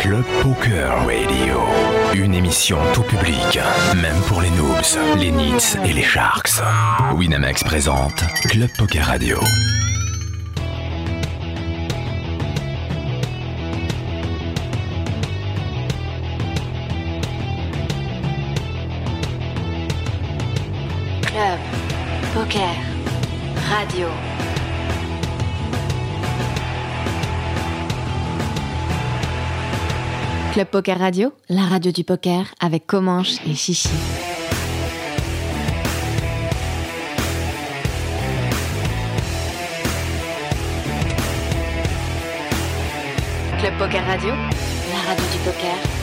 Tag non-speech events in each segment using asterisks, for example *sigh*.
Club Poker Radio. Une émission tout public, même pour les noobs, les nits et les sharks. Winamax présente Club Poker Radio. Club, poker, radio. Club Poker Radio, la radio du poker avec Comanche et Chichi. Club Poker Radio, la radio du poker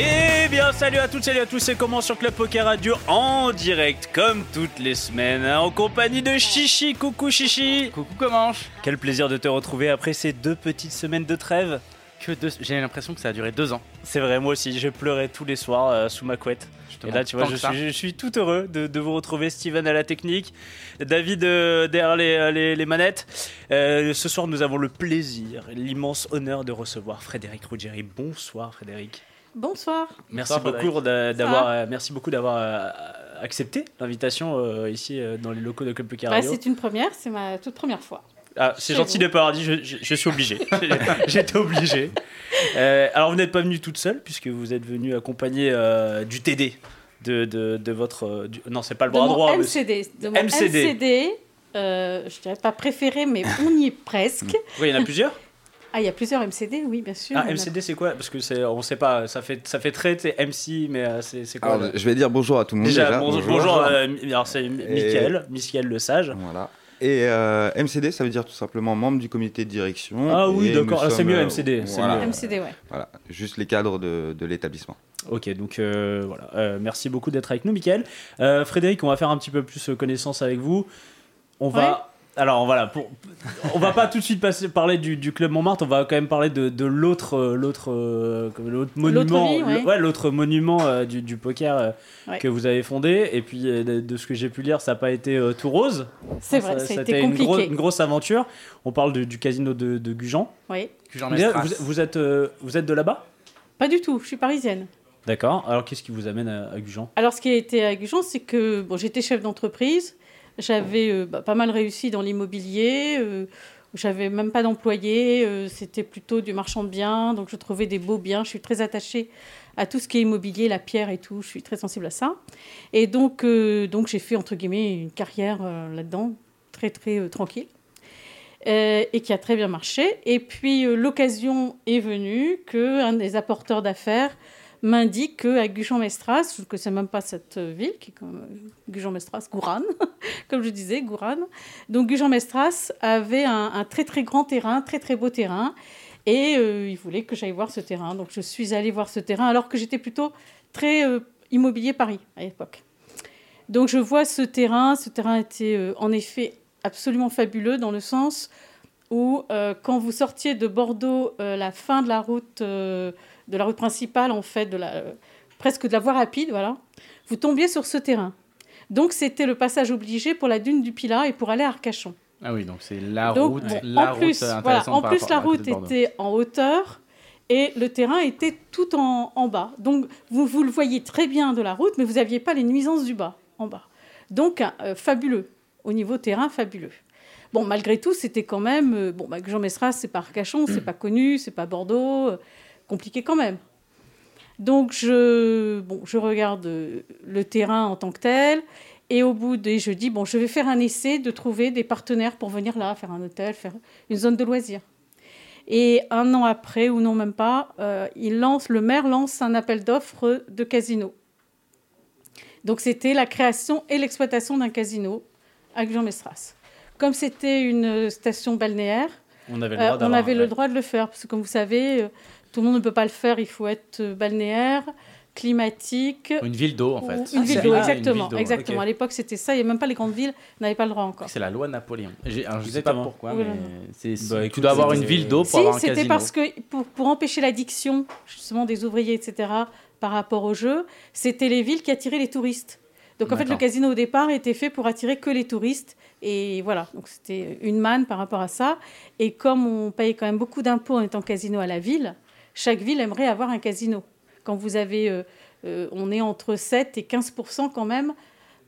Eh bien, salut à toutes, salut à tous, c'est comment sur Club Poker Radio en direct, comme toutes les semaines, hein, en compagnie de Chichi. Coucou Chichi Coucou Comanche Quel plaisir de te retrouver après ces deux petites semaines de trêve. que deux... J'ai l'impression que ça a duré deux ans. C'est vrai, moi aussi, je pleurais tous les soirs euh, sous ma couette. Et là, tu vois, je suis, je suis tout heureux de, de vous retrouver, Steven à la technique, David euh, derrière les, euh, les- les manettes. Euh, ce soir, nous avons le plaisir, l'immense honneur de recevoir Frédéric Ruggieri. Bonsoir Frédéric. Bonsoir. Merci Bonsoir, beaucoup d'a- d'avoir, euh, merci beaucoup d'avoir euh, accepté l'invitation euh, ici euh, dans les locaux de Club Bah, Radio. c'est une première, c'est ma toute première fois. Ah, c'est gentil vous. de pas avoir dit, je, je- je suis obligé. *laughs* *laughs* J'étais obligé. Euh, alors vous n'êtes pas venu toute seule puisque vous êtes venu accompagné euh, du TD de, de, de votre. euh, du- non, c'est pas le De bras mon droit. mais- MCD. De mon MCD. MCD, euh, je dirais pas préféré, mais on y est presque. Oui, il y en a plusieurs? Ah, il y a plusieurs MCD, oui, bien sûr. Ah, a- MCD, c'est quoi? Parce que c'est, on sait pas. Ça fait, ça fait très, MC, mais euh, c'est, c'est quoi Alors, je vais dire bonjour à tout le monde. Déjà, Déjà, bonjour. bonjour, euh, alors c'est Michael, Michael le sage. Voilà. Et euh, MCD, ça veut dire tout simplement membre du comité de direction. Ah oui, Et d'accord. Ah, c'est mieux euh, MCD, c'est Voilà, mieux. MCD, ouais. voilà. Juste les cadres de, de l'établissement. Ok, donc euh, voilà. Euh, merci beaucoup d'être avec nous, Michael. Euh, Frédéric, on va faire un petit peu plus connaissance avec vous. On va. Alors voilà, pour, on va pas tout de suite passer, parler du, du club Montmartre. On va quand même parler de, de l'autre, euh, l'autre, euh, l'autre monument, vie, ouais. le- ouais, l'autre monument euh, du, du poker euh, Ouais. que vous avez fondé. Et puis de, de ce que j'ai pu lire, ça n'a pas été euh, tout rose. C'est vrai, ça, a été une, compliqué. gros- une grosse aventure. On parle du, du casino de, de Gujan. Oui. Vous, vous êtes, euh, vous êtes de là-bas? Pas du tout, je suis parisienne. D'accord. Alors qu'est-ce qui vous amène à, à Gujan? Alors, ce qui a été à Gujan, c'est que bon, j'étais chef d'entreprise, j'avais euh, bah, pas mal réussi dans l'immobilier, euh, j'avais même pas d'employés, euh, c'était plutôt du marchand de biens, donc je trouvais des beaux biens. Je suis très attachée à tout ce qui est immobilier, la pierre et tout, je suis très sensible à ça. Et donc, donc j'ai fait, entre guillemets, une carrière là-dedans, très très tranquille. Et qui a très bien marché. Et puis l'occasion est venue qu'un des apporteurs d'affaires m'indique qu'à Gujan-Mestras, ne connaissais même pas cette ville, qui est Gujan-Mestras, Gouran, *laughs* comme je disais, Gouran. Donc Gujan-Mestras avait un, très très grand terrain, très très beau terrain, et euh, il voulait que j'aille voir ce terrain. Donc je suis allée voir ce terrain, alors que j'étais plutôt très euh, immobilier Paris à l'époque. Donc je vois ce terrain, ce terrain était euh, en effet absolument fabuleux dans le sens où quand vous sortiez de Bordeaux, la fin de la route, de la route principale en fait, de la, euh, presque de la voie rapide, voilà, vous tombiez sur ce terrain. Donc c'était le passage obligé pour la dune du Pilat et pour aller à Arcachon. Ah oui, donc c'est la Donc, route, bon, la en plus, route voilà, intéressante en plus la route était en hauteur et le terrain était tout en, en bas. Donc vous, vous le voyez très bien de la route, mais vous n'aviez pas les nuisances du bas, en bas. Donc euh, fabuleux, au niveau terrain, fabuleux. Bon, malgré tout, c'était quand même... euh, bon, bah, Jean Mestras, c'est pas Arcachon, c'est pas connu, c'est pas Bordeaux, euh, compliqué quand même. Donc je, bon, je regarde euh, le terrain en tant que tel, et au bout des... Je dis, bon, je vais faire un essai de trouver des partenaires pour venir là, faire un hôtel, faire une zone de loisirs. Et un an après, ou non même pas, euh, il lance, le maire lance un appel d'offres de casino. Donc c'était la création et l'exploitation d'un casino à Gujan-Mestras. Comme c'était une station balnéaire, On avait le euh, droit on avait le droit de le faire. Parce que comme vous savez, tout le monde ne peut pas le faire. Il faut être euh, balnéaire, climatique. Une ville d'eau en fait. Une ville d'eau, exactement. ville exactement. À l'époque, c'était ça. Et même pas les grandes villes n'avaient pas le droit encore. C'est la loi Napoléon. Alors, je sais pas pourquoi, Oui, mais Bah, tu dois avoir une c'était- ville d'eau pour Si, avoir un c'était casino. parce que pour, pour empêcher l'addiction, justement, des ouvriers, etc., par rapport au jeu, c'était les villes qui attiraient les touristes. Donc en fait, le casino au départ était fait pour attirer que les touristes. Et voilà, donc c'était une manne par rapport à ça. Et comme on paye quand même beaucoup d'impôts en étant casino à la ville, chaque ville aimerait avoir un casino. Quand vous avez, euh, euh, on est entre 7 et 15% quand même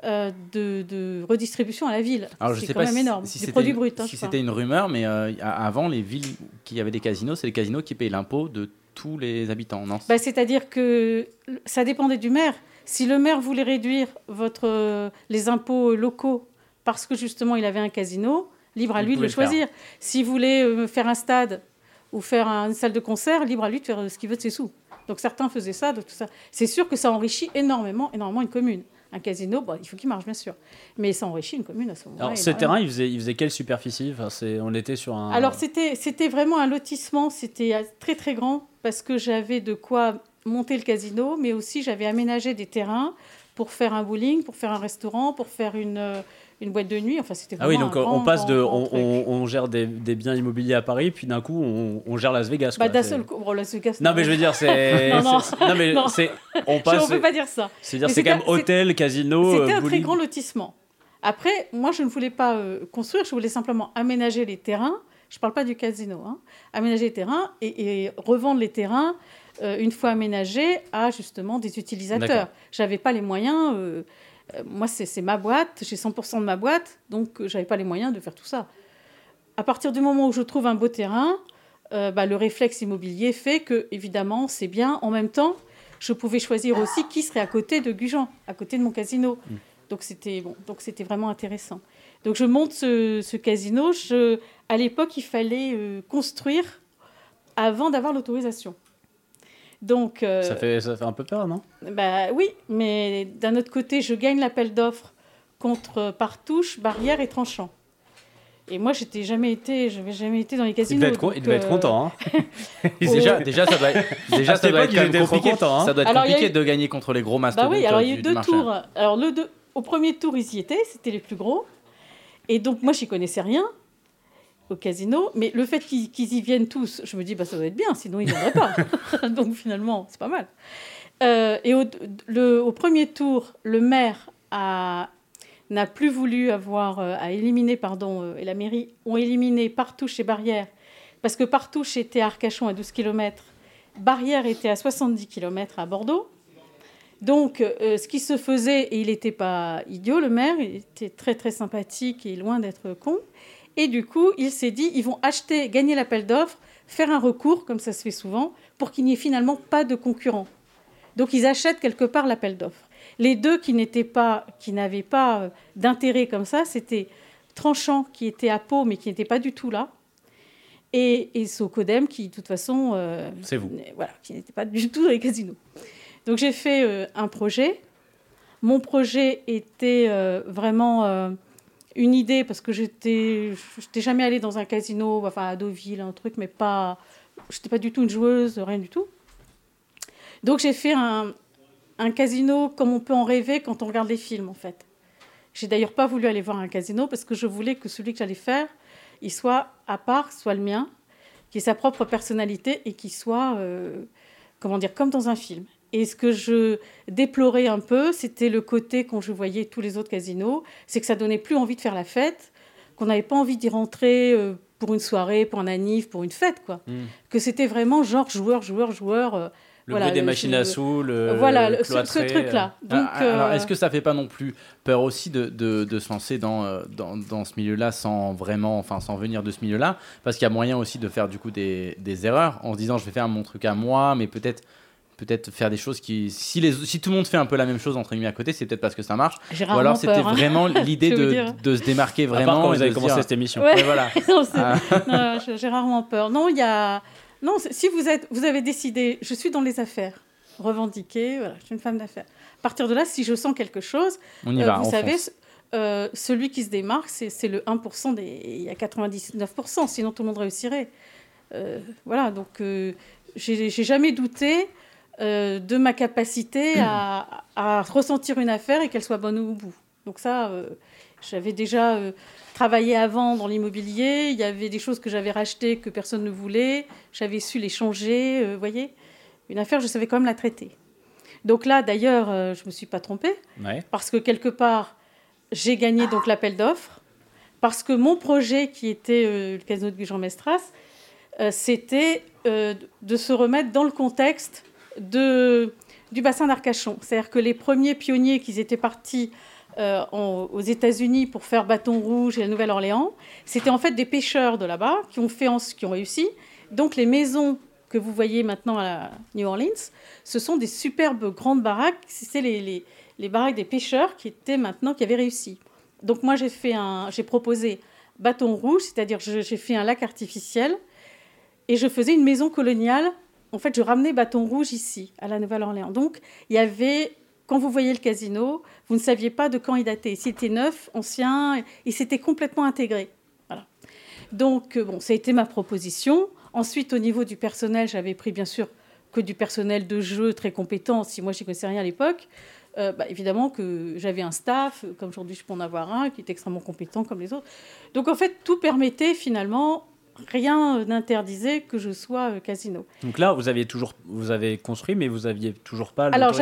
euh, de, redistribution à la ville. C'est quand même énorme. Si des produits bruts. Hein, si c'était une rumeur, mais avant, les villes qui avaient des casinos, c'est les casinos qui payaient l'impôt de tous les habitants, non? Bah, C'est-à-dire que ça dépendait du maire. Si le maire voulait réduire votre, les impôts locaux parce que justement il avait un casino, libre à lui de le choisir. S'il voulait euh, faire un stade ou faire une salle de concert, libre à lui de faire euh, ce qu'il veut de ses sous. Donc certains faisaient ça, de tout ça. C'est sûr que ça enrichit énormément, énormément une commune. Un casino, il faut qu'il marche bien sûr, mais ça enrichit une commune à ce moment-là. Alors ce terrain, il faisait, il faisait quelle superficie? Enfin, On était sur un. Alors c'était, c'était vraiment un lotissement, c'était très très grand parce que j'avais de quoi monter le casino, mais aussi j'avais aménagé des terrains pour faire un bowling, pour faire un restaurant, pour faire une, euh, une boîte de nuit. Enfin, c'était Ah oui, donc on passe de. on, on, gère des, des, biens immobiliers à Paris, puis d'un coup, on, gère Las Vegas. Bah, d'un seul coup. Las Vegas. Non, mais je veux dire, c'est. *laughs* non, non. mais c'est. On passe. on peut pas dire ça. C'est-à-dire, c'est quand même hôtel, casino. C'était un très grand lotissement. Après, moi, je ne voulais pas euh, construire, je voulais simplement aménager les terrains. Je ne parle pas du casino. Hein. Aménager les terrains et, et revendre les terrains euh, une fois aménagé, à justement des utilisateurs. J'avais pas les moyens. Euh, euh, moi, c'est ma boîte, j'ai 100% de ma boîte, donc j'avais pas les moyens de faire tout ça. À partir du moment où je trouve un beau terrain, bah, le réflexe immobilier fait que, évidemment, c'est bien. En même temps, je pouvais choisir aussi qui serait à côté de Gujan, à côté de mon casino. Mm. Donc c'était bon, donc c'était vraiment intéressant. Donc je monte ce, casino. Je, à l'époque, il fallait construire avant d'avoir l'autorisation. Donc, euh, ça, fait, ça fait un peu peur, non? bah, Oui, mais d'un autre côté, je gagne l'appel d'offres contre Partouche, Barrière et Tranchant. Et moi, j'étais jamais été, je n'avais jamais été dans les casinos. Il devait être, il être content. Hein. *laughs* *laughs* déjà, déjà, ça doit être, *laughs* déjà, ça doit être compliqué. Content, hein. Ça doit être compliqué de gagner contre les gros mastodontes. Bah oui, alors il y a eu deux tours. Alors le deux, au premier tour, ils y étaient, c'était les plus gros. Et donc moi, j'y connaissais rien au casino. Mais le fait qu'ils y viennent tous, je me dis, bah, ça doit être bien, sinon ils ne viendraient pas. *laughs* Donc finalement, c'est pas mal. Euh, et au, premier tour, le maire n'a plus voulu avoir euh, à éliminer, pardon, euh, et la mairie ont éliminé Partouche et Barrière, parce que Partouche était à Arcachon à 12 km, Barrière était à 70 km à Bordeaux. Donc, ce qui se faisait, et il n'était pas idiot, le maire, il était très très sympathique et loin d'être con, et du coup, il s'est dit, ils vont acheter, gagner l'appel d'offres, faire un recours, comme ça se fait souvent, pour qu'il n'y ait finalement pas de concurrents. Donc ils achètent quelque part l'appel d'offres. Les deux qui n'étaient pas, qui n'avaient pas euh, d'intérêt comme ça, c'était Tranchant qui était à Pau mais qui n'était pas du tout là, et, et Socodem qui de toute façon, euh, c'est vous, voilà, qui n'était pas du tout dans les casinos. Donc j'ai fait euh, un projet. Mon projet était vraiment une idée parce que j'étais j'étais jamais allée dans un casino enfin à Deauville un truc mais pas j'étais pas du tout une joueuse rien du tout. Donc j'ai fait un, casino comme on peut en rêver quand on regarde les films en fait. J'ai d'ailleurs pas voulu aller voir un casino parce que je voulais que celui que j'allais faire il soit à part soit le mien qui ait sa propre personnalité et qui soit euh, comment dire comme dans un film et ce que je déplorais un peu, c'était le côté, quand je voyais tous les autres casinos, c'est que ça donnait plus envie de faire la fête, qu'on n'avait pas envie d'y rentrer euh, pour une soirée, pour un anniv, pour une fête, quoi. Hmm. Que c'était vraiment genre joueur, joueur, joueur. Euh, le voilà, des machines à sous, le, voilà, ce, truc-là. Euh. Donc, alors, est-ce que ça fait pas non plus peur aussi de, de, de se lancer dans, dans, dans ce milieu-là sans vraiment, enfin, sans venir de ce milieu-là? Parce qu'il y a moyen aussi de faire du coup des, des erreurs en se disant je vais faire mon truc à moi, mais peut-être peut-être faire des choses qui si les si tout le monde fait un peu la même chose entre guillemets à côté c'est peut-être parce que ça marche ou alors c'était hein. vraiment *laughs* l'idée de, de, se démarquer vraiment quand vous avez commencé cette émission voilà *laughs* ah. *laughs* j'ai rarement peur non il y a non si vous êtes vous avez décidé je suis dans les affaires revendiquer voilà je suis une femme d'affaires à partir de là si je sens quelque chose on y va, euh, vous savez euh, celui qui se démarque, c'est le 1% des. Il y a 99%, sinon tout le monde réussirait. Euh, voilà, donc j'ai jamais douté euh, de ma capacité à, ressentir une affaire et qu'elle soit bonne au bout. Donc ça, euh, j'avais déjà euh, travaillé avant dans l'immobilier, il y avait des choses que j'avais rachetées que personne ne voulait, j'avais su les changer, vous voyez. Une affaire, je savais quand même la traiter. Donc là, d'ailleurs, je ne me suis pas trompée, parce que quelque part, j'ai gagné donc l'appel d'offres, parce que mon projet, qui était le casino de Gujan-Mestras, c'était de se remettre dans le contexte de, du bassin d'Arcachon. C'est-à-dire que les premiers pionniers qui étaient partis aux États-Unis pour faire Bâton Rouge et la Nouvelle-Orléans, c'était en fait des pêcheurs de là-bas qui ont, fait, qui ont réussi. Donc les maisons que vous voyez maintenant à New Orleans, ce sont des superbes grandes baraques. C'est les, les, baraques des pêcheurs qui étaient maintenant, qui avaient réussi. Donc moi, j'ai fait un, j'ai proposé bâton rouge, c'est-à-dire j'ai fait un lac artificiel et je faisais une maison coloniale. En fait, je ramenais bâton rouge ici, à la Nouvelle-Orléans. Donc, il y avait, quand vous voyez le casino, vous ne saviez pas de quand il datait. C'était neuf, ancien, et c'était complètement intégré. Voilà. Donc, euh, bon, ça a été ma proposition. Ensuite, au niveau du personnel, j'avais pris bien sûr que du personnel de jeu très compétent, si moi je ne connaissais rien à l'époque. Euh, bah, évidemment que j'avais un staff, comme aujourd'hui je peux en avoir un, qui est extrêmement compétent comme les autres. Donc en fait, tout permettait finalement, rien n'interdisait que je sois euh, casino. Donc là, vous aviez toujours, vous avez construit, mais vous aviez toujours pas Alors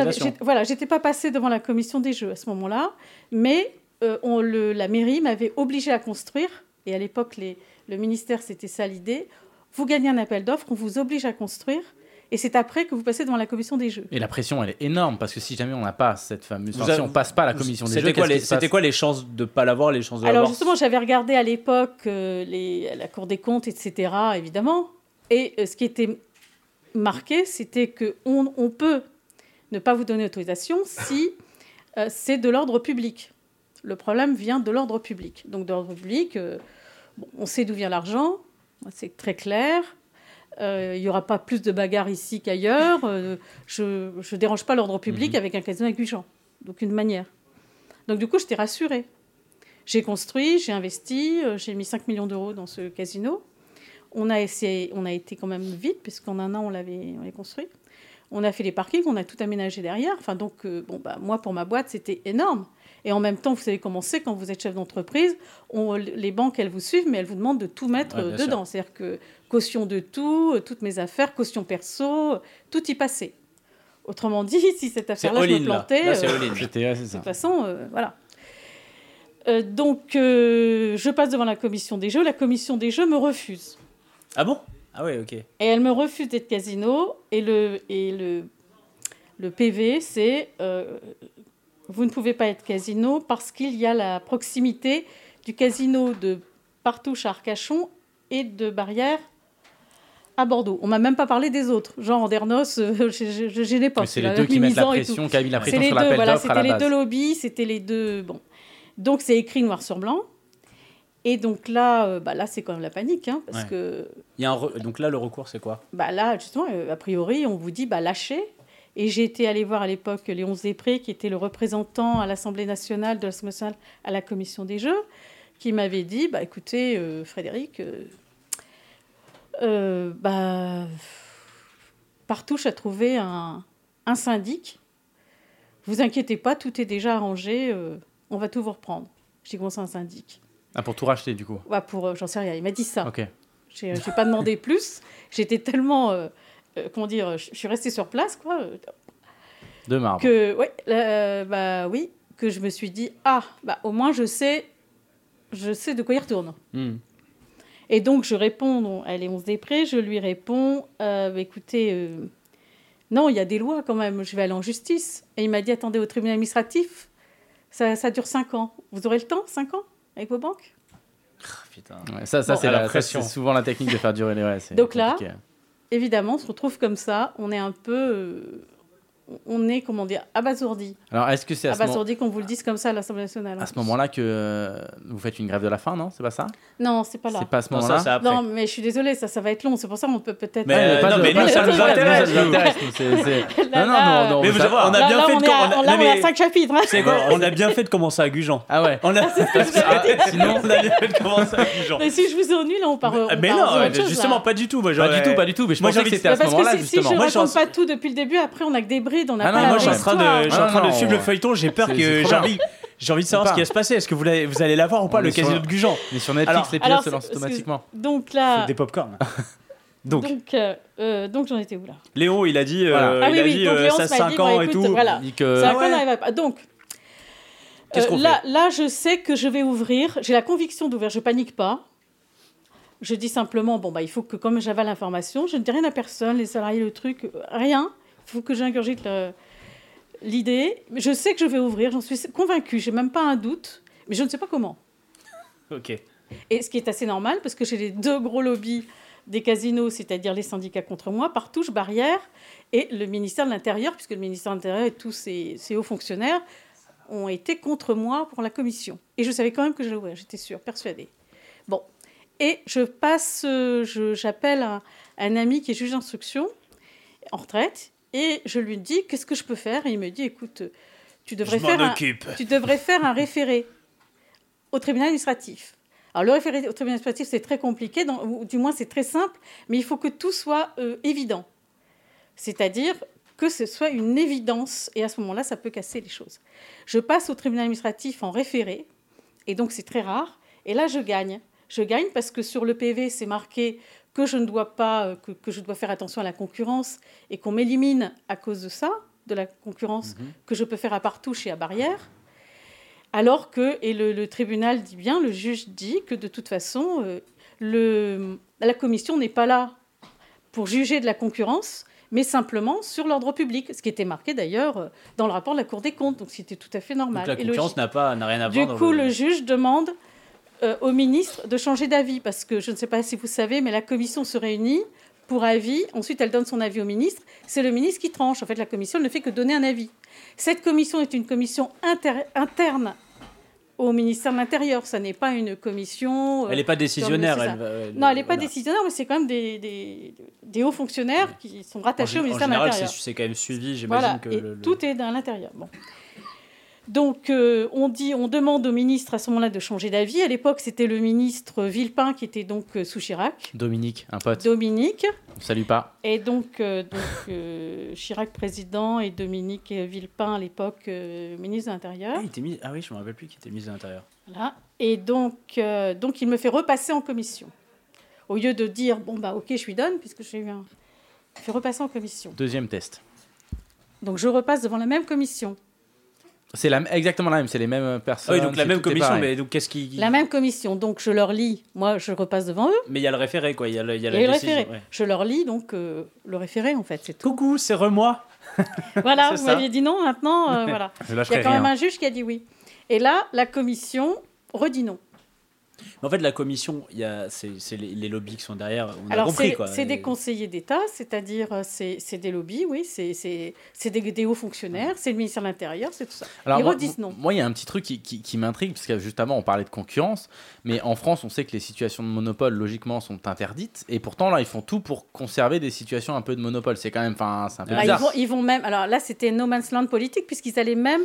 voilà, j'étais pas passée devant la commission des jeux à ce moment-là, mais euh, on, le, la mairie m'avait obligée à construire, et à l'époque le ministère c'était ça l'idée vous gagnez un appel d'offres, on vous oblige à construire. Et c'est après que vous passez devant la commission des jeux. Et la pression, elle est énorme parce que si jamais on n'a pas cette fameuse, si on passe pas la commission des jeux, c'était quoi les chances de pas l'avoir, les chances de Alors justement, j'avais regardé à l'époque euh, la Cour des comptes, etc. Évidemment. Et euh, ce qui était marqué, c'était que on, on, peut ne pas vous donner autorisation si euh, c'est de l'ordre public. Le problème vient de l'ordre public. Donc de l'ordre public, on sait d'où vient l'argent. C'est très clair. Euh, il n'y aura pas plus de bagarres ici qu'ailleurs. Euh, je ne dérange pas l'ordre public mhm. avec un casino avec d'aucune manière. Donc du coup, j'étais rassurée. J'ai construit, j'ai investi, euh, j'ai mis 5 millions d'euros dans ce casino. On a, essayé, on a été quand même vite, puisqu'en un an, on l'avait construit. On a fait les parkings, on a tout aménagé derrière. Enfin, donc, bon, bah, moi, pour ma boîte, c'était énorme. Et en même temps, vous savez comment c'est quand vous êtes chef d'entreprise, les banques, elles vous suivent, mais elles vous demandent de tout mettre dedans. C'est-à-dire que caution de tout, euh, toutes mes affaires, caution perso, tout y passait. Autrement dit, *laughs* si cette affaire-là, je me plantais, là. Euh, de toute façon, euh, voilà. donc, je passe devant la commission des jeux. La commission des jeux me refuse. Ah bon? Ah oui, ok. Et elle me refuse d'être casino. Et le, et le, le PV, c'est vous ne pouvez pas être casino parce qu'il y a la proximité du casino de Partouche à Arcachon et de Barrière à Bordeaux. On m'a même pas parlé des autres. Genre Andernos, euh, *laughs* je, n'ai pas. C'est les deux qui mettent la pression, qui a mis la pression sur l'appel voilà, C'était les deux lobbies, c'était les deux. Bon, donc c'est écrit noir sur blanc. Et donc là, euh, bah là c'est quand même la panique, hein, parce que. Il y a un Donc là, le recours, c'est quoi? Bah là, justement, euh, a priori, on vous dit, bah lâchez. Et j'ai été allée voir à l'époque Léon Zépré, qui était le représentant à l'Assemblée nationale de l'Assemblée nationale à la Commission des Jeux, qui m'avait dit bah, écoutez, euh, Frédéric, euh, euh, bah, Partouche a trouvé un, un, syndic. Vous inquiétez pas, tout est déjà arrangé, on va tout vous reprendre. J'ai commencé un syndic? Ah, pour tout racheter, du coup? Ouais, pour, J'en sais rien, il m'a dit ça. Ok. J'ai pas demandé plus. J'étais tellement euh, comment dire, je suis restée sur place, quoi. De marbre. Que, ouais, euh, bah oui, que je me suis dit, ah, bah au moins je sais, je sais de quoi il retourne. Hmm. Et donc je réponds à Léonce Després, je lui réponds, euh, bah, écoutez, non, il y a des lois quand même, je vais aller en justice. Et il m'a dit, attendez, au tribunal administratif, ça, ça dure 5 ans. Vous aurez le temps, 5 ans, avec vos banques? Ah, putain. ça, ça c'est souvent la technique de faire durer les ouais, Donc là, évidemment, on se retrouve comme ça. On est un peu euh, on est, comment dire, abasourdi. Alors, est-ce que c'est abasourdi qu'on vous le dise comme ça à l'Assemblée nationale À ce moment-là que euh, vous faites une grève de la faim, non? C'est pas ça? Non, c'est pas là. C'est pas à ce moment-là? Non, mais je suis désolée, ça, ça va être long. C'est pour ça qu'on peut peut-être. Mais, euh, non, mais nous, ça nous intéresse. *laughs* Non, non, non. Mais vous on a bien fait de. Là, on a cinq chapitres. Hein. C'est quoi On a bien fait de commencer à Gujan. Ah ouais. On a. Sinon, on a bien fait de commencer à Gujan. Mais si je vous ennuie, là, on part. Mais non, justement, pas du tout. Pas du tout, pas du tout. Mais je pensais que c'était à ce moment-là, justement. Si je raconte pas tout depuis le début, après, on a que des on n'a pas la train de, je suis en train de suivre le feuilleton. J'ai peur que j'ai envie, j'ai envie de savoir ce qui va se passer. Est-ce que vous allez, vous allez la voir ou pas, le casino de Gujan? Mais sur Netflix, l'épisode se lance automatiquement. Donc là. Des popcorn. *laughs* Donc, donc, euh, euh, donc j'en étais où là? Léon, il a dit, euh, Voilà. Ah il oui, a oui, dit donc euh, Léon ça m'a 5 dit, ans bon, et écoute, tout. voilà. Il dit que- Ça Ah ouais. pas. Donc, Qu'est-ce euh, qu'on là, là, je sais que je vais ouvrir. J'ai la conviction d'ouvrir. Je panique pas. Je dis simplement, bon, bah, il faut que, comme j'avale l'information, je ne dis rien à personne, les salariés, le truc, euh, rien. Il faut que j'ingurgite l'idée. Je sais que je vais ouvrir, j'en suis convaincue. J'ai même pas un doute, mais je ne sais pas comment. *laughs* Ok. Et ce qui est assez normal, parce que j'ai les deux gros lobbies des casinos, c'est-à-dire les syndicats contre moi, par touche barrière, et le ministère de l'Intérieur, puisque le ministère de l'Intérieur et tous ses, ses hauts fonctionnaires ont été contre moi pour la commission. Et je savais quand même que j'allais ouvrir, j'étais sûre, persuadée. Bon. Et je passe, euh, j'appelle un, un ami qui est juge d'instruction, en retraite, et je lui dis qu'est-ce que je peux faire? Et il me dit écoute, tu devrais, Je faire un, tu devrais faire un référé au tribunal administratif. Alors, le référé au tribunal administratif, c'est très compliqué, dans- ou du moins c'est très simple, mais il faut que tout soit euh, évident. C'est-à-dire que ce soit une évidence, et à ce moment-là, ça peut casser les choses. Je passe au tribunal administratif en référé, et donc c'est très rare, et là, je gagne. Je gagne parce que sur le PV, c'est marqué que je ne dois pas, euh, que, que je dois faire attention à la concurrence, et qu'on m'élimine à cause de ça, de la concurrence que je peux faire à Partouche et à Barrière. Alors que, et le, le tribunal dit bien, le juge dit que de toute façon, euh, le, la commission n'est pas là pour juger de la concurrence, mais simplement sur l'ordre public, ce qui était marqué d'ailleurs euh, dans le rapport de la Cour des comptes, donc c'était tout à fait normal. Donc la concurrence n'a pas, n'a rien à du voir. dans coup, le- le juge demande euh, au ministre de changer d'avis, parce que je ne sais pas si vous savez, mais la commission se réunit pour avis. Ensuite, elle donne son avis au ministre. C'est le ministre qui tranche. En fait, la commission ne fait que donner un avis. Cette commission est une commission inter- interne au ministère de l'Intérieur. Ça n'est pas une commission. euh, Elle n'est pas décisionnaire. Elle, elle- non, elle n'est pas voilà. décisionnaire, mais c'est quand même des, des, des hauts fonctionnaires qui sont rattachés au ministère de l'Intérieur. c'est c'est quand même suivi, j'imagine Voilà, que et le- le- tout est dans l'intérieur. Bon. Donc, euh, on, dit, on demande au ministre à ce moment-là de changer d'avis. À l'époque, c'était le ministre Villepin qui était donc euh, sous Chirac, Dominique, un pote. Dominique. On salue pas. Et donc, euh, donc euh, Chirac président et Dominique Villepin à l'époque euh, ministre de l'Intérieur. Ah, il était mis... ah oui, je me rappelle plus qu'il était mis à l'intérieur. Voilà. Et donc, euh, donc, il me fait repasser en commission. Au lieu de dire, bon, bah, ok, je lui donne, puisque j'ai eu un. Il me fait repasser en commission. Deuxième test. Donc, je repasse devant la même commission. C'est la, exactement la même, c'est les mêmes Ah personnes. oui, donc la même commission, mais donc qu'est-ce qui. La même commission. Donc, je leur lis. Moi, je repasse devant eux. Mais il y a le référé, quoi. Il y a, le- il y a la Et le décision, référé. ouais. Je leur lis donc euh, le référé en fait, c'est tout. Coucou, c'est Remois. *laughs* Voilà, *laughs* vous m'aviez dit non, maintenant euh, *laughs* voilà. Je Il y a quand rien. même un juge qui a dit oui. Et là, la commission redit non. Mais en fait, la commission, il y a, c'est, les, les lobbies qui sont derrière. On Alors c'est des conseillers d'État, c'est-à-dire euh, c'est c'est des lobbies, oui, c'est c'est- c'est des, des hauts fonctionnaires, c'est le ministère de l'Intérieur, c'est tout ça. Alors Ils moi, redisent non. Moi, il y a un petit truc qui, qui- qui m'intrigue, parce que juste avant, on parlait de concurrence, mais en France, on sait que les situations de monopole, logiquement, sont interdites, et pourtant, là, ils font tout pour conserver des situations un peu de monopole. C'est quand même, enfin, c'est un peu ils, bizarre. vont, ils vont même. Alors là, c'était no man's land politique, puisqu'ils allaient même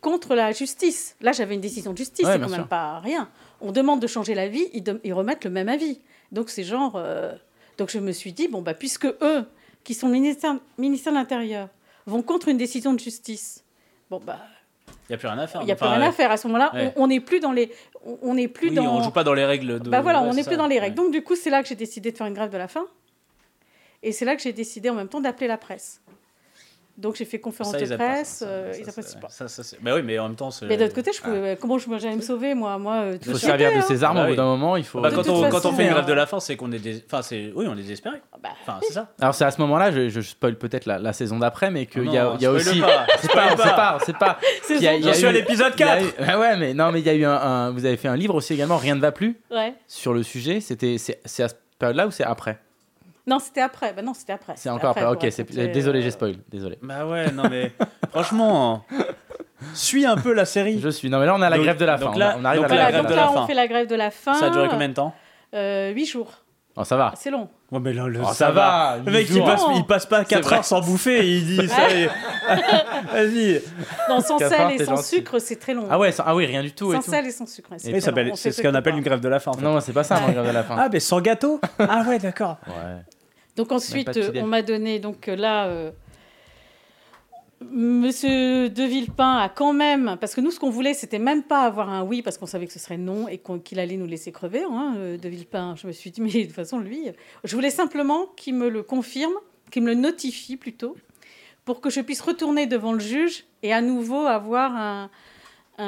contre la justice. Là, j'avais une décision de justice, Ouais, c'est quand même sûr. pas rien. On demande de changer l'avis, ils, de- ils remettent le même avis. Donc c'est genre. euh, Donc je me suis dit, bon, bah, puisque eux, qui sont ministère, ministère de l'Intérieur, vont contre une décision de justice, bon, bah, Il n'y a plus rien à faire. il n'y a Enfin, plus rien ouais. à faire. À ce moment-là, Ouais. on- n'est plus dans les. on- n'est plus Oui, dans. on joue pas dans les règles. De... Bah voilà, ouais, on n'est plus dans les règles. Donc du coup, c'est là que j'ai décidé de faire une grève de la faim. Et c'est là que j'ai décidé en même temps d'appeler la presse. Donc j'ai fait conférence Ça, ils de pas, presse, euh, ça, ils apprécient pas. ça, ça, c'est- Bah oui, mais en même temps, c'est. Mais d'autre côté, je Ah. pouvais, comment je j'allais me sauver, moi, moi euh, Il tout faut de servir de hein. ses armes Bah au bout oui. d'un moment, il faut... Bah, quand, on, quand façon, on fait une euh, grève de la faim, c'est qu'on est des. Enfin, c'est. Oui, on est désespéré. Bah, Enfin, c'est ça. Alors c'est à ce moment-là, je, je spoil peut-être la, la saison d'après, mais qu'il y a, il y a aussi... *laughs* pas, C'est pas, c'est pas, c'est pas... il J'en suis à eu- l'épisode il y a 4. eu- *laughs* Ouais, mais non, mais il y a eu un, Vous avez fait un livre aussi également, Rien ne va plus, Ouais. sur le sujet. C'était, c'est, c'est à cette période-là ou c'est après? Non, c'était après. Bah non, c'était après. C'est encore après. Ok, c'est, raconter, désolé, euh, j'ai spoil. Désolé. Bah ouais, non mais. *laughs* Franchement. Suis un peu la série. Je suis. Non, mais là, on a la Donc- grève de la donc faim. là- on, on arrive donc à la grève donc de là, la on faim. fait la grève de la faim. Ça a duré combien de temps? Euh, Huit jours. Oh, ça va. C'est long. Ouais, mais là, le- Oh, ça va, Le mec, il passe, il passe pas 4 vrai. heures sans bouffer et il dit *laughs* ça. y est. *laughs* Vas-y. Non, sans heures, sel et sans gentil. sucre, c'est très long. Ah ouais, sans- ah oui, rien du tout. et sans tout. sel et sans sucre. c'est on ce qu'on appelle pas. une grève de la faim. en fait. Non, c'est pas ça, la grève de la faim. Ah, mais sans gâteau? Ah ouais, d'accord. Ouais. Donc ensuite, euh, on m'a donné, donc euh, là, euh, Monsieur De Villepin a quand même, parce que nous, ce qu'on voulait, c'était même pas avoir un oui, parce qu'on savait que ce serait non et qu'il allait nous laisser crever. Hein, euh, de Villepin, je me suis dit, *laughs* mais de toute façon, lui, je voulais simplement qu'il me le confirme, qu'il me le notifie plutôt, pour que je puisse retourner devant le juge et à nouveau avoir un,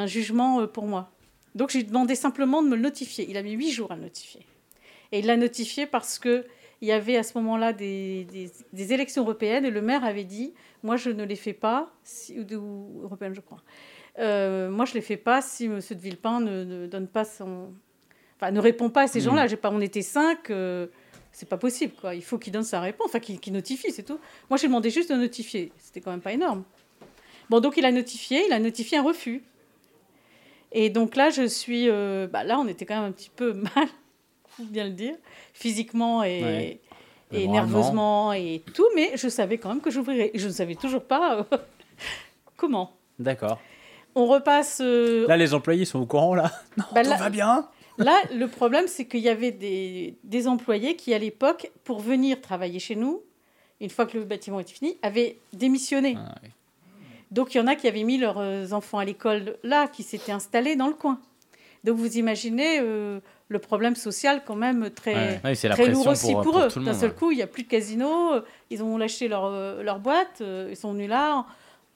jugement pour moi. Donc j'ai demandé simplement de me le notifier. Il a mis huit jours à le notifier. Et il l'a notifié parce que il y avait à ce moment-là des, des, élections européennes et le maire avait dit Moi, je ne les fais pas, si, ou, européennes, je crois. Euh, moi, je ne les fais pas si M. de Villepin ne, donne pas son. Enfin, ne répond pas à ces hmm. gens-là. Pas, on était cinq, euh, c'est pas possible. Quoi. Il faut qu'il donne sa réponse, enfin, qu'il notifie, c'est tout. Moi, j'ai demandé juste de notifier. C'était quand même pas énorme. Bon, donc il a notifié, il a notifié un refus. Et donc là, je suis. Euh, bah, là, on était quand même un petit peu *laughs* mal bien le dire, physiquement et, et nerveusement et tout, mais je savais quand même que j'ouvrirais. Je ne savais toujours pas euh, *laughs* comment. D'accord. On repasse. Euh, là, les employés sont au courant, là *laughs* Non, bah tout va bien Là, le problème, c'est qu'il y avait des, des, employés qui, à l'époque, pour venir travailler chez nous, une fois que le bâtiment était fini, avaient démissionné. Ah, Donc, il y en a qui avaient mis leurs euh, enfants à l'école là, qui s'étaient installés dans le coin. Donc, vous imaginez le problème social quand même très, très lourd aussi pour, eux. D'un seul coup, il n'y a plus de casino, euh, ils ont lâché leur, euh, leur boîte, euh, ils sont venus là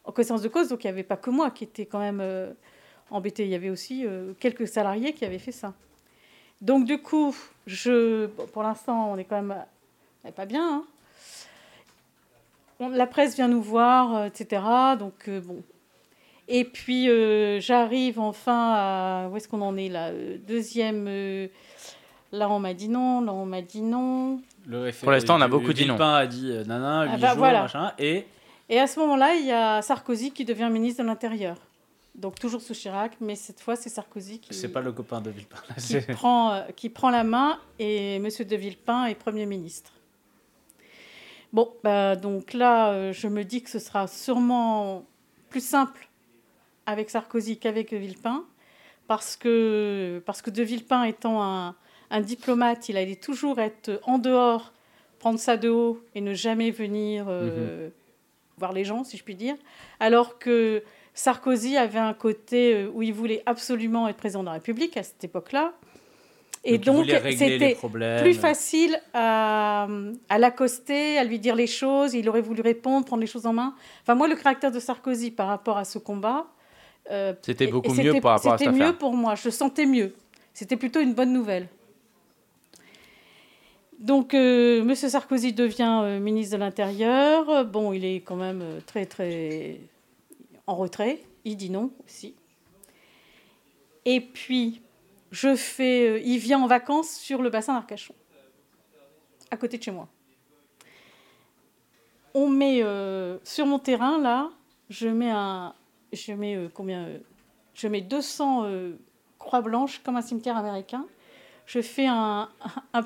en, connaissance de cause, donc il n'y avait pas que moi qui était quand même embêté, il y avait aussi quelques salariés qui avaient fait ça. Donc du coup, je, pour l'instant, on est quand même pas bien. Hein. la presse vient nous voir, etc. Donc bon, et puis euh, j'arrive enfin à. Où est-ce qu'on en est là euh, Deuxième. Euh, là, on m'a dit non. Là, on m'a dit non. Pour l'instant, on a beaucoup dit non. Villepin a dit nana, 8 ah bah, jours, machin. Et. Et à ce moment-là, il y a Sarkozy qui devient ministre de l'Intérieur. Donc toujours sous Chirac, mais cette fois, c'est Sarkozy qui. C'est pas le copain de Villepin. qui, *laughs* prend, qui prend la main et M. de Villepin est Premier ministre. Bon, bah, donc là, je me dis que ce sera sûrement plus simple avec Sarkozy qu'avec Villepin, parce que, parce que De Villepin étant un, un, diplomate, il allait toujours être en dehors, prendre ça de haut et ne jamais venir euh, mhm. voir les gens, si je puis dire, alors que Sarkozy avait un côté euh, où il voulait absolument être président de la République à cette époque-là. Et donc, c'était plus facile à, à l'accoster, à lui dire les choses. Il aurait voulu répondre, prendre les choses en main. Enfin, moi, le caractère de Sarkozy par rapport à ce combat, euh, c'était beaucoup mieux par rapport à C'était mieux pour moi, je sentais mieux. C'était plutôt une bonne nouvelle. Donc, euh, M. Sarkozy devient euh, ministre de l'Intérieur. Bon, il est quand même très, très en retrait. Il dit non aussi. Et puis, je fais, il vient en vacances sur le bassin d'Arcachon, à côté de chez moi. On met sur mon terrain, là, je mets un, je mets euh, combien euh, Je mets 200 euh, croix blanches comme un cimetière américain. Je fais un,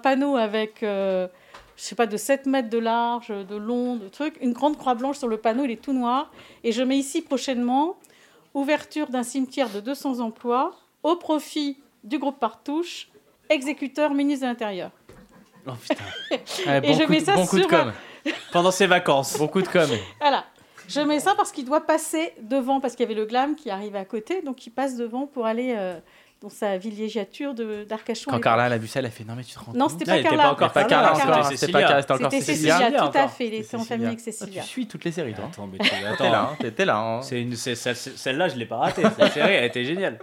panneau avec, je sais pas, de 7 mètres de large, de long, de trucs. Une grande croix blanche sur le panneau, il est tout noir. Et je mets ici prochainement ouverture d'un cimetière de 200 emplois au profit du groupe Partouche, exécuteur ministre de l'Intérieur. Oh putain. *laughs* et je mets ça sur... de com. *laughs* Pendant ses vacances. Beaucoup de com. Voilà. Je mets ça parce qu'il doit passer devant, parce qu'il y avait le glam qui arrive à côté, donc il passe devant pour aller euh, dans sa villégiature d'Arcachon. Quand Carla l'a vu ça, elle a fait Non, mais tu te rends Non, c'était pas, Carla. Pas pas Carla, c'était pas C'était encore Cécilia. tout à fait. Il était en famille avec Cécilia. Tu suis toutes les séries, toi. Attends, mais *laughs* t'es là. T'étais là. Celle-là, je l'ai pas ratée. Cette *laughs* série, elle était géniale.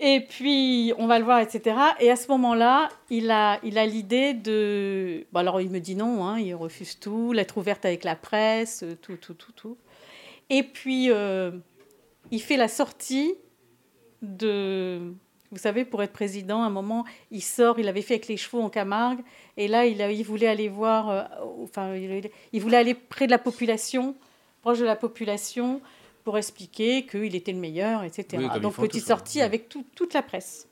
Et puis, on va le voir, etc. Et à ce moment-là, il a il a l'idée de... Bon, alors, il me dit non, hein, il refuse tout, lettre ouverte avec la presse, tout, tout, tout, tout. Et puis, euh, il fait la sortie de... Vous savez, pour être président, à un moment, il sort, il avait fait avec les chevaux en Camargue, et là, il, a, il voulait aller voir, euh, enfin, il voulait aller près de la population, proche de la population, pour expliquer qu'il était le meilleur, etc. Donc petite sortie avec toute la presse.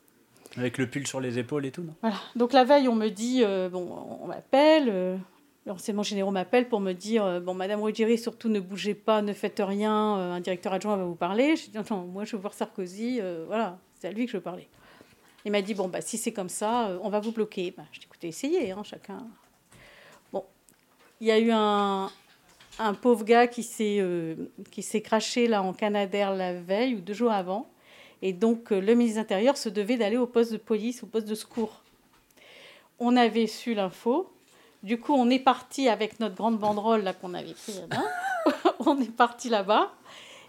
Avec le pull sur les épaules et tout, non? Voilà. Donc la veille, on me dit, euh, bon, on m'appelle, euh, l'enseignement général m'appelle pour me dire, euh, bon, Madame Ruggieri, surtout ne bougez pas, ne faites rien, un directeur adjoint va vous parler. Je dis, non, moi je veux voir Sarkozy, voilà, c'est à lui que je veux parler. Il m'a dit, bon, bah, si c'est comme ça, on va vous bloquer. Bah, je dis, écoutez, essayez, hein, chacun. Bon, il y a eu un, un pauvre gars qui s'est euh, qui s'est craché là en Canadair la veille ou deux jours avant. Et donc, euh, le ministre de l'Intérieur se devait d'aller au poste de police, au poste de secours. On avait su l'info. Du coup, on est parti avec notre grande banderole là qu'on avait pris. *laughs* on est parti là-bas.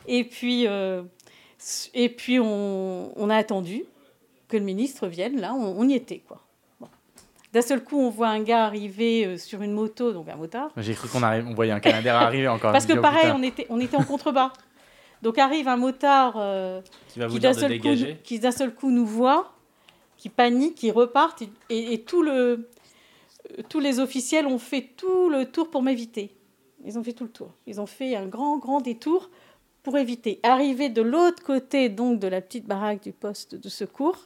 Et puis, euh, et puis on, on, a attendu que le ministre vienne. Là, on, on y était. quoi. D'un seul coup, on voit un gars arriver euh, sur une moto, donc un motard. J'ai cru qu'on on voyait un Canadair arriver encore. Parce que pareil, on était, on était en contrebas. Donc arrive un motard euh, qui, va vous d'un seul, coup, qui d'un seul coup nous voit, qui panique, qui repart, et, tout le, tous les officiels ont fait tout le tour pour m'éviter. Ils ont fait tout le tour. Ils ont fait un grand, grand détour pour éviter. Arrivé de l'autre côté donc de la petite baraque du poste de secours,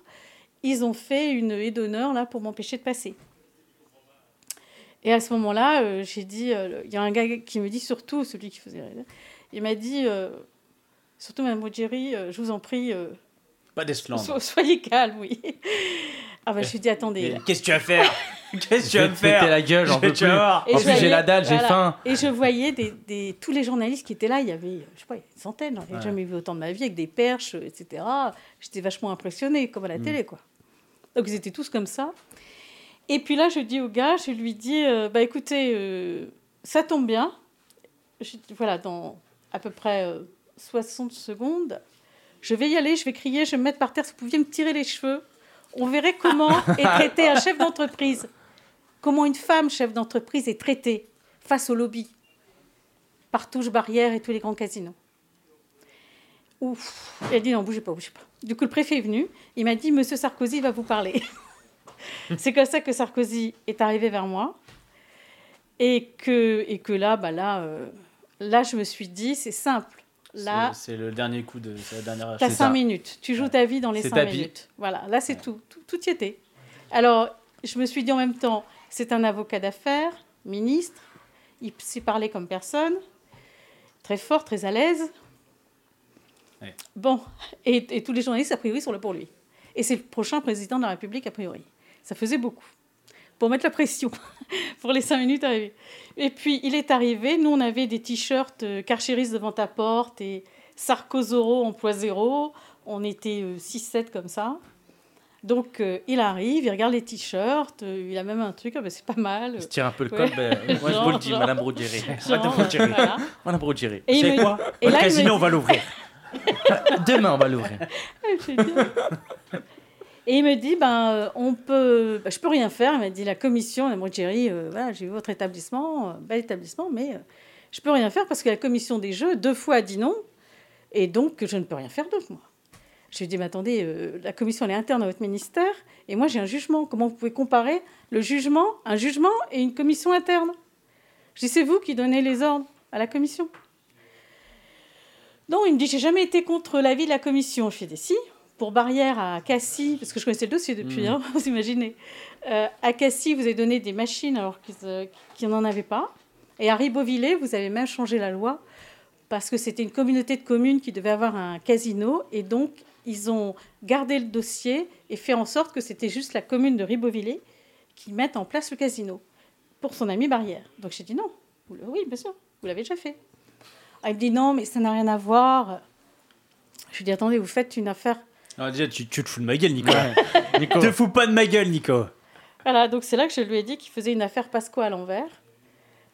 ils ont fait une haie d'honneur là pour m'empêcher de passer. Et à ce moment-là, euh, j'ai dit, euh, il y a un gars qui me dit surtout, celui qui faisait, il m'a dit, euh, surtout Mme Rogeri, je vous en prie, pas d'esclandre. soyez calme, oui. Ah bah je lui ai dit, attendez. Qu'est-ce que tu vas faire? *laughs* Qu'est-ce que tu vas me faire? la gueule, j'en peux plus. En plus, j'ai la dalle, j'ai faim. Et je voyais des, des, tous les journalistes qui étaient là, il y avait, je sais pas, une centaine, j'en ai jamais vu autant de ma vie, avec des perches, etc. J'étais vachement impressionnée, comme à la mm. télé, quoi. Donc ils étaient tous comme ça. Et puis là, je dis au gars, je lui dis, euh, bah écoutez, euh, ça tombe bien. voilà, dans à peu près 60 euh, secondes, je vais y aller, je vais crier, je vais me mettre par terre, si vous pouviez me tirer les cheveux on verrait comment est *laughs* traité un chef d'entreprise. Comment une femme chef d'entreprise est traitée face au lobby, par touche barrière et tous les grands casinos. Ouf, elle dit non, bougez pas, bougez pas. Du coup, le préfet est venu, il m'a dit Monsieur Sarkozy va vous parler. *laughs* c'est comme ça que Sarkozy est arrivé vers moi. Et que, et que là, bah là, euh, là, je me suis dit, c'est simple. Là, c'est le dernier coup de la dernière. T'as 5 minutes. Tu joues ta vie dans les 5 minutes. Voilà, là c'est tout. tout. y était. Alors, je me suis dit en même temps, c'est un avocat d'affaires, ministre. Il s'est parlé comme personne, très fort, très à l'aise. Bon, et, tous les journalistes a priori sont là pour lui. Et c'est le prochain président de la République a priori. Ça faisait beaucoup pour mettre la pression *laughs* pour les cinq minutes arrivées. Et puis, il est arrivé. Nous, on avait des t-shirts euh, Carchéris devant ta porte et Sarkozoro emploi zéro. On était 6-7 euh, comme ça. Donc, euh, il arrive, il regarde les t-shirts, il a même un truc, ah, ben, c'est pas mal. Il se tire un peu le col, ben, *laughs* moi je vous le dis, Madame Broudieri. Madame Broudieri. Et c'est quoi Le casino, on va l'ouvrir. *laughs* Demain, on va l'ouvrir. Et il me dit, ben, euh, on peut, ben, je peux rien faire. Il m'a dit, la commission, la Jerry, euh, voilà, j'ai vu votre établissement, euh, bel établissement, mais je je peux rien faire parce que la commission des jeux, deux fois, a dit non. Et donc, je ne peux rien faire d'autre, moi. Je lui ai dit, mais attendez, la commission, elle est interne à votre ministère, et moi, j'ai un jugement. Comment vous pouvez comparer le jugement, un jugement et une commission interne? Je dis, c'est vous qui donnez les ordres à la commission. Non, il me dit, j'ai jamais été contre l'avis de la commission. Je lui ai dit, si, pour Barrière à Cassis, parce que je connaissais le dossier depuis, mm. hein, *laughs* vous imaginez. Euh, à Cassis, vous avez donné des machines alors qu'ils n'en avaient pas. Et à Ribeauvillé, vous avez même changé la loi parce que c'était une communauté de communes qui devait avoir un casino. Et donc, ils ont gardé le dossier et fait en sorte que c'était juste la commune de Ribeauvillé qui mette en place le casino pour son ami Barrière. Donc j'ai dit non. Oui, bien sûr, vous l'avez déjà fait. Elle me dit non, mais ça n'a rien à voir. Je lui dis attendez, vous faites une affaire ah, déjà, tu, te fous de ma gueule, Nico. *laughs* Nico. te fous pas de ma gueule, Nico. Voilà, donc c'est là que je lui ai dit qu'il faisait une affaire Pasco à l'envers.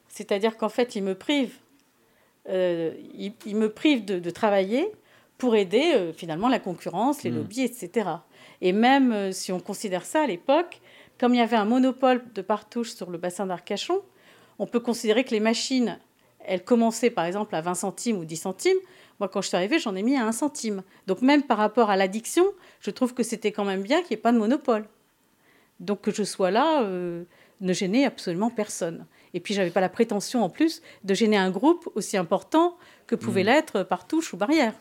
C'est-à-dire qu'en fait, il me prive, euh, il, me prive de, travailler pour aider euh, finalement la concurrence, les hmm. lobbies, etc. Et même euh, si on considère ça à l'époque, comme il y avait un monopole de partouche sur le bassin d'Arcachon, on peut considérer que les machines, elles commençaient par exemple à 20 centimes ou 10 centimes. Moi, quand je suis arrivée, j'en ai mis à un centime. Donc même par rapport à l'addiction, je trouve que c'était quand même bien qu'il n'y ait pas de monopole. Donc que je sois là euh, ne gênait absolument personne. Et puis j'avais pas la prétention en plus de gêner un groupe aussi important que pouvait mmh. l'être par touche ou barrière.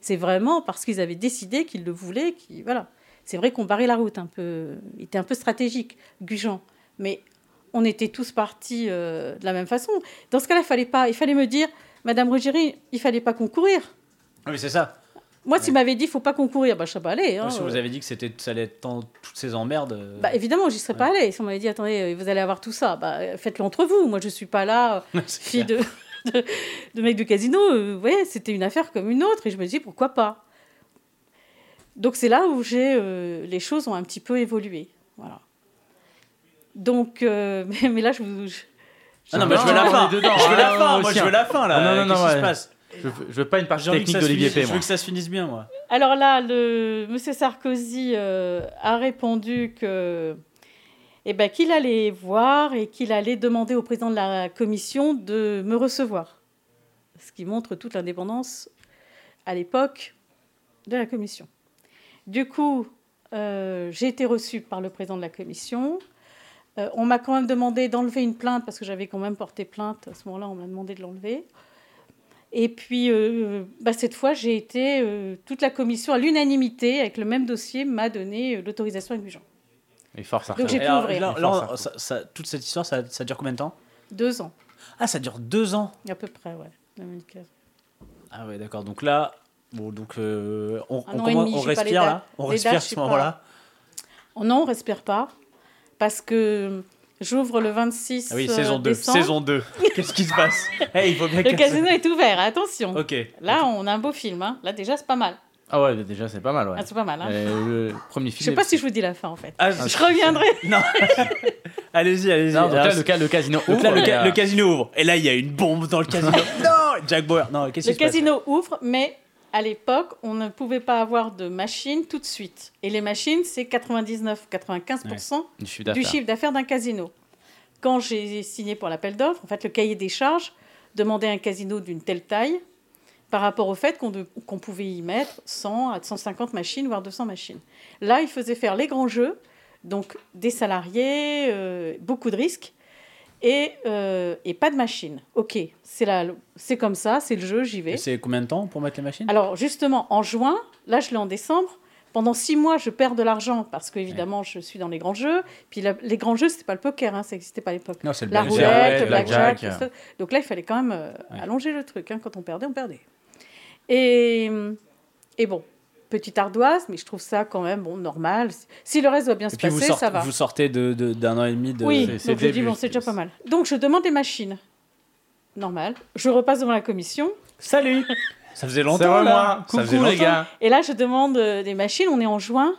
C'est vraiment parce qu'ils avaient décidé qu'ils le voulaient, qui voilà. C'est vrai qu'on barrait la route un peu, il était un peu stratégique, Gujan, mais on était tous partis euh, de la même façon. Dans ce cas-là, il fallait pas, il fallait me dire, Madame Ruggieri, il fallait pas concourir. Ah oui, c'est ça. Moi, s'il m'avait dit faut pas concourir, bah, je serais pas allée. Hein, si vous avez dit que c'était, ça allait être toutes ces emmerdes. Euh, bah, évidemment, j'y serais pas allée. Si on m'avait dit attendez, vous allez avoir tout ça, bah, faites-le entre vous. Moi, je suis pas là, *laughs* fille de, de, mec de casino, euh, ouais, c'était une affaire comme une autre. Et je me dis, pourquoi pas? Donc c'est là où j'ai, euh, les choses ont un petit peu évolué. Voilà. Donc, mais, *laughs* mais, là, je vous. Ah non, mais je veux la fin. Je veux la fin. Moi, je veux la fin là. non, non, non, Qu'est-ce qui se passe je veux, veux pas une partie technique d'Olivier P. Je veux que ça se finisse bien, moi. Alors là, le Monsieur Sarkozy a répondu que eh ben, qu'il allait voir et qu'il allait demander au président de la commission de me recevoir. Ce qui montre toute l'indépendance à l'époque de la commission. Du coup, euh, j'ai été reçue par le président de la commission. Euh, on m'a quand même demandé d'enlever une plainte parce que j'avais quand même porté plainte. À ce moment-là, on m'a demandé de l'enlever. Et puis, euh, bah, cette fois, j'ai été. toute la commission, à l'unanimité, avec le même dossier, m'a donné l'autorisation indulgente. Et force Donc j'ai pu ouvrir. toute cette histoire, ça, ça, dure combien de temps? Deux ans. Ah, ça dure deux ans? À peu près, ouais. 2015. Ah ouais, d'accord. Donc là, bon, donc euh, on, on, on respire là, on respire à ce moment-là? Oh non, on respire pas parce que j'ouvre le 26 ah oui, saison 2. Euh, saison 2. *laughs* Qu'est-ce qui se passe hey, il faut bien Le casino est ouvert, attention. Ok. Là, on a un beau film. Hein. Là, déjà, c'est pas mal. Ah ouais, déjà c'est pas mal, ouais. Ah, c'est pas mal. Hein. le premier film. Je sais pas si je vous dis la fin en fait. Ah, je reviendrai. *laughs* non. allez-y, allez-y. Non, donc là, le, le casino ouvre. Là, le, le, casino ouvre. Et là, il y a une bombe dans le casino. *laughs* non, Jack Bauer. Non, qu'est-ce qui se passe Le casino ouvre, mais à l'époque, on ne pouvait pas avoir de machines tout de suite. Et les machines, c'est 99-95% du chiffre d'affaires d'un casino. Quand j'ai signé pour l'appel d'offres, en fait, le cahier des charges demandait un casino d'une telle taille par rapport au fait qu'on pouvait y mettre 100 à 150 machines, voire 200 machines. Là, il faisait faire les grands jeux, donc des salariés, euh, beaucoup de risques, et, euh, et, pas de machines. Ok, c'est comme ça, c'est le jeu, j'y vais. c'est combien de temps pour mettre les machines? Alors justement, en juin, là je l'ai en décembre, pendant six mois, je perds de l'argent parce qu'évidemment, je suis dans les grands jeux. Puis les grands jeux, c'était pas le poker, hein, ça n'existait pas à l'époque. Non, c'est le La roulette, le blackjack. Donc là, il fallait quand même euh, allonger le truc. Hein. Quand on perdait, on perdait. Et, et bon, petite ardoise, mais je trouve ça quand même bon, normal. Si le reste doit bien se passer, ça va. Vous sortez d'un de, an et demi de. Oui, donc je dis, bon, c'est déjà pas mal. Donc je demande des machines. Normal. Je repasse devant la commission. Salut Ça faisait longtemps, là. Coucou, ça faisait les gars. Et là, je demande euh, des machines. On est en juin.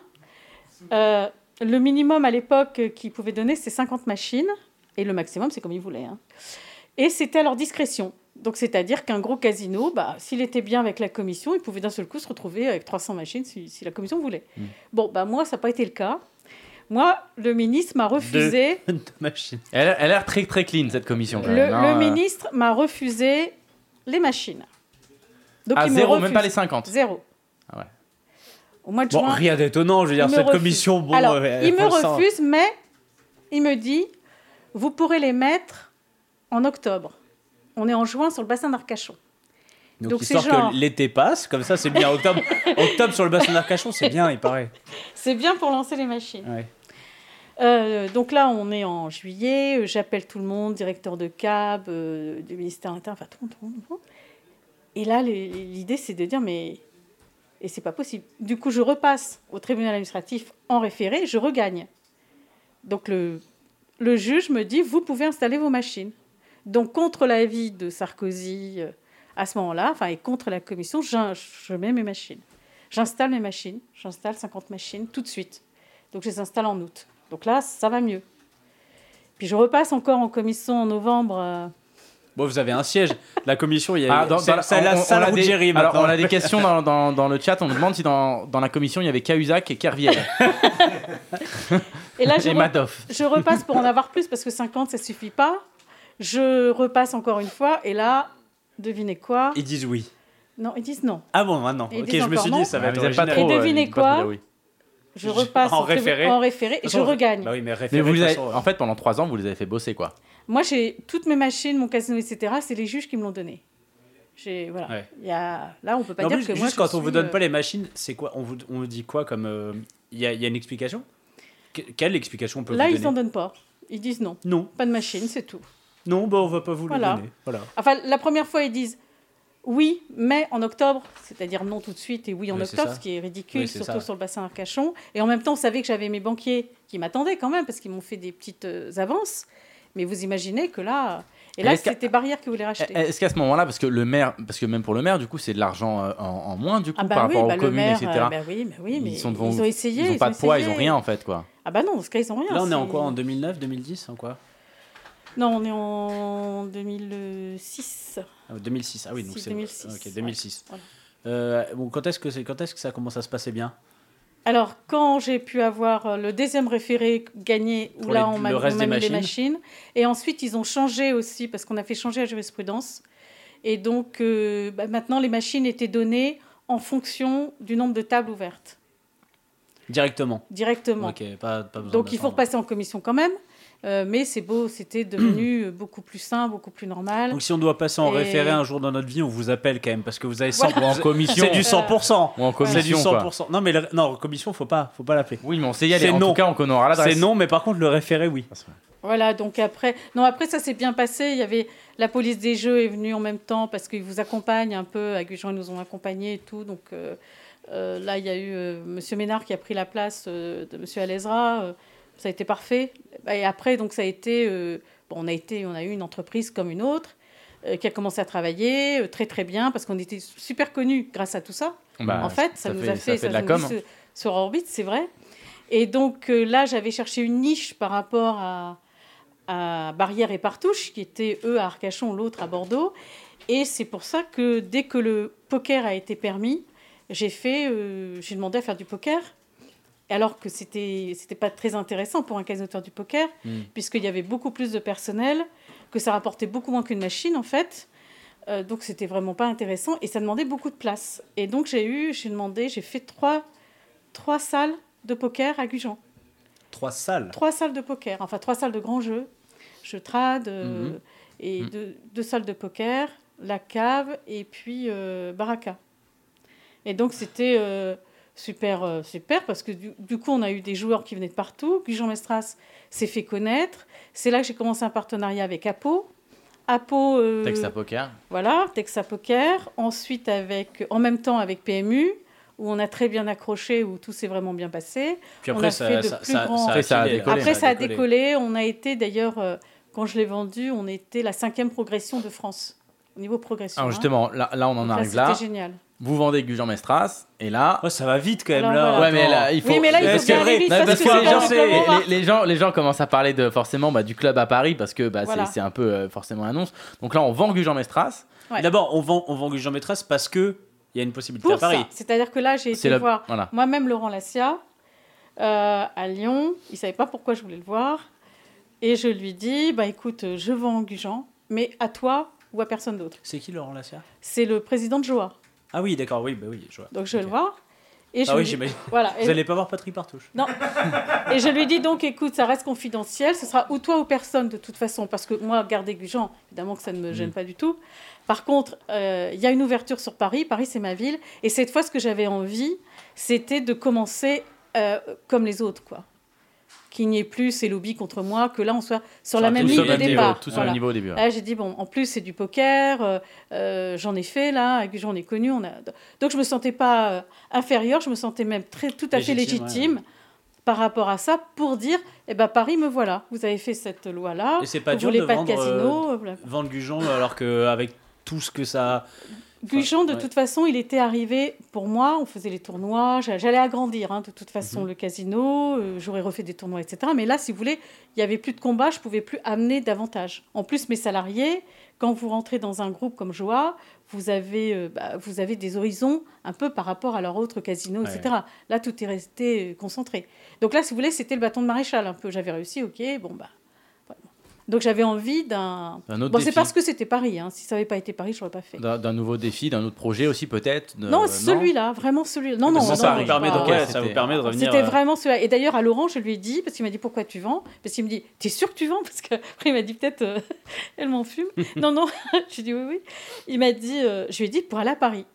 Euh, le minimum à l'époque qu'ils pouvaient donner, c'est 50 machines. Et le maximum, c'est comme ils voulaient. Hein. Et c'était à leur discrétion. Donc, c'est-à-dire qu'un gros casino, bah, s'il était bien avec la commission, il pouvait d'un seul coup se retrouver avec 300 machines si, la commission voulait. Hmm. Bon, bah, moi, ça n'a pas été le cas. Moi, le ministre m'a refusé. *laughs* De, machines. Elle, a l'air très très clean cette commission. le, le euh. ministre m'a refusé les machines. Donc ah, zéro, même pas les 50 Zéro. Ah ouais. Au mois de bon, rien d'étonnant, je veux dire, cette commission. Bon, Alors, il me refuse, mais il me dit vous pourrez les mettre en octobre. On est en juin sur le bassin d'Arcachon. Donc, Donc genre... que l'été passe, comme ça c'est bien. Octobre, *laughs* octobre sur le bassin d'Arcachon, c'est bien, il paraît. C'est bien pour lancer les machines. Ouais. Euh, donc là, on est en juillet. J'appelle tout le monde, directeur de cab, euh, du ministère interne, enfin tout le monde, tout le monde. Et là, l'idée, c'est de dire, mais. Et c'est pas possible. Du coup, je repasse au tribunal administratif en référé, je regagne. Donc le, le juge me dit, vous pouvez installer vos machines. Donc, contre l'avis de Sarkozy, euh, à ce moment-là, enfin, et contre la commission, je mets mes machines. J'installe mes machines, j'installe 50 machines tout de suite. Donc, je les installe en août. Donc là, ça va mieux. Puis je repasse encore en commission en novembre. Euh, Bon, vous avez un siège. La commission, il y a. Ah, dans, la salle on, des, alors, on a des questions dans, dans, dans, le chat. On nous demande si dans, dans la commission, il y avait Cahuzac et Kerviel. et là, je, je repasse pour en avoir plus parce que 50, ça suffit pas. Je repasse encore une fois. Et là, devinez quoi Ils disent oui. Non, ils disent non. Ah bon, maintenant. Ok, je me suis dit, ça va être pas trop, Et devinez quoi Je repasse *laughs* en, référé. en référé et je regagne. Bah oui, mais, référé, mais vous avez, en fait, pendant trois ans, vous les avez fait bosser, quoi. Moi, j'ai toutes mes machines, mon casino, etc. C'est les juges qui me l'ont donné. Voilà. Il y a... Là, on peut pas dire que juste moi. quand on vous donne euh, pas les machines, c'est quoi? On vous, on dit quoi comme. Euh, il y, a, y, a, une explication? Quelle explication on peut Là, vous donner? Là, ils n'en donnent pas. Ils disent non. Non. Pas de machine, c'est tout. Non, bah, on va pas vous le donner. Voilà. Enfin, la première fois, ils disent oui, mais en octobre, c'est-à-dire non tout de suite et oui en octobre, ce qui est ridicule, surtout sur le bassin Arcachon. Et en même temps, on savait que j'avais mes banquiers qui m'attendaient quand même, parce qu'ils m'ont fait des petites euh, avances. Mais vous imaginez que là. Et là, c'était Barrière qui voulait racheter. Est-ce qu'à ce, moment-là, parce que le maire, parce que même pour le maire, du coup, c'est de l'argent euh, en, moins, du coup, ah bah par rapport bah aux communes, etc. bah oui, bah oui, mais ils, sont devant, ils ont essayé. Ils n'ont pas de poids, ils n'ont rien, en fait, quoi. Ah bah non, dans ce cas, ils n'ont rien. Là, on est en quoi En 2009, 2010 En quoi? Non, on est en 2006. Ah, 2006, ah oui, donc c'est 2006. Ok, 2006. Euh, bon, quand est-ce que quand est-ce que ça commence à se passer bien? Alors, quand j'ai pu avoir euh, le deuxième référé gagné, où là, on m'a mis les machines. Et ensuite, ils ont changé aussi, parce qu'on a fait changer la jurisprudence. Et donc, euh, bah, maintenant, les machines étaient données en fonction du nombre de tables ouvertes. Directement Directement. Pas besoin Donc, il faut repasser en commission quand même. Euh, mais c'est beau, c'était devenu *clears throat* beaucoup plus sain, beaucoup plus normal. Donc si on doit passer en référé un jour dans notre vie, on vous appelle quand même parce que vous avez 100 en commission. C'est du 100%. Ou en commission. C'est du 100%. Non mais non, en commission, faut pas, faut pas l'appeler. Oui, mais on sait y aller. En tout cas, on connaîtra l'adresse. C'est non, mais par contre le référé, oui. Voilà, donc après, non après ça s'est bien passé. Il y avait la police des jeux est venue en même temps parce qu'ils vous accompagnent un peu. Agujan, ils nous ont accompagnés et tout. Donc euh, euh, là, il y a eu Monsieur Ménard qui a pris la place de Monsieur Alezra ça a été parfait. Et après, donc ça a été, euh, bon, on a été, on a eu une entreprise comme une autre euh, qui a commencé à travailler euh, très très bien parce qu'on était super connus grâce à tout ça. Bah, en fait, ça, nous a fait, ça, sur orbite, c'est vrai. Et donc là, j'avais cherché une niche par rapport à, à Barrière et Partouche, qui étaient eux à Arcachon, l'autre à Bordeaux. Et c'est pour ça que dès que le poker a été permis, j'ai fait, j'ai demandé à faire du poker alors que c'était c'était pas très intéressant pour un casinoteur du poker, hmm. puisqu'il y avait beaucoup plus de personnel, que ça rapportait beaucoup moins qu'une machine en fait. Euh, donc c'était vraiment pas intéressant et ça demandait beaucoup de place. Et donc j'ai eu, j'ai demandé, j'ai fait trois, trois salles de poker à Gujan. Trois salles? Trois salles de poker, enfin trois salles de grands jeux. Je trade euh, mhm. et. Deux, salles de poker, la cave et puis euh, Baraka. Et donc c'était euh, super, euh, super, parce que du, coup, on a eu des joueurs qui venaient de partout. Puis Jean Mestras s'est fait connaître. C'est là que j'ai commencé un partenariat avec Apo. Apo. Euh, Texas Poker. Voilà, Texas Poker. Ensuite, avec, en même temps avec PMU, où on a très bien accroché, où tout s'est vraiment bien passé. Puis après, ça, a décollé. Après, ça a décollé. On a été, d'ailleurs, euh, quand je l'ai vendu, on était la cinquième progression de France, au niveau progression. Alors, justement, là, là, on en arrive là. C'était génial vous vendez Gujan Mestras et là ça va vite quand même là. ouais mais là il faut oui mais là il faut bien vite parce, que, les, gens, les, gens les gens commencent à parler de forcément bah, du club à Paris parce que bah, c'est un peu euh, forcément annonce. Donc là on vend Gujan Mestras. D'abord on vend on vend Gujan Mestras parce que il y a une possibilité à Paris. c'est-à-dire que là j'ai été voir moi-même Laurent Lassia euh, à Lyon. Il savait pas pourquoi je voulais le voir. Et je lui dis bah écoute je vends Gujan mais à toi ou à personne d'autre. C'est qui Laurent Lassia? C'est le président de Joa ah oui, d'accord, oui, bah oui, je vois. Donc je vais le voir. Et je ah oui, j'imagine. Voilà. Vous n'allez pas voir Patrick Partouche. Non. *laughs* et je lui dis donc, écoute, ça reste confidentiel, ce sera ou toi ou personne de toute façon, parce que moi, garder Gujan, évidemment que ça ne me gêne mm. pas du tout. Par contre, euh, il y a une ouverture sur Paris. Paris, c'est ma ville. Et cette fois, ce que j'avais envie, c'était de commencer euh, comme les autres, quoi qu'il n'y ait plus ces lobbies contre moi, que là on soit sur la même ligne de départ. Tout sur le niveau au début. j'ai dit bon, en plus c'est du poker, euh, euh, j'en ai fait là, j'en ai connu, on a... donc je me sentais pas euh, inférieure, je me sentais même très tout à fait légitime. Par rapport à ça, pour dire, eh ben Paris, me voilà. Vous avez fait cette loi-là. Et c'est pas dur de pas vendre, de casino. vendre Gujon alors qu'avec tout ce que ça Gujan, de toute façon, il était arrivé, pour moi, on faisait les tournois, j'allais agrandir, hein, de toute façon, mhm. le casino, euh, j'aurais refait des tournois, etc. Mais là, si vous voulez, il n'y avait plus de combat, je ne pouvais plus amener davantage. En plus, mes salariés, quand vous rentrez dans un groupe comme Joa, vous avez, euh, bah, vous avez des horizons un peu par rapport à leur autre casino, etc. Là, tout est resté concentré. Donc là, si vous voulez, c'était le bâton de maréchal un peu. J'avais réussi, ok, bon, bah, donc j'avais envie d'un. Bon, c'est parce que c'était Paris. Hein. Si ça n'avait pas été Paris, je n'aurais pas fait. D'un nouveau défi, d'un autre projet aussi peut-être. Non, celui-là, vraiment celui-là. Non, non, ça, ça, vous permet de, ça vous permet de revenir. C'était euh, vraiment celui-là. Et d'ailleurs, à Laurent, je lui ai dit, parce qu'il m'a dit pourquoi tu vends? Parce qu'il me dit, t'es sûr que tu vends? Parce qu'après, il m'a dit peut-être, euh, *laughs* elle m'en fume. non, non, *laughs* je lui ai dit oui, oui. Il m'a dit, euh, je lui ai dit pour aller à Paris.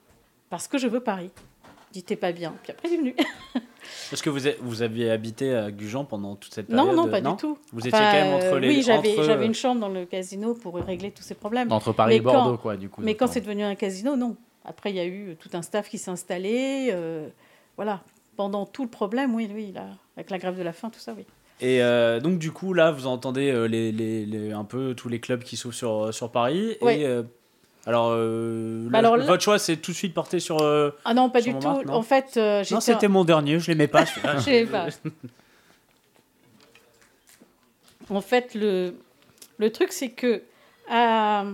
Parce que je veux Paris. T'es pas bien. Puis après, il est venu. *laughs* Est-ce que vous, vous aviez habité à Gujan pendant toute cette période Non, non, pas du tout. Vous étiez quand même entre les... Oui, j'avais une chambre dans le casino pour régler tous ces problèmes. Entre Paris et Bordeaux, quoi, du coup. Mais quand c'est devenu un casino, non. Après, il y a eu tout un staff qui s'est installé. Euh, voilà. Pendant tout le problème, oui, oui, là, avec la grève de la faim, tout ça, oui. Et euh, donc, du coup, là, vous entendez euh, les, les, un peu tous les clubs qui s'ouvrent sur, sur Paris. Et, euh, alors, bah votre choix, c'est tout de suite porté sur. ah non, pas du tout. En fait, non, c'était mon dernier, je l'aimais pas. *laughs* Je pas. en fait, le, le truc, c'est que à,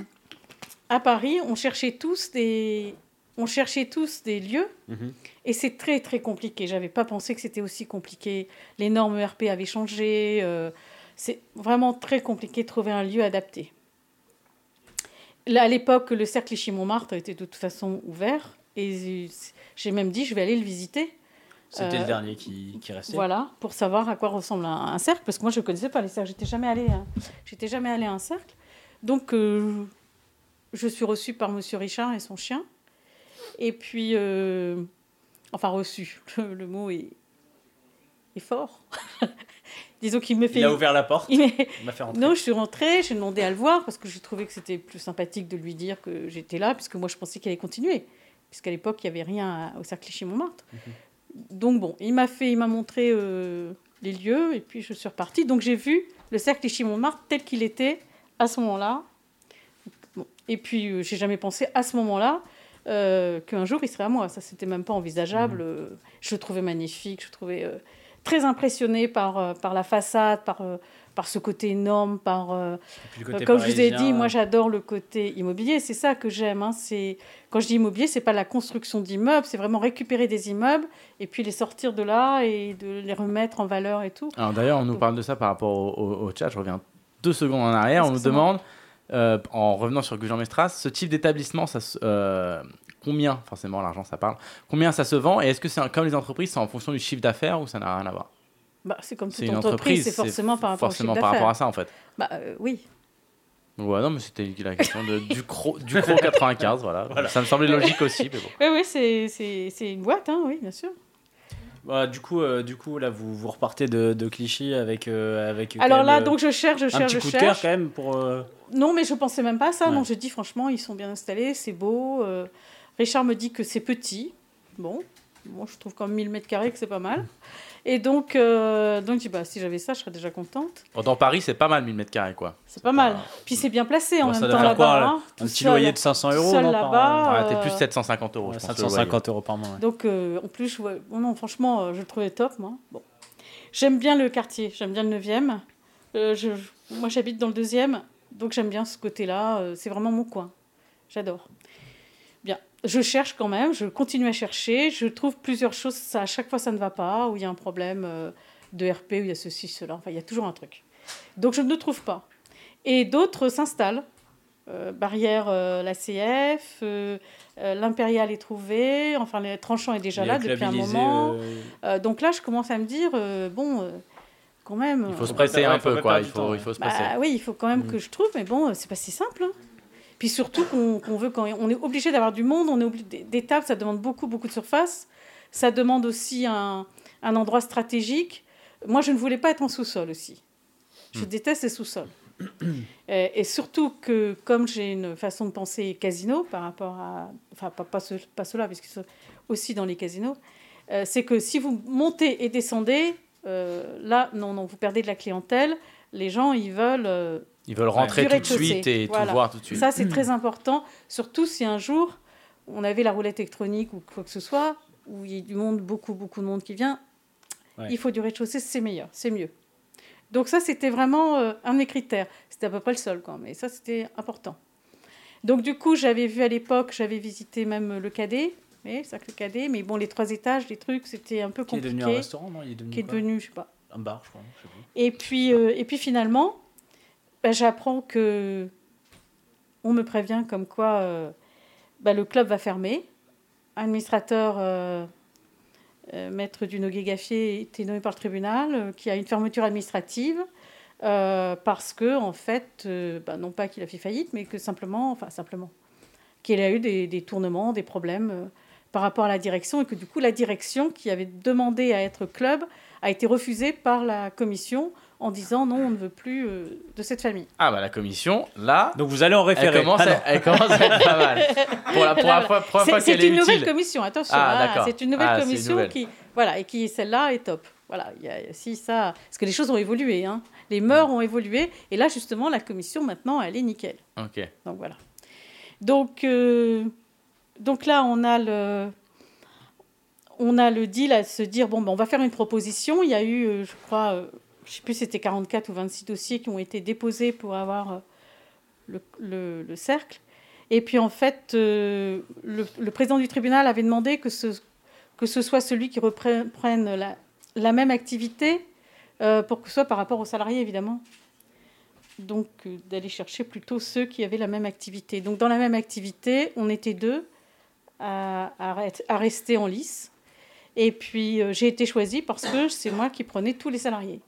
à Paris, on cherchait tous des, on cherchait tous des lieux. Mhm. Et c'est très très compliqué. J'avais pas pensé que c'était aussi compliqué. Les normes ERP avaient changé. Euh, c'est vraiment très compliqué de trouver un lieu adapté. Là, à l'époque, le cercle Clichy-Montmartre était de toute façon ouvert. Et j'ai même dit, je vais aller le visiter. C'était le euh, dernier qui, qui, restait. Voilà, pour savoir à quoi ressemble un, cercle, parce que moi je ne connaissais pas les cercles, j'étais jamais allée, hein. j'étais jamais allée à un cercle. Donc euh, je suis reçue par Monsieur Richard et son chien, et puis Enfin, reçu. *laughs* Le, mot est, est fort. *laughs* Disons qu'il me fait. Il a ouvert la porte. Il m'a fait rentrer. Non, je suis rentrée, j'ai demandé à le voir parce que j'ai trouvé que c'était plus sympathique de lui dire que j'étais là, puisque moi je pensais qu'il allait continuer. Puisqu'à l'époque, il n'y avait rien au cercle Clichy-Montmartre. Mhm. Donc bon, il m'a fait, il m'a montré euh, les lieux et puis je suis repartie. Donc j'ai vu le cercle Clichy-Montmartre tel qu'il était à ce moment-là. Et puis euh, j'ai jamais pensé à ce moment-là euh, qu'un jour il serait à moi. Ça, c'était même pas envisageable. Mhm. Euh, je le trouvais magnifique, je le trouvais euh, très impressionné par, par la façade, par, par ce côté énorme, par. comme je vous ai dit, moi j'adore le côté immobilier, c'est ça que j'aime. Hein. c'est quand je dis immobilier, c'est pas la construction d'immeubles, c'est vraiment récupérer des immeubles et puis les sortir de là et de les remettre en valeur et tout. Alors d'ailleurs, on nous parle de ça par rapport au, chat. Je reviens deux secondes en arrière. On nous demande. en revenant sur Gujan Mestras, ce type d'établissement, ça, combien, forcément l'argent ça parle, combien ça se vend et est-ce que c'est comme les entreprises, c'est en fonction du chiffre d'affaires ou ça n'a rien à voir? Bah, C'est comme toute une entreprise, c'est forcément par rapport forcément par rapport à ça en fait. Bah euh, oui. Ouais, non, mais c'était la question de, du Cro, du 95, voilà. Ça me semblait logique aussi. Mais bon. Oui, oui, c'est une boîte, hein, oui, bien sûr. Bah, du coup, euh, du coup, là, vous, vous repartez de, de Clichy avec, euh, avec. Alors là, donc je cherche, je cherche, un petit je coup cherche. De cœur quand même pour. Non, mais je pensais même pas à ça. Non, je dis franchement, ils sont bien installés, c'est beau. Richard me dit que c'est petit. Bon, moi je trouve comme 1000 mètres carrés que c'est pas mal. Et donc, euh, donc je dis, bah, si j'avais ça, je serais déjà contente. Dans Paris, c'est pas mal 1000 mètres carrés, quoi. C'est pas mal. Puis c'est bien placé en même temps là-bas. Hein, un petit loyer de 500 euros seul là-bas. T'es plus 750 euros. 750 euros par mois. Donc, euh, en plus, non, franchement, euh, je le trouvais top, moi. Bon. J'aime bien le quartier, j'aime bien le 9e. je, moi, j'habite dans le 2e, donc j'aime bien ce côté-là. c'est vraiment mon coin. J'adore je cherche quand même, je continue à chercher, je trouve plusieurs choses, ça, à chaque fois ça ne va pas, ou il y a un problème euh, de RP, ou il y a ceci, cela, enfin il y a toujours un truc. Donc je ne trouve pas. Et d'autres s'installent. Euh, barrière, euh, la CF, l'impérial est trouvé, enfin le tranchant est déjà là depuis un moment. donc là je commence à me dire, bon quand même. Il faut se presser un peu, quoi. Il faut, il faut se presser. Bah, oui, il faut quand même mm. que je trouve, mais bon, c'est pas si simple. Hein. Puis surtout qu'on veut quand on est obligé d'avoir du monde, on est obligé des tables, ça demande beaucoup beaucoup de surface, ça demande aussi un, un endroit stratégique. Moi, je ne voulais pas être en sous-sol aussi. Je hmm. déteste les sous-sols. et, surtout que comme j'ai une façon de penser casino par rapport à, enfin pas, pas, ce, pas cela, puisqu'ils sont aussi dans les casinos, euh, c'est que si vous montez et descendez, euh, là, non, non, vous perdez de la clientèle. Les gens, ils veulent euh, ils veulent rentrer tout de suite et tout voir tout de suite. Ça, c'est très important, surtout si un jour on avait la roulette électronique ou quoi que ce soit, où il y a du monde, beaucoup, beaucoup de monde qui vient. Il faut du rez-de-chaussée, c'est meilleur, c'est mieux. Donc ça, c'était vraiment euh, un des critères. C'était à peu près le seul, quand mais ça, c'était important. Donc du coup, j'avais vu à l'époque, j'avais visité même le cadet, mais ça le cadet, mais bon, les trois étages, les trucs, c'était un peu compliqué. Qui est devenu un restaurant, non? Il est devenu, qui est devenu je sais pas. Un bar, je crois. et puis, euh, et puis finalement, bah, j'apprends que on me prévient comme quoi euh, bah, le club va fermer. Administrateur euh, euh, maître du Noguet Gaffier était nommé par le tribunal, qui a une fermeture administrative parce que en fait, bah, non pas qu'il a fait faillite, mais que simplement, enfin simplement, qu'il a eu des, des, tournements, des problèmes par rapport à la direction et que du coup la direction qui avait demandé à être club a été refusée par la commission en disant non, on ne veut plus euh, de cette famille. Ah bah la commission, là... Donc vous allez en référer. Elle commence, à, elle commence à être pas mal. *laughs* Pour la première fois, fois qu'elle est, C'est une nouvelle commission, attention. Ah, hein, c'est une nouvelle ah, commission qui... Voilà, et qui, celle-là, est top. Voilà, il y a si ça. Parce que les choses ont évolué, hein. les mœurs ont évolué, et là justement la commission maintenant elle est nickel. Ok. Donc voilà. Donc, euh, donc là on a le, on a le deal à se dire bon ben on va faire une proposition. Il y a eu, euh, je crois, je sais plus c'était 44 ou 26 dossiers qui ont été déposés pour avoir le, le, le cercle. Et puis en fait, le, le, président du tribunal avait demandé que ce, soit celui qui reprenne la, même activité euh, pour que ce soit par rapport aux salariés, évidemment. Donc, euh, d'aller chercher plutôt ceux qui avaient la même activité. Donc, dans la même activité, on était deux à, à, rester en lice. Et puis, euh, j'ai été choisie parce que c'est moi qui prenais tous les salariés.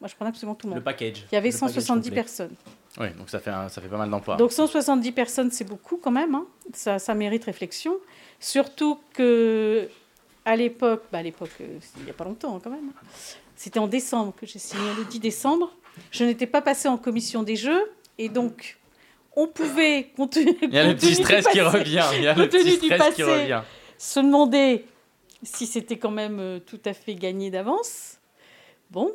Moi, je prenais absolument tout le monde. Le package. Il y avait 170 personnes. Oui, donc ça fait, ça fait pas mal d'emplois. Donc 170 personnes, c'est beaucoup quand même. Hein. Ça, ça mérite réflexion. Surtout que à l'époque, bah à l'époque, euh, il n'y a pas longtemps hein, quand même, c'était en décembre que j'ai signé, le 10 décembre. Je n'étais pas passée en commission des jeux, et donc on pouvait, *laughs* continuer. Il y a le petit stress qui revient, il y a le petit stress qui revient. Se demander si c'était quand même euh, tout à fait gagné d'avance. Bon.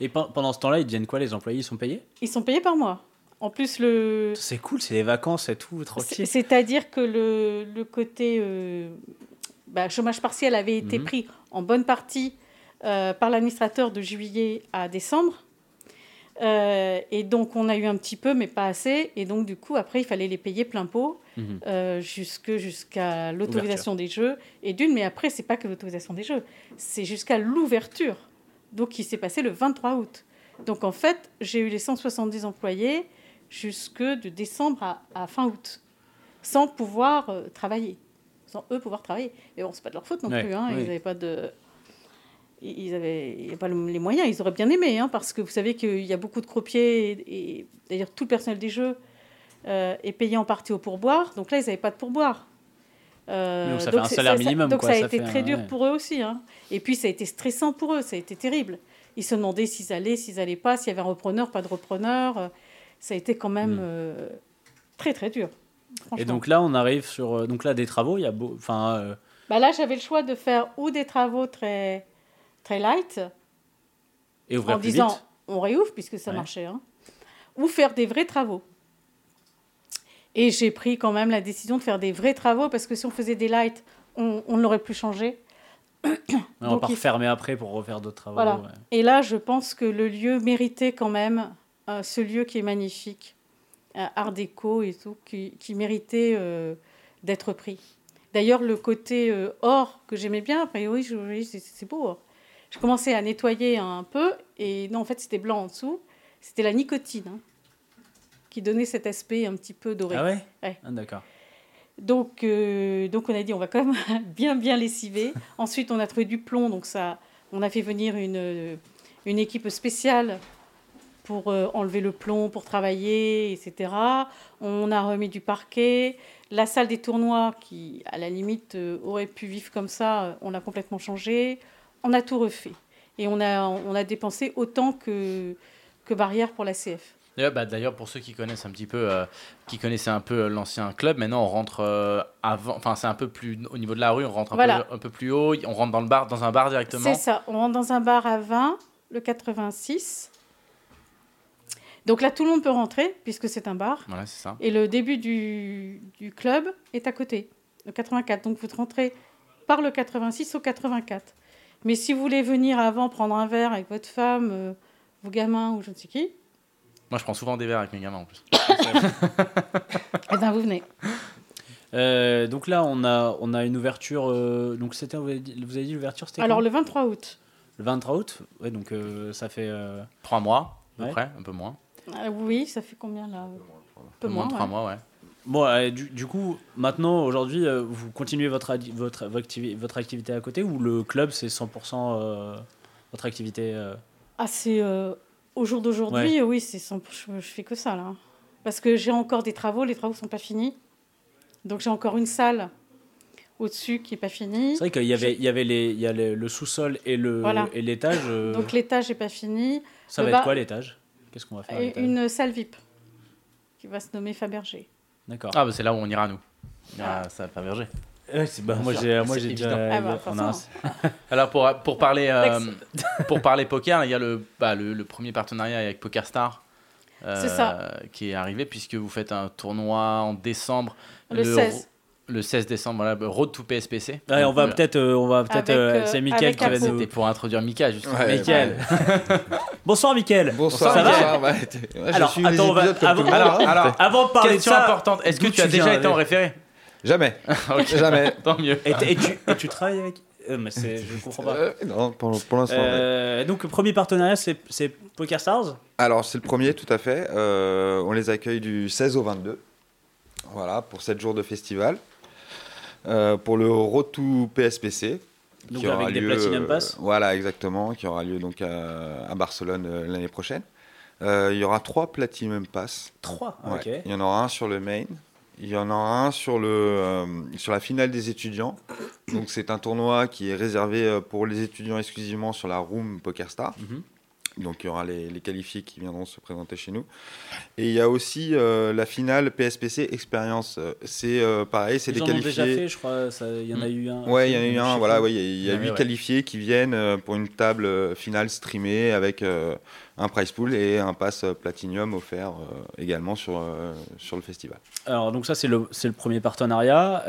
Et pendant ce temps-là, ils deviennent quoi Les employés, ils sont payés? Ils sont payés par mois. En plus, le. C'est cool, c'est les vacances et tout, tranquille. C'est-à-dire que le, le côté euh, bah, chômage partiel avait été mhm. pris en bonne partie euh, par l'administrateur de juillet à décembre. Euh, et donc, on a eu un petit peu, mais pas assez. Et donc, du coup, après, il fallait les payer plein pot euh, jusqu'à l'autorisation des jeux. Et d'une, mais après, c'est pas que l'autorisation des jeux, c'est jusqu'à l'ouverture. Donc, qui s'est passé le 23 août. Donc, en fait, j'ai eu les 170 employés jusque de décembre à, à fin août, sans pouvoir travailler eux pouvoir travailler. Mais bon, c'est pas de leur faute non plus. Hein. Ils n'avaient pas de. Ils avaient, pas les moyens, ils auraient bien aimé, hein, parce que vous savez qu'il y a beaucoup de croupiers, et, d'ailleurs tout le personnel des jeux euh, est payé en partie au pourboire, donc là ils n'avaient pas de pourboire. Euh, donc ça fait un salaire minimum. donc ça a été très dur pour eux aussi. Hein. Et puis ça a été stressant pour eux, ça a été terrible. Ils se demandaient s'ils allaient, s'ils n'allaient pas, s'il y avait un repreneur, pas de repreneur. Ça a été quand même mm. euh, très très dur. Et donc là, on arrive sur euh, donc là des travaux. Il y a beau, enfin. Euh, bah là, j'avais le choix de faire ou des travaux très très light. Et ouvrir en disant on réouvre puisque ça marchait, hein, ou faire des vrais travaux. Et j'ai pris quand même la décision de faire des vrais travaux parce que si on faisait des lights, on, on ne l'aurait plus changé. *coughs* on va pas refermer après pour refaire d'autres travaux. Voilà. Et là, je pense que le lieu méritait quand même euh, ce lieu qui est magnifique. Euh, art déco et tout, qui, qui méritait euh, d'être pris. D'ailleurs, le côté or que j'aimais bien, a priori, c'est beau. Or. Je commençais à nettoyer un peu, et non, en fait, c'était blanc en dessous. C'était la nicotine hein, qui donnait cet aspect un petit peu doré. Ah ouais, ah, D'accord. Donc, donc, on a dit, on va quand même *laughs* bien, bien lessiver. *laughs* Ensuite, on a trouvé du plomb, donc ça, on a fait venir une, une équipe spéciale pour euh, enlever le plomb, pour travailler, etc. On a remis du parquet. La salle des tournois, qui à la limite euh, aurait pu vivre comme ça, euh, on a complètement changé. On a tout refait. Et on a, on a dépensé autant que, que Barrière pour la CF. Bah, d'ailleurs, pour ceux qui connaissent un petit peu, qui connaissaient un peu l'ancien club, maintenant on rentre avant, enfin c'est un peu plus au niveau de la rue, on rentre un, peu, un, peu, plus haut, on rentre dans le bar, dans un bar directement. C'est ça, on rentre dans un bar à 20, le 86. Donc là, tout le monde peut rentrer, puisque c'est un bar. Voilà, c'est ça. Et le début du, du, club est à côté, le 84. Donc vous rentrez par le 86 au 84. Mais si vous voulez venir avant prendre un verre avec votre femme, euh, vos gamins ou je ne sais qui. Moi, je prends souvent des verres avec mes gamins en plus. *laughs* eh bien, vous venez. Euh, donc là, on a, on a une ouverture. Euh, donc c'était, vous avez dit, dit l'ouverture, c'était Alors le 23 août. Le 23 août, ouais, donc ça fait. Trois mois, à peu près, un peu moins. Ah oui, ça fait combien là? Un peu moins, trois mois, ouais. Bon, euh, du, du, coup, maintenant, aujourd'hui, euh, vous continuez votre, votre, votre, activité à côté ou le club, c'est 100% euh, votre activité Ah, c'est au jour d'aujourd'hui, oui, c'est je, je, fais que ça là. Parce que j'ai encore des travaux, les travaux sont pas finis. Donc j'ai encore une salle au-dessus qui est pas finie. C'est vrai qu'il y avait, il y avait les, il y a le, sous-sol et le et l'étage. Donc l'étage n'est pas fini. Ça va être quoi l'étage? Qu'est-ce qu'on va faire Une salle VIP qui va se nommer Fabergé. D'accord. Ah, bah c'est là où on ira, nous. Ah, salle Fabergé. Bah, moi j'ai moi j'ai déjà ah, bah, *laughs* alors pour pour parler euh, pour parler poker il y a le, bah, le, le premier partenariat avec PokerStar euh, ça. qui est arrivé puisque vous faites un tournoi en décembre le, 16 le 16 décembre, voilà, Road to PSPC. on va peut-être, euh, on va peut-être, euh, c'est Mickaël qui va nous. C'était pour introduire Mika justement. Ouais, *laughs* Bonsoir Mickaël. Bonsoir. Ça va bah, Alors, attends, on va, avant, alors, alors, avant de parler question de ça, importante. Est-ce que tu, as déjà été en référé? Jamais. *laughs* Jamais. Tant mieux. Et, et, tu, et tu travailles avec euh, mais je ne comprends pas. Euh, non, pour, pour l'instant. Euh, donc, le premier partenariat, c'est Poker Stars Alors, c'est le premier, tout à fait. Euh, on les accueille du 16 au 22. Voilà, pour 7 jours de festival. Euh, pour le Road to PSPC. Donc qui avec des Platinum Pass? Voilà, exactement, qui aura lieu donc à, à Barcelone l'année prochaine. il y aura trois Platinum Pass. Trois ouais. Ok. Il y en aura un sur le main, il y en a un sur, euh, la finale des étudiants. C'est un tournoi qui est réservé euh, pour les étudiants exclusivement sur la Room Poker Star. Mhm. Donc il y aura les, les, qualifiés qui viendront se présenter chez nous. Et il y a aussi euh, la finale PSPC Expérience. C'est euh, pareil, c'est des en qualifiés. Ont déjà fait, je crois. Il y en a eu un. Ouais, il y en a eu un. Voilà, ouais, il y a, huit ouais, qualifiés qui viennent pour une table finale streamée avec euh, un prize pool et un pass Platinum offert euh, également sur, euh, sur le festival. Alors, donc ça, c'est le, le premier partenariat.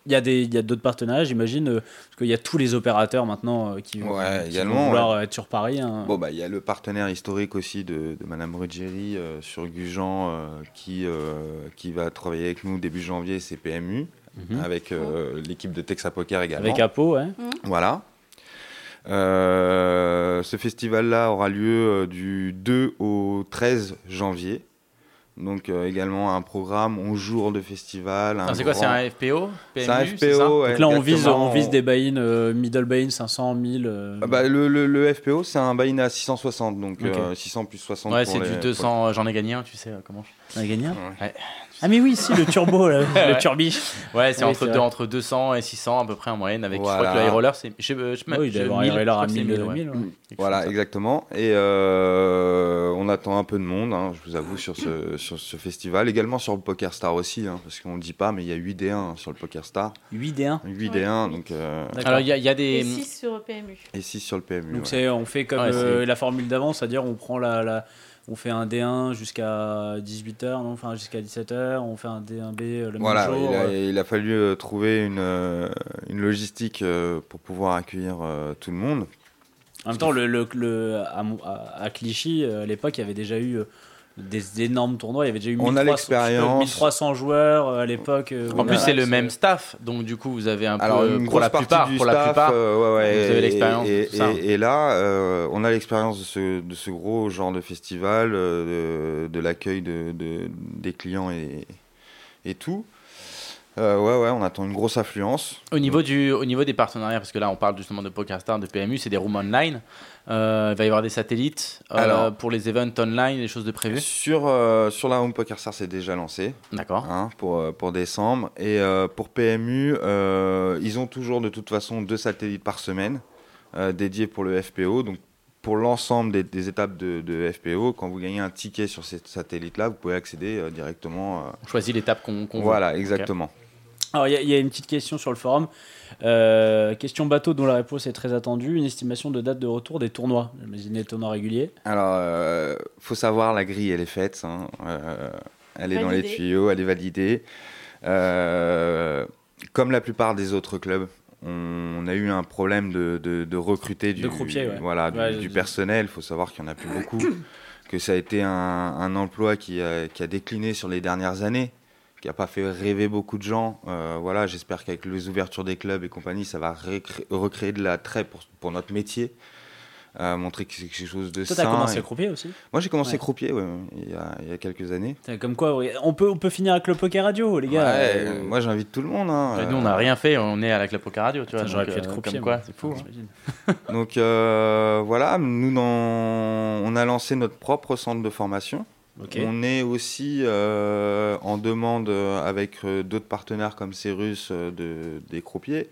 Euh, il y a des il y a d'autres partenariats j'imagine euh, parce qu'il y a tous les opérateurs maintenant euh, qui, ouais, qui également, vont vouloir ouais. être sur Paris hein. bon bah il y a le partenaire historique aussi de, de Madame Ruggieri euh, sur Gujan qui qui va travailler avec nous début janvier c'est PMU mm -hmm. avec l'équipe de Texas Poker également avec Apo ouais mmh. voilà ce festival là aura lieu du 2 au 13 janvier donc euh, également un programme 11 jours de festival. Ah, c'est grand... quoi, c'est un FPO C'est un FPO, ouais, Donc là, on vise, on vise des buy-in, euh, middle buy-in 500, 1000. Euh... Ah bah, le, le, le, FPO, c'est un buy-in à 660, donc okay. 600 plus 60. Ouais, c'est du 200, j'en ai gagné un, tu sais comment je... J'en ai gagné un? Ouais. Ah mais oui, si, le turbo, là, *laughs* le turbi. Ouais, c'est oui, entre, deux, entre 200 et 600 à peu près en moyenne. Avec, voilà. je crois que le high roller, c'est... Je, je, oui, il doit y avoir un 1000, 1000, 1000 ouais. Voilà, exactement. Et euh, on attend un peu de monde, hein, je vous avoue, sur ce, *coughs* sur ce festival. Également sur le Poker Star aussi, hein, parce qu'on ne le dit pas, mais il y a 8 D1 hein, sur le Poker Star. 8 D1 8 D1, donc... Euh... Alors, il y, y, a des... Et 6 sur le PMU. Et 6 sur le PMU, Donc, ouais. on fait comme ouais, euh, la formule d'avant, c'est-à-dire on prend la... la on fait un D1 jusqu'à 18h, non enfin jusqu'à 17h, on fait un D1B le voilà, même jour. Il a, il a fallu euh, trouver une, euh, une logistique euh, pour pouvoir accueillir euh, tout le monde. En même temps, le, le, le à, à, Clichy, à l'époque, il y avait déjà eu des énormes tournois. Il y avait déjà eu 1300, on a l'expérience. 1300 joueurs à l'époque. En plus, c'est le même staff, donc du coup, vous avez un Alors, peu une pour la plupart, du pour staff, la plupart, euh, ouais, ouais, vous avez l'expérience. Et, et, et, là, euh, on a l'expérience de ce, de ce gros genre de festival, euh, de, de l'accueil de, de, des clients et, et tout. Euh, ouais, ouais, on attend une grosse affluence. Au niveau, du, au niveau des partenariats, parce que là, on parle justement de PokerStar, de PMU, c'est des rooms online. Euh, il va y avoir des satellites euh, Alors, pour les events online, des choses de prévues Sur, sur la Home Poker Star, c'est déjà lancé. D'accord. Hein, pour, pour décembre. Et pour PMU, ils ont toujours de toute façon deux satellites par semaine dédiés pour le FPO. Donc, pour l'ensemble des, des, étapes de, de, FPO, quand vous gagnez un ticket sur ces satellites-là, vous pouvez accéder directement. On choisit l'étape qu'on qu Voilà, exactement. Okay. Alors, il y, y, a une petite question sur le forum. Euh, question bateau dont la réponse est très attendue. Une estimation de date de retour des tournois. J'imagine les tournois réguliers. Alors, euh, faut savoir, la grille, elle est faite. Hein. Euh, elle est dans les tuyaux, elle est validée. Euh, comme la plupart des autres clubs, on a eu un problème de, de, de recruter du, de croupier, ouais. voilà, ouais, du, du personnel. Il faut savoir qu'il n'y en a plus beaucoup. *coughs* que ça a été un, un emploi qui a, qui a décliné sur les dernières années qui n'a pas fait rêver beaucoup de gens. Euh, voilà, j'espère qu'avec les ouvertures des clubs et compagnie, ça va recréer de l'attrait pour, pour notre métier. Euh, montrer que c'est quelque chose de Toi, sain. Toi, t'as commencé et... croupier aussi Moi, j'ai commencé ouais. croupier ouais, il, y a, il y a quelques années. Comme quoi, on peut, on peut finir avec le Poker Radio, les gars. Ouais, euh... Moi, j'invite tout le monde. Hein. Nous, on n'a rien fait, on est avec la Poker Radio, tu vois. J'aurais pu être croupier. Comme quoi, c'est fou. Hein. *laughs* *laughs* donc, euh, voilà, nous, dans... on a lancé notre propre centre de formation. Okay. On est aussi euh, en demande avec euh, d'autres partenaires comme Cérus euh, de, des croupiers.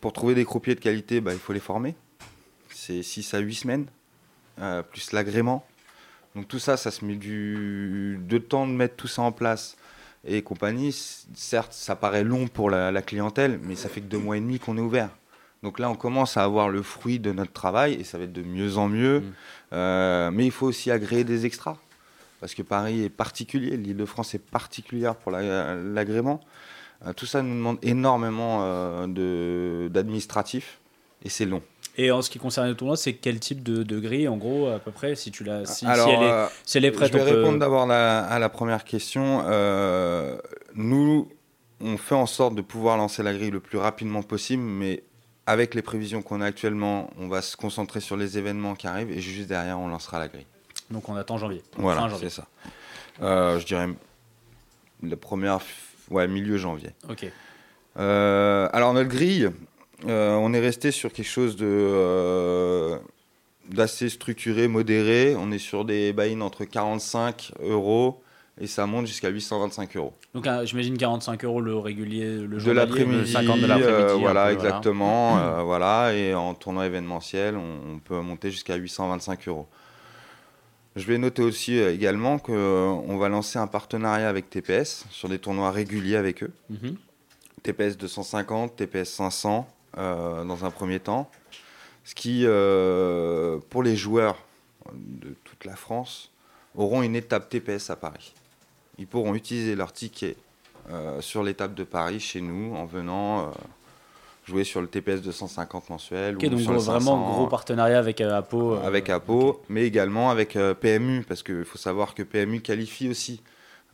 Pour trouver des croupiers de qualité, bah, il faut les former. C'est 6 à 8 semaines, plus l'agrément. Donc tout ça, ça se met du de temps de mettre tout ça en place et compagnie, certes, ça paraît long pour la, clientèle, mais ça fait que deux mois et demi qu'on est ouvert. Donc là, on commence à avoir le fruit de notre travail et ça va être de mieux en mieux. Mm. Euh, mais il faut aussi agréer des extras. Parce que Paris est particulier, l'île de France est particulière pour l'agrément. Euh, tout ça nous demande énormément euh, d'administratif et c'est long. Et en ce qui concerne le tournoi, c'est quel type de, grille, en gros, à peu près, si tu l'as, si, elle est, euh, si elle est prête Je vais répondre d'abord à la première question. Euh, nous, on fait en sorte de pouvoir lancer la grille le plus rapidement possible, mais avec les prévisions qu'on a actuellement, on va se concentrer sur les événements qui arrivent et juste derrière, on lancera la grille. Donc on attend janvier. Voilà, c'est ça. Euh, je dirais la première, ouais, milieu janvier. Ok. alors notre grille, euh, on est resté sur quelque chose de euh, d'assez structuré, modéré. On est sur des buy entre 45 euros et ça monte jusqu'à 825 euros. Donc j'imagine 45 euros le régulier, le jour de l'après-midi, 50 de l'après-midi. Euh, voilà, exactement. Voilà. et en tournoi événementiel, on, peut monter jusqu'à 825 euros. Je vais noter aussi également qu'on va lancer un partenariat avec TPS sur des tournois réguliers avec eux. TPS 250, TPS 500, euh, dans un premier temps. Ce qui, euh, pour les joueurs de toute la France, auront une étape TPS à Paris. Ils pourront utiliser leur ticket euh, sur l'étape de Paris chez nous en venant jouer sur le TPS 250 mensuel. ou donc sur le vraiment gros partenariat avec Apo. avec Apo, mais également avec PMU, parce qu'il faut savoir que PMU qualifie aussi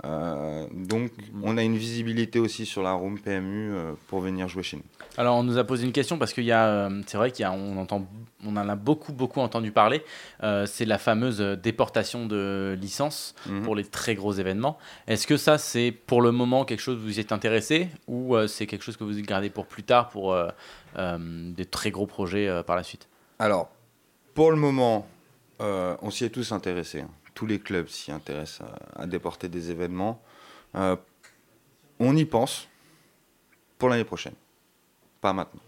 euh, donc, on a une visibilité aussi sur la room PMU euh, pour venir jouer chez nous. Alors, on nous a posé une question parce qu'il y a, euh, c'est vrai qu'on entend, on en a beaucoup, beaucoup entendu parler. c'est la fameuse déportation de licence mhm. pour les très gros événements. Est-ce que ça, c'est pour le moment quelque chose où vous êtes intéressé ou c'est quelque chose que vous gardez pour plus tard pour des très gros projets par la suite? Alors, pour le moment, on s'y est tous intéressés. Hein tous les clubs s'y intéressent à, déporter des événements. Euh, on y pense pour l'année prochaine, pas maintenant.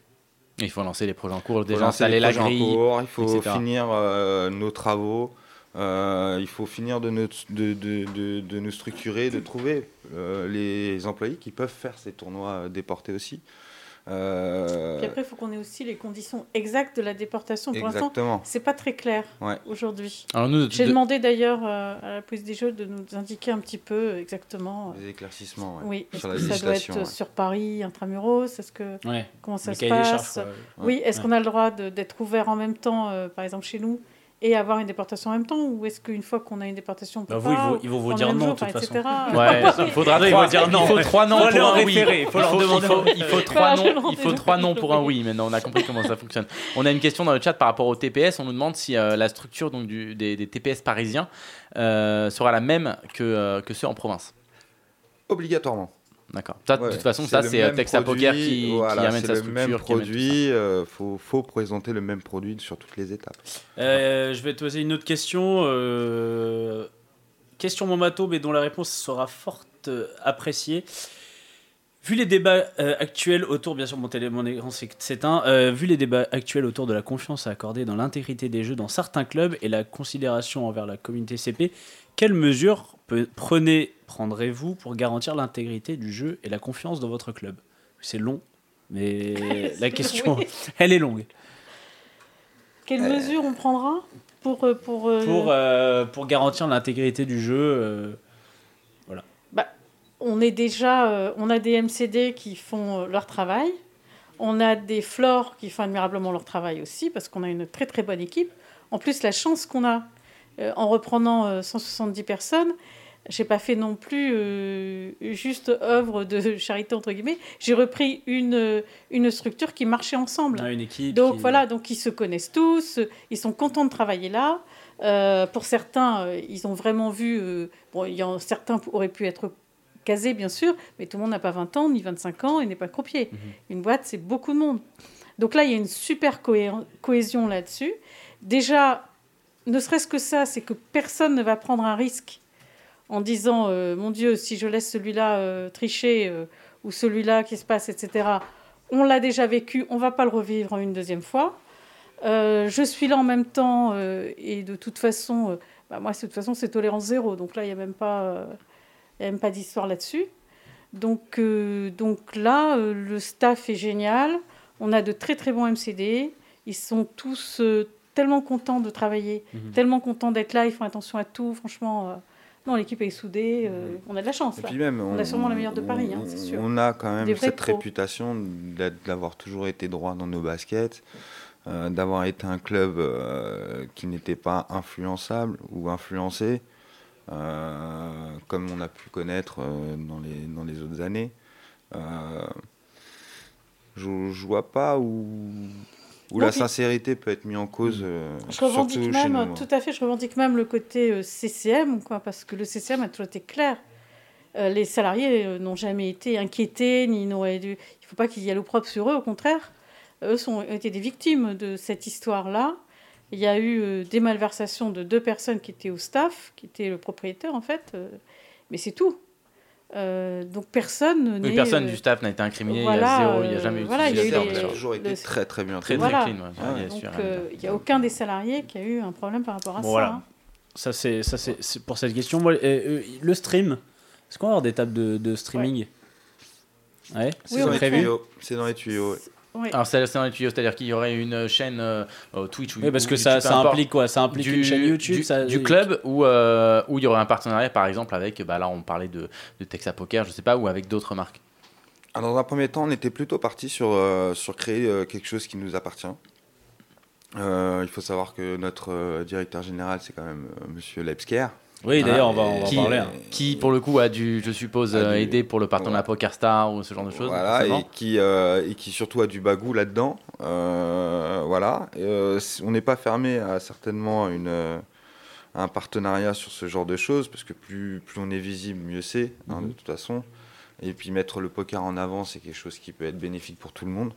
Il faut lancer les projets en cours, déjà installer la grille. Cours, il faut finir euh, nos travaux, euh, il faut finir de nous, de, de, de, nous structurer, de trouver les employés qui peuvent faire ces tournois déportés aussi. Euh... Puis après, il faut qu'on ait aussi les conditions exactes de la déportation. Pour l'instant, c'est pas très clair aujourd'hui. J'ai demandé d'ailleurs euh, à la police des jeux de nous indiquer un petit peu exactement. Les éclaircissements. Oui. Est-ce que ça doit être sur Paris, intramuros? Est-ce que comment ça se passe? Oui. Est-ce qu'on a le droit d'être ouvert en même temps, euh, par exemple chez nous? Et avoir une déportation en même temps Ou est-ce qu'une fois qu'on a une déportation, on peut bah vous, pas, ils, vont, vous dire non, de toute façon. Ouais, il faudra trois, dire non. Il faut trois noms pour un oui. Il faut. Il trois noms. Il faut trois noms pour un oui. Maintenant, on a compris comment ça fonctionne. On a une question dans le chat par rapport au TPS. On nous demande si euh, la structure donc du, des, des, TPS parisiens euh, sera la même que, euh, que ceux en province. Obligatoirement. D'accord. de toute façon, ça, c'est Texas Poker qui, amène sa structure. Même produit, il euh, faut, faut, présenter le même produit sur toutes les étapes. Euh, je vais te poser une autre question. Euh, question Momato, mais dont la réponse sera forte appréciée. Vu les débats actuels autour, bien sûr, mon, télé, mon écran s'éteint, vu les débats actuels autour de la confiance accordée dans l'intégrité des jeux dans certains clubs et la considération envers la communauté CP, quelles mesures prenez, prendrez-vous pour garantir l'intégrité du jeu et la confiance dans votre club? C'est long, mais *laughs* la question, *laughs* elle est longue. Quelles euh, mesures on prendra pour euh, pour euh, pour, garantir l'intégrité du jeu Voilà. Bah, on est déjà, on a des MCD qui font leur travail. On a des flores qui font admirablement leur travail aussi parce qu'on a une très très bonne équipe. En plus, la chance qu'on a en reprenant 170 euh, personnes, j'ai pas fait non plus euh, juste œuvre de *laughs* charité entre guillemets. J'ai repris une, une structure qui marchait ensemble. une équipe. Donc voilà, donc ils se connaissent tous, ils sont contents de travailler là. pour certains, ils ont vraiment vu. bon, y en, certains auraient pu être casés bien sûr, mais tout le monde n'a pas 20 ans ni 25 ans et n'est pas croupier. Mhm. Une boîte, c'est beaucoup de monde. Donc là, il y a une super cohésion là-dessus. Déjà, ne serait-ce que ça, c'est que personne ne va prendre un risque en disant euh, mon Dieu, si je laisse celui-là euh, tricher euh, ou celui-là qui se passe, etc. On l'a déjà vécu, on va pas le revivre une deuxième fois. je suis là en même temps et de toute façon, bah, moi, de toute façon, c'est tolérance zéro. Donc là, il n'y a même pas, même pas d'histoire là-dessus. Donc, donc là, le staff est génial. On a de très très bons MCD. Ils sont tous tellement contents de travailler, mhm. tellement contents d'être là. Ils font attention à tout. Franchement, non, l'équipe est soudée. on a de la chance. Là. on, a sûrement la meilleure de Paris, hein, c'est sûr. On a quand même cette réputation d'avoir toujours été droit dans nos baskets. Euh, d'avoir été un club euh, qui n'était pas influençable ou influencé, euh, comme on a pu connaître dans, les, dans les autres années. je ne vois pas où, où la sincérité peut être mise en cause. je revendique même, tout à fait, je revendique même le côté CCM, quoi, parce que le CCM a toujours été clair. les salariés n'ont jamais été inquiétés, ni dû. Il ne faut pas qu'il y ait l'opprobre sur eux, au contraire eux sont, ont été des victimes de cette histoire-là. Il y a eu euh, des malversations de deux personnes qui étaient au staff, qui étaient le propriétaire en fait, euh, mais c'est tout. Euh, donc personne oui, personne du staff n'a été incriminé, il y a zéro, il n'y a jamais eu voilà, il y a, eu toujours été très très bien très, très clean. il n'y a aucun des salariés qui a eu un problème par rapport à ça. Voilà. Hein. Ça c'est ça c'est pour cette question. Moi, le stream, est-ce qu'on va avoir des tables de, de streaming? Ouais. C'est dans, dans, les tuyaux. Alors c'est dans les tuyaux, c'est-à-dire qu'il y aurait une chaîne euh, Twitch ou Oui, parce que ça, ça implique quoi Ça implique une chaîne YouTube Du, club où, euh, où il y aurait un partenariat par exemple avec, bah là on parlait de, de Texas Poker, je sais pas, ou avec d'autres marques. Alors dans un premier temps, on était plutôt parti sur, euh, sur créer quelque chose qui nous appartient. il faut savoir que notre directeur général, c'est quand même Monsieur Lepsker. Oui, d'ailleurs, on va, en parler. Hein. Qui, pour le coup, a dû, je suppose, euh, aider pour le partenariat Poker Star ou ce genre de choses. Voilà, et qui, euh, et qui surtout a du bagou là-dedans. Euh, voilà. on n'est pas fermé à certainement une, un partenariat sur ce genre de choses, parce que plus, plus on est visible, mieux c'est, hein, de mhm. toute façon. Et puis mettre le poker en avant, c'est quelque chose qui peut être bénéfique pour tout le monde.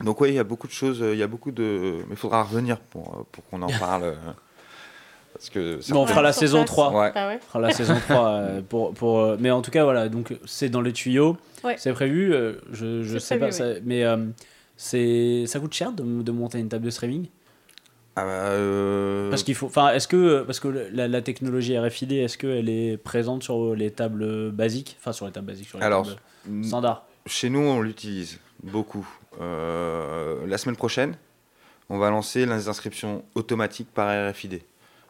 Donc oui, il y a beaucoup de choses, il y a beaucoup de... Mais il faudra revenir pour, pour qu'on en *laughs* parle. Parce que on fera la saison 3. Ouais. On fera la saison 3 *laughs* pour, pour, euh, mais en tout cas voilà, donc c'est dans les tuyaux. C'est prévu, euh, je je sais pas ça, mais euh, c'est ça coûte cher de, de, monter une table de streaming? Ah bah, Parce qu'il faut enfin est-ce que parce que la, technologie RFID est-ce qu'elle est présente sur les tables basiques, enfin sur les tables basiques sur les Alors, tables standards Chez nous, on l'utilise beaucoup. la semaine prochaine, on va lancer les inscriptions automatiques par RFID.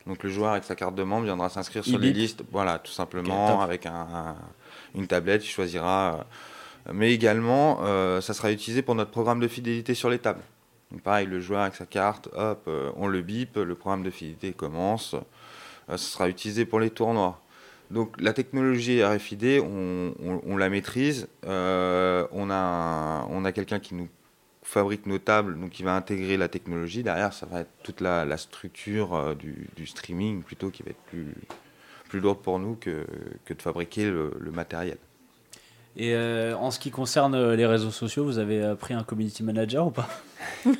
Donc le joueur avec sa carte de membre viendra s'inscrire sur les listes, voilà, tout simplement, avec un, une tablette, il choisira. Euh, mais également, euh, ça sera utilisé pour notre programme de fidélité sur les tables. Donc pareil, le joueur avec sa carte, hop, euh, on le bip, le programme de fidélité commence. ça sera utilisé pour les tournois. Donc la technologie RFID, on, on, la maîtrise. on a, on a quelqu'un qui nous fabrique nos tables, donc il va intégrer la technologie. Derrière, ça va être toute la, structure euh, du, streaming plutôt qui va être plus, plus lourde pour nous que, que de fabriquer le, matériel. Et euh, en ce qui concerne euh, les réseaux sociaux, vous avez pris un community manager ou pas? *laughs*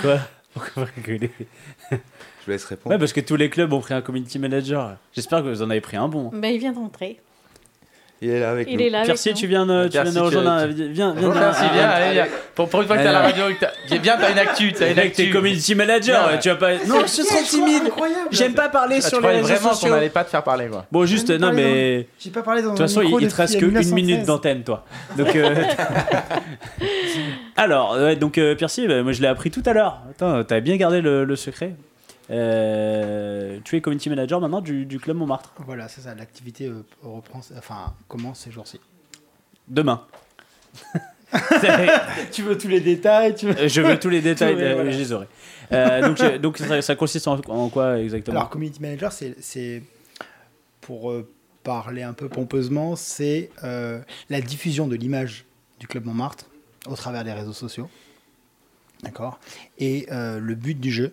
Quoi? Pourquoi vous rigolez? Je vous laisse répondre. Ouais, parce que tous les clubs ont pris un community manager. J'espère que vous en avez pris un bon. Ben, il vient d'entrer. Il est là avec il nous. Est là Percy, tu viens de, tu viens de rejoindre. Viens, viens. Merci, viens, allez, viens. Pour, pour une fois que t'es à la radio, viens, t'as une actu. T'as une actu. T'es community manager, tu vas pas. Non, je serais timide. J'aime pas parler ah, sur les réseaux vraiment sociaux. qu'on allait pas te faire parler, quoi. Bon, juste, non, mais. J'ai pas parlé dans De toute façon, il te reste qu'une minute d'antenne, toi. Donc. Euh, *laughs* alors, donc, euh, Percy, bah, moi je l'ai appris tout à l'heure. Attends, t'avais bien gardé le secret. Euh, tu es community manager maintenant du, du club Montmartre. Voilà, c'est ça. L'activité euh, reprend, enfin commence ces jours-ci. Demain. *laughs* tu veux tous les détails tu Je veux tous les *laughs* détails, je les aurai. Euh, donc, donc ça, consiste en, quoi exactement? Alors, community manager, c'est pour parler un peu pompeusement, c'est la diffusion de l'image du club Montmartre au travers des réseaux sociaux. D'accord? Et le but du jeu,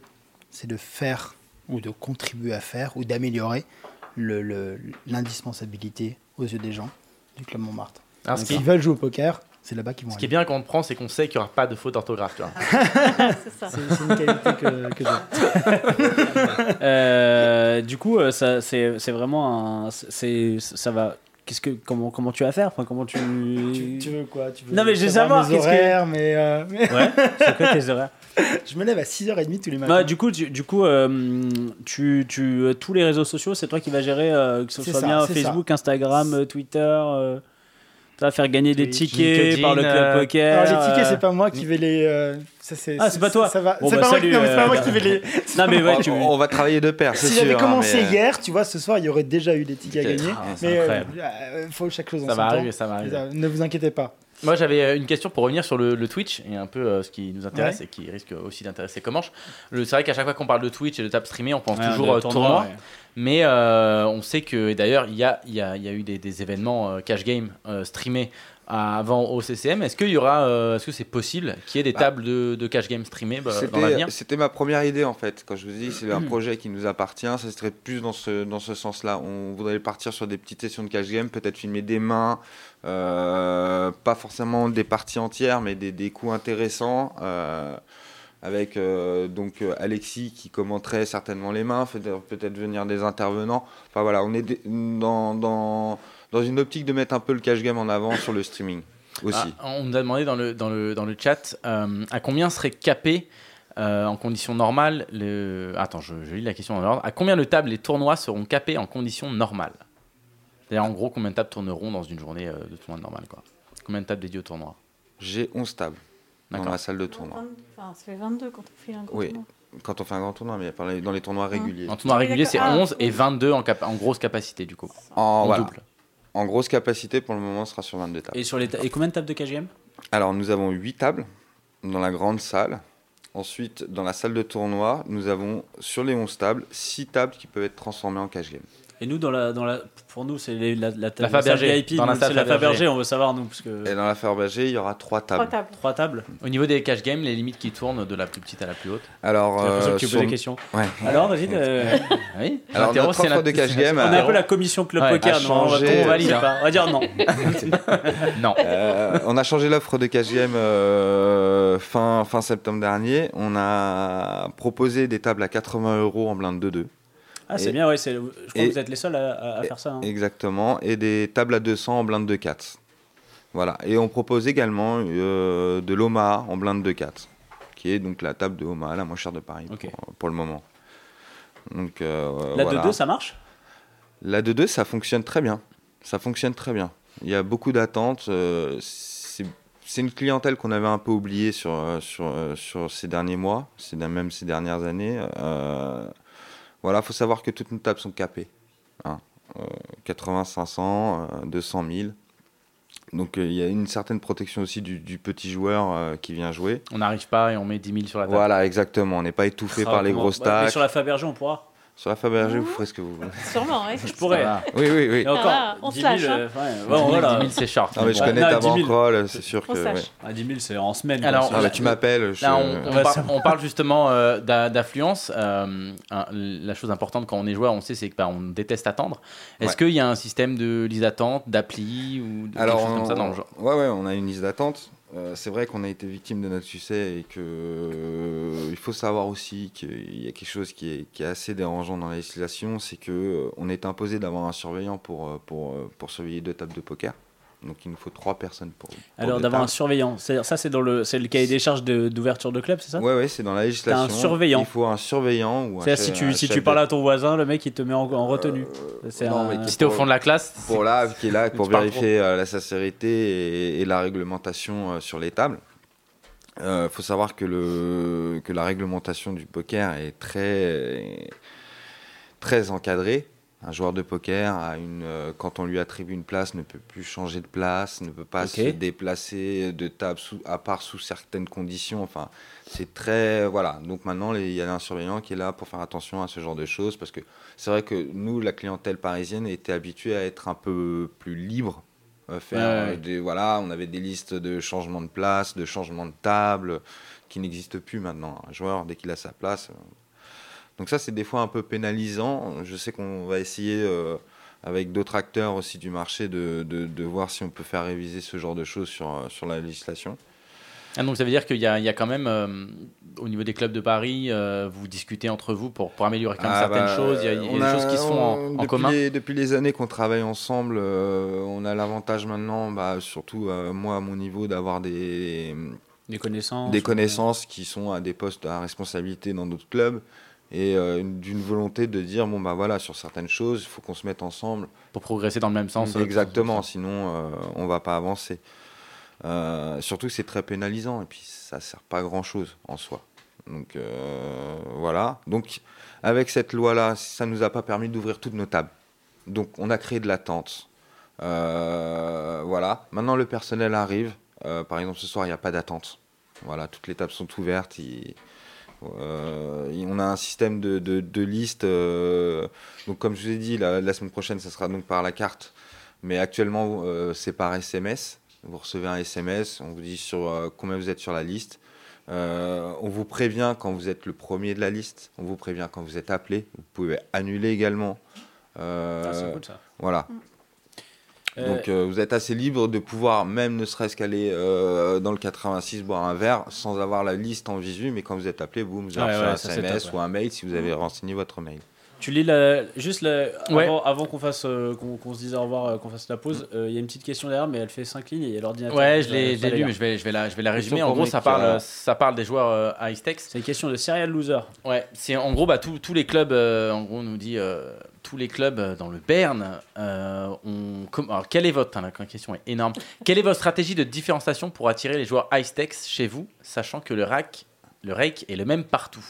c'est de faire ou de contribuer à faire ou d'améliorer l'indispensabilité aux yeux des gens du club Montmartre. Alors, S'ils veulent jouer au poker, c'est là-bas qu'ils vont. Ce qui est bien quand on prend, c'est qu'on sait qu'il n'y aura pas de faute d'orthographe. *laughs* c'est une qualité que, que j'ai. *laughs* Euh, du coup, euh, c'est vraiment un, ça va qu'est-ce que comment comment tu vas faire? Enfin comment tu... tu... veux quoi? Tu veux non mais je veux savoir mes horaires mais, euh, ouais c'est quoi tes horaires? *laughs* je me lève à 6h30 tous les matins. Bah, du coup, tu, du coup euh, tu, tu, tous les réseaux sociaux, c'est toi qui vas gérer, que ce soit bien Facebook, Instagram, Twitter tu vas faire gagner des tickets par le club poker. Alors, les tickets, c'est pas moi qui vais les. ça, ah, c'est pas toi ça va. Bon, c'est bah, pas, salut, moi, pas moi qui vais les. *laughs* non, mais ouais, tu... on, va travailler de pair, si j'avais commencé hier, tu vois, ce soir, il y aurait déjà eu des tickets à gagner. Ah, mais il faut chaque chose en Ça va arriver, ça va arriver. Ne vous inquiétez pas. Moi, j'avais euh, une question pour revenir sur le, Twitch et un peu euh, ce qui nous intéresse et qui risque aussi d'intéresser Comanche. C'est vrai qu'à chaque fois qu'on parle de Twitch et de table streamée, on pense toujours au tournoi. Mais euh, on sait que, d'ailleurs, il y a, y, a, y a, eu des, des événements cash game streamés avant au CCM. Est-ce qu'il y aura, est-ce que c'est possible qu'il y ait des bah, tables de, de, cash game streamées bah, dans l'avenir C'était ma première idée en fait. Quand je vous dis c'est un *clears throat* projet qui nous appartient, ça serait plus dans ce, dans ce sens-là. On voudrait partir sur des petites sessions de cash game, peut-être filmer des mains, euh, pas forcément des parties entières, mais des, des coups intéressants. Euh, avec euh, donc Alexis qui commenterait certainement les mains, peut-être venir des intervenants. Enfin voilà, on est dans, dans, dans, une optique de mettre un peu le cash game en avant sur le streaming aussi. Ah, on nous a demandé dans le, dans le, dans le chat à combien serait capé en conditions normales le... Attends, je, je lis la question dans l'ordre. À combien de tables les tournois seront capés en conditions normales? Cest en gros, combien de tables tourneront dans une journée euh, de tournoi normal quoi? Combien de tables dédiées au tournoi? J'ai 11 tables dans la salle de tournoi. Enfin, ça fait 22 quand on fait un grand oui. tournoi. Quand on fait un grand tournoi, mais dans les tournois mmh. réguliers. En tournoi régulier, c'est 11 et 22 en, en, grosse capacité, du coup. En, double. En grosse capacité, pour le moment, sera sur 22 tables. Et, sur les et combien de tables de KGM Alors, nous avons 8 tables dans la grande salle. Ensuite, dans la salle de tournoi, nous avons sur les 11 tables 6 tables qui peuvent être transformées en cash game. Et nous, dans la, dans la, pour nous, c'est la, la, la Fabergé. VIP. Dans la c'est la Fabergé, on veut savoir, nous. Parce que... Et dans la Fabergé, il y aura trois tables. Trois tables. Trois tables? Au niveau des cash games, les limites qui tournent de la plus petite à la plus haute Alors. Euh, tu sur... des questions. Ouais. Alors, vas-y. Euh... *laughs* oui. Alors, notre offre de cash game. On est un peu la commission Club ouais, Poker. Non, on va, on valide pas. On va dire non. *laughs* non. Euh, on a changé l'offre de cash game euh, fin, fin septembre dernier. On a proposé des tables à 80 euros en blinde 2-2. Ah, c'est bien, ouais, je crois que vous êtes les seuls à, faire ça. Hein. Exactement, et des tables à 200 en blinde de 4. Voilà, et on propose également euh, de l'OMA en blinde de 4, qui est donc la table de OMA la moins chère de Paris pour, le moment. Donc, euh, la 2-2, ça marche? La 2-2, ça fonctionne très bien. Ça fonctionne très bien. Il y a beaucoup d'attentes. Euh, c'est une clientèle qu'on avait un peu oubliée sur, sur, sur ces derniers mois, même ces dernières années. Voilà, il faut savoir que toutes nos tables sont capées. 80, 500, 200 000. Donc euh, il y a une certaine protection aussi du, petit joueur euh, qui vient jouer. On n'arrive pas et on met 10 000 sur la table. Voilà, exactement. On n'est pas étouffé par les grosses tables. Mais sur la Fabergé, on pourra. Sur la Fabergé, vous ferez ce que vous voulez. Sûrement, oui. *laughs* Je pourrais. Oui, oui, oui. Et encore, ah, on 10 000, se lâche. Hein. Euh, ouais. bon, voilà. 10 000, c'est short. Non, mais je connais ta bankroll, c'est sûr que. Ouais. Ah, 10 000, c'est en semaine. Alors, ah, bah, tu m'appelles. Je... Là, on, on, *laughs* par, on, parle justement euh, d'affluence. Euh, la chose importante quand on est joueur, on sait, c'est qu'on bah, déteste attendre. Est-ce qu'il y a un système de liste d'attente, d'appli ou de Alors, quelque chose comme ça dans le genre Ouais, ouais, on a une liste d'attente. Euh, c'est vrai qu'on a été victime de notre succès et que euh, il faut savoir aussi qu'il y a quelque chose qui est, assez dérangeant dans la législation, c'est que euh, on est imposé d'avoir un surveillant pour, pour, pour surveiller deux tables de poker. Donc il nous faut trois personnes pour. Alors d'avoir un surveillant, ça c'est dans le, c'est le cahier des charges d'ouverture de, club, c'est ça? Ouais ouais, c'est dans la législation. un surveillant. Il faut un surveillant ou. C'est si tu si tu parles à ton voisin, le mec il te met en, retenue. Euh, c'est un... Si t'es au fond de la classe. Pour là, qui est là *laughs* pour vérifier euh, la sincérité et, la réglementation euh, sur les tables. Il euh, faut savoir que le que la réglementation du poker est très très encadrée. Un joueur de poker, a une, euh, quand on lui attribue une place, ne peut plus changer de place, ne peut pas se déplacer de table sous, à part sous certaines conditions. Enfin, c'est très voilà. Donc maintenant, il y a un surveillant qui est là pour faire attention à ce genre de choses parce que c'est vrai que nous, la clientèle parisienne, était habituée à être un peu plus libre. Euh, faire Des, voilà, on avait des listes de changement de place, de changement de table qui n'existent plus maintenant. Un joueur, dès qu'il a sa place, donc ça, c'est des fois un peu pénalisant. Je sais qu'on va essayer, euh, avec d'autres acteurs aussi du marché, de, de, voir si on peut faire réviser ce genre de choses sur, euh, sur la législation. Ah, donc ça veut dire qu'il y, y, a quand même, euh, au niveau des clubs de Paris, euh, vous discutez entre vous pour, pour améliorer quand même ah, certaines bah, choses. Il y a, y a des choses qui se font en, depuis commun. Les, depuis les années qu'on travaille ensemble, euh, on a l'avantage maintenant, bah, surtout moi à mon niveau, d'avoir des, des connaissances, des connaissances qui sont à des postes à responsabilité dans d'autres clubs et d'une volonté de dire bon bah voilà sur certaines choses il faut qu'on se mette ensemble pour progresser dans le même sens exactement sinon on va pas avancer euh, surtout que c'est très pénalisant et puis ça sert pas à grand chose en soi. Donc euh, voilà. Donc avec cette loi-là, ça nous a pas permis d'ouvrir toutes nos tables. Donc on a créé de l'attente. Euh, voilà. Maintenant le personnel arrive. par exemple ce soir il n'y a pas d'attente. Voilà, toutes les tables sont ouvertes. On a un système de, de, liste. donc comme je vous ai dit, la, la, semaine prochaine, ça sera donc par la carte. Mais actuellement, c'est par SMS. Vous recevez un SMS, on vous dit sur euh, combien vous êtes sur la liste. Euh, on vous prévient quand vous êtes le premier de la liste. On vous prévient quand vous êtes appelé. Vous pouvez annuler également. Euh, ah, c'est cool ça. Voilà. Donc vous êtes assez libre de pouvoir, même ne serait-ce qu'aller dans le 86 boire un verre sans avoir la liste en visu, mais quand vous êtes appelé, boum, vous avez un SMS ou un mail si vous avez renseigné votre mail. Tu lis la, juste la, avant, avant qu'on fasse euh, qu'on se dise au revoir, euh, qu'on fasse la pause. Euh, il y a une petite question derrière, mais elle fait 5 lignes et il y a l'ordinateur. Ouais, je l'ai lu, mais je vais, je vais la, je vais la résumer. En gros, ça parle, ça parle des joueurs à Istex. C'est une question de serial loser. Ouais, c'est en gros, bah, tous les clubs, en gros, on nous dit tous les clubs dans le Berne. on, alors, quelle est votre, la question est énorme. quelle est votre stratégie de différenciation pour attirer les joueurs Istex chez vous, sachant que le rack, le rake est le même partout?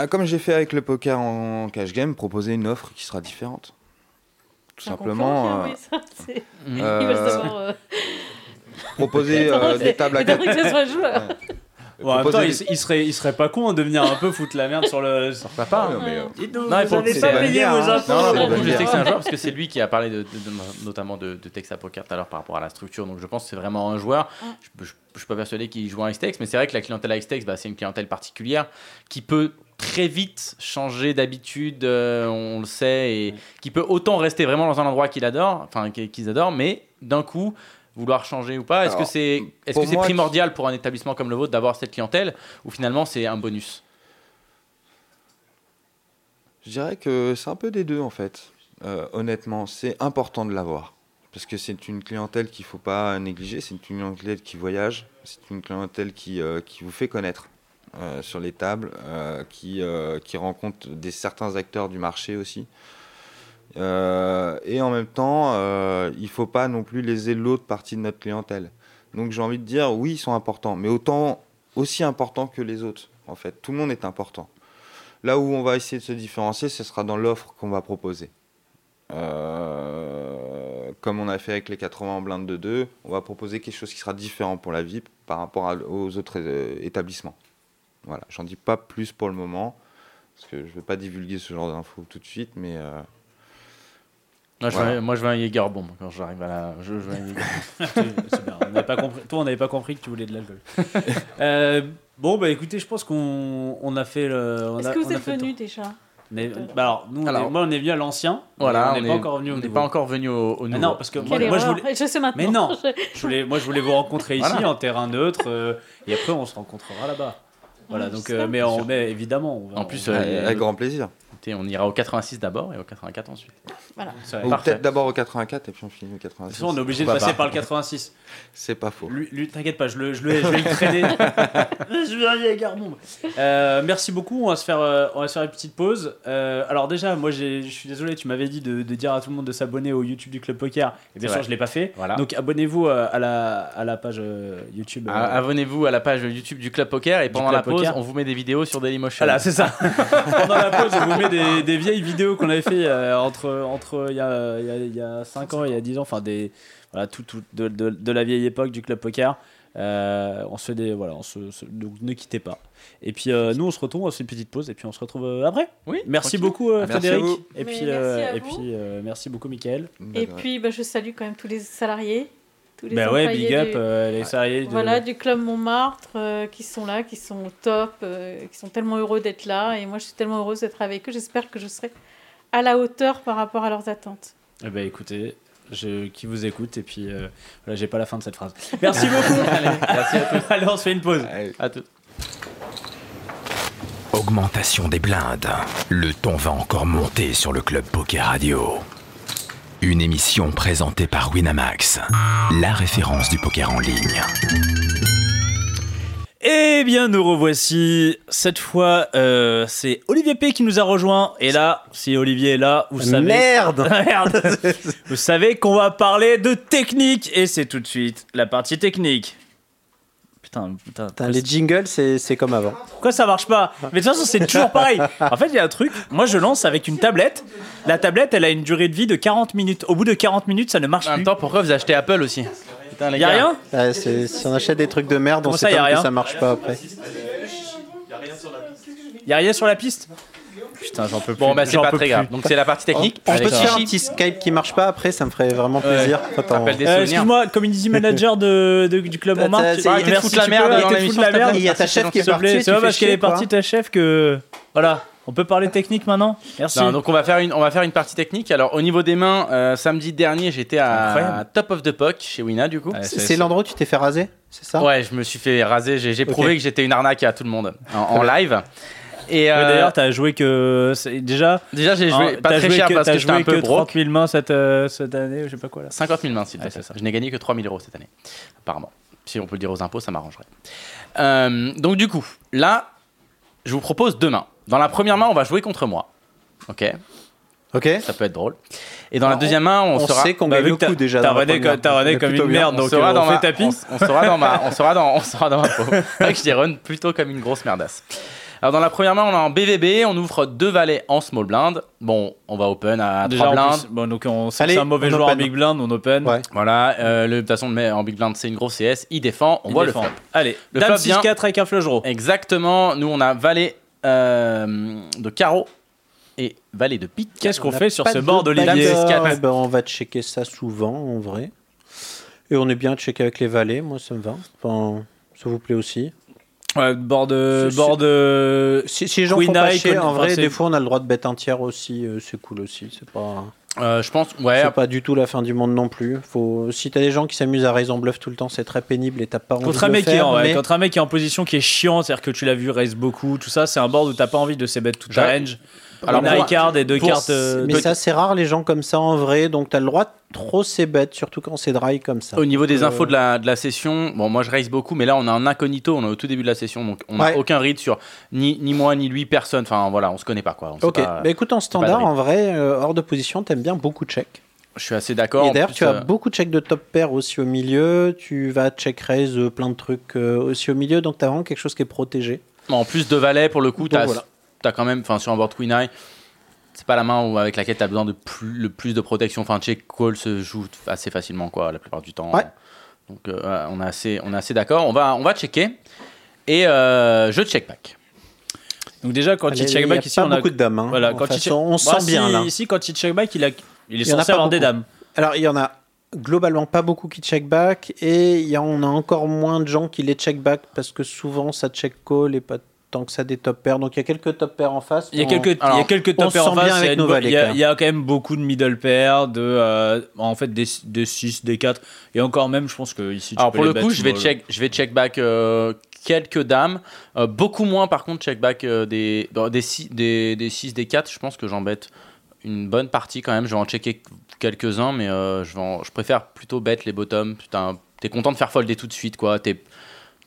Ah, comme j'ai fait avec le poker en cash game, proposer une offre qui sera différente. Tout simplement. Euh, ça, *laughs* savoir, proposer *laughs* euh, des tables à quatre. que ce soit joueur. Bon, en même temps, il, il, serait, il serait pas con de venir un peu foutre la merde sur le sur papa. Non, mais, euh... non, non, il faut pas payer vos impôts. Non, je sais que c'est un joueur parce que c'est lui qui a parlé de, de, de, notamment de, de Texas Poker tout à l'heure par rapport à la structure. Donc je pense que c'est vraiment un joueur. Je, je, je suis pas persuadé qu'il joue à Ixtex, mais c'est vrai que la clientèle à Ixtex, bah, c'est une clientèle particulière qui peut très vite changer d'habitude, euh, on le sait, et qui peut autant rester vraiment dans un endroit qu'il adore, enfin qu'ils adorent, mais d'un coup vouloir changer ou pas. Est-ce que c'est est -ce c'est primordial pour un établissement comme le vôtre d'avoir cette clientèle ou finalement c'est un bonus? Je dirais que c'est un peu des deux en fait. Euh, honnêtement, c'est important de l'avoir parce que c'est une clientèle qu'il ne faut pas négliger. C'est une clientèle qui voyage, c'est une clientèle qui, euh, qui vous fait connaître. Euh, sur les tables, euh, qui, euh, qui rencontrent des, certains acteurs du marché aussi. et en même temps, il ne faut pas non plus léser l'autre partie de notre clientèle. Donc j'ai envie de dire, oui, ils sont importants, mais autant aussi importants que les autres. En fait, tout le monde est important. Là où on va essayer de se différencier, ce sera dans l'offre qu'on va proposer. comme on a fait avec les 80 en blinde de 2, on va proposer quelque chose qui sera différent pour la VIP par rapport aux autres établissements. Voilà, j'en dis pas plus pour le moment, parce que je ne veux pas divulguer ce genre d'infos tout de suite, mais. Euh, moi, je veux, moi, je veux un Jaeger bomb quand j'arrive à la. Je, veux un *laughs* on pas compris. Toi, on n'avait pas compris que tu voulais de l'alcool. *laughs* euh, bon, bah écoutez, je pense qu'on on a fait le. Est-ce que vous êtes venu déjà mais, bah alors, nous, alors, moi, on est venu à l'ancien. Voilà, on n'est pas encore venu au On n'est pas encore venu au, au nouveau. non, parce que moi, moi, je voulais. Je sais maintenant. Mais non, je voulais, moi, je voulais vous rencontrer *laughs* ici en terrain neutre, euh, et après, on se rencontrera là-bas. Voilà, donc, euh, mais, on, met évidemment. On va, en plus, euh, avec grand plaisir. On ira au 86 d'abord et au 84 ensuite. Voilà. Ou peut-être d'abord au 84 et puis on finit au 86. De toute façon, on est obligé de passer par le 86. *laughs* C'est pas faux. Lui, lui t'inquiète pas, je, le, je, le, je vais le traîner. *laughs* je. Euh, merci beaucoup. On va se faire, euh, on va se faire une petite pause. Euh, alors déjà, moi, je suis désolé, tu m'avais dit de, de, dire à tout le monde de s'abonner au YouTube du Club Poker. Et bien sûr, je l'ai pas fait. Voilà. Donc abonnez-vous à la, à la page YouTube. Ah, abonnez-vous à la page YouTube du Club Poker et pendant la pause, on vous met des vidéos sur Dailymotion. Voilà, c'est ça. *laughs* pendant la pause, on vous met des, des vieilles vidéos qu'on avait fait entre entre il y a il y, a 5 ans, il y a 10 ans, enfin des voilà tout, tout de, de, de, la vieille époque du club poker. Euh, on se fait des voilà, on se, donc ne quittez pas. Et puis euh, nous on se retrouve, on fait une petite pause et puis on se retrouve euh, après. Oui. Merci beaucoup ah, Frédéric. et puis et puis merci beaucoup Michael. Et puis bah, je salue quand même tous les salariés. Tous les bah ouais, big up les salariés du... Voilà, du club Montmartre qui sont là, qui sont au top, qui sont tellement heureux d'être là et moi je suis tellement heureuse d'être avec eux. J'espère que je serai à la hauteur par rapport à leurs attentes. Eh ben écoutez, je, qui vous écoute. Et puis, euh, voilà, j'ai pas la fin de cette phrase. Merci beaucoup. *laughs* Allez, merci à tous. Allez, on se fait une pause. À tout. Augmentation des blindes. Le ton va encore monter sur le Club Poker Radio. Une émission présentée par Winamax, la référence du poker en ligne. Eh bien, nous revoici. Cette fois, euh, c'est Olivier P qui nous a rejoint. Et là, si Olivier est là, vous savez. Merde *laughs* Merde Vous savez qu'on va parler de technique. Et c'est tout de suite la partie technique. Putain, putain. Putain, les jingles, c'est c'est comme avant. Pourquoi ça marche pas Mais de toute façon, c'est toujours pareil. En fait, il y a un truc. Moi, je lance avec une tablette. La tablette, elle a une durée de vie de 40 minutes. Au bout de 40 minutes, ça ne marche En même plus. temps, pourquoi vous achetez Apple aussi Putain, les Y a gars. rien Ouais, si on achète des trucs de merde, on ça, sait y a que rien ça marche pas après. Y a rien sur la piste Putain, j'en peux plus. Bon, bah c'est pas très plus. grave. Donc c'est la partie technique. On Allez, peut faire un petit Skype qui marche pas après, ça me ferait vraiment plaisir. Attends. Euh. Excuse-moi, community manager de, de- du club Bah, Montmartre. t'as- c'est- Ah, il était merci, foutre la merde il. Il y a ta chef qui est partie, c'est parce qu'elle est partie ta chef que. Voilà, on peut parler technique maintenant Merci. Non, donc on va faire une on va faire une partie technique. Alors au niveau des mains, euh, samedi dernier j'étais à. Top of the Puck chez Wina du coup. C'est l'endroit où tu t'es fait raser C'est ça? Ouais, je me suis fait raser. J'ai prouvé que j'étais une arnaque à tout le monde en, en *laughs* live. Et Ouais, euh, D'ailleurs, t'as joué que. Déjà, déjà j'ai joué hein, pas très joué cher que, parce que j'étais joué un peu que broke. 30 000 mains cette, euh, cette année, je sais pas quoi là. 50 000 mains, s'il te plaît. c'est ça. Je n'ai gagné que 3 000 euros cette année, apparemment. Si on peut le dire aux impôts, ça m'arrangerait. Euh, donc du coup, là, je vous propose deux mains. Dans la première main, on va jouer contre moi. Ok, Ok. ça peut être drôle. Et dans la deuxième main, on, On sera. sait qu'on Bah, gagne le coup déjà. T'as dans première. comme- t'as runné C'est comme une merde, on donc sera euh, dans on ma, fait tapis. on, on sera dans ma, *laughs* on sera dans, on sera dans ma peau. C'est vrai que je dis run plutôt comme une grosse merdasse. Alors dans la première main, on est en BVB, on ouvre deux valets en small blind. Bon, on va open à Déjà, trois blindes. plus, bon, donc on sait que Allez, c'est un mauvais joueur en big blind, on open. Ouais. Voilà, euh, le- de toute façon, en big blind, c'est une grosse CS. Il défend, on Il voit défend. le flop. Allez, Le Dame flop vient. 6-4 avec un flush draw. Exactement, nous on a valet euh, de carreau et valet de pique. Qu'est-ce qu'on On a fait sur ce de bord d'Olivier backdoor. 6-4. Eh ben, On va checker ça souvent en vrai. Et on est bien checké avec les valets, moi ça me va. Enfin, ça vous plaît aussi. Ouais, bord de. Bord de. Si, si les gens Queen font pas Eye, chier, Queen- en vrai, des fois on a le droit de bet un tiers aussi, euh, c'est cool aussi. C'est pas, Euh, je pense, ouais. c'est pas du tout la fin du monde non plus. Faut, si t'as des gens qui s'amusent à raise en bluff tout le temps, c'est très pénible et t'as pas envie Contre de le mec qui est faire. en, ouais, mais- contre un mec qui est en position qui est chiant, c'est-à-dire que tu l'as vu raise beaucoup, tout ça, c'est un board où t'as pas envie de se bet toute ta Ouais. range. Alors, high card et deux pour- cartes. euh, Mais deux- ça, c'est rare les gens comme ça en vrai, donc t'as le droit de trop c'est bête, surtout quand c'est dry comme ça. Au niveau des Euh, infos de la, de la session, bon, moi je raise beaucoup, mais là on a un incognito, on est au tout début de la session, donc on n'a Ouais. aucun read sur ni, ni moi ni lui, personne. Enfin voilà, on se connaît pas quoi. On sait Ok, pas- bah écoute, en standard, de en vrai, euh, hors de position, t'aimes bien beaucoup check. Je suis assez d'accord. Et d'ailleurs, tu as euh, beaucoup de check de top pair aussi au milieu, tu vas check raise euh, plein de trucs euh, aussi au milieu, donc t'as vraiment quelque chose qui est protégé. En plus de valet, pour le coup, t'as voilà. As quand même, enfin sur un board Queen Eye, c'est pas la main où, avec laquelle tu as besoin de plus, le plus de protection. Enfin, check call se joue assez facilement, quoi, la plupart du temps. Ouais. Donc, euh, on est assez, on est assez d'accord. On va, on va checker. Et euh, je check back. Donc, déjà, quand Allez, il check y a back ici, pas on a. beaucoup de dames. hein. Voilà, quand façon, on Bah, sent si, bien là. Ici, quand il check back, il, a... il est Il censé pas avoir des dames. Alors, il y en a globalement pas beaucoup qui check back, et il y en a encore moins de gens qui les check back parce que souvent ça check call et pas tant que ça des top pairs. Donc il y a quelques top pairs en face. Il y a On- quelques, il y a alors, quelques on top pairs en face. Il y, a bo- il y quand il y a quand même beaucoup de middle pairs, de, euh, en fait des, des 6, des 4. Et encore même, je pense que ici, tu Alors peux pour les le coup, je vais small. check, je vais check back euh, quelques dames, Euh, beaucoup moins par contre check back euh, des bon, des 6 des, des 6 des 4, je pense que j'embête une bonne partie quand même, je vais en checker quelques-uns mais euh, je vais en- je préfère plutôt bet les bottoms, putain, t'es content de faire folder tout de suite quoi, t'es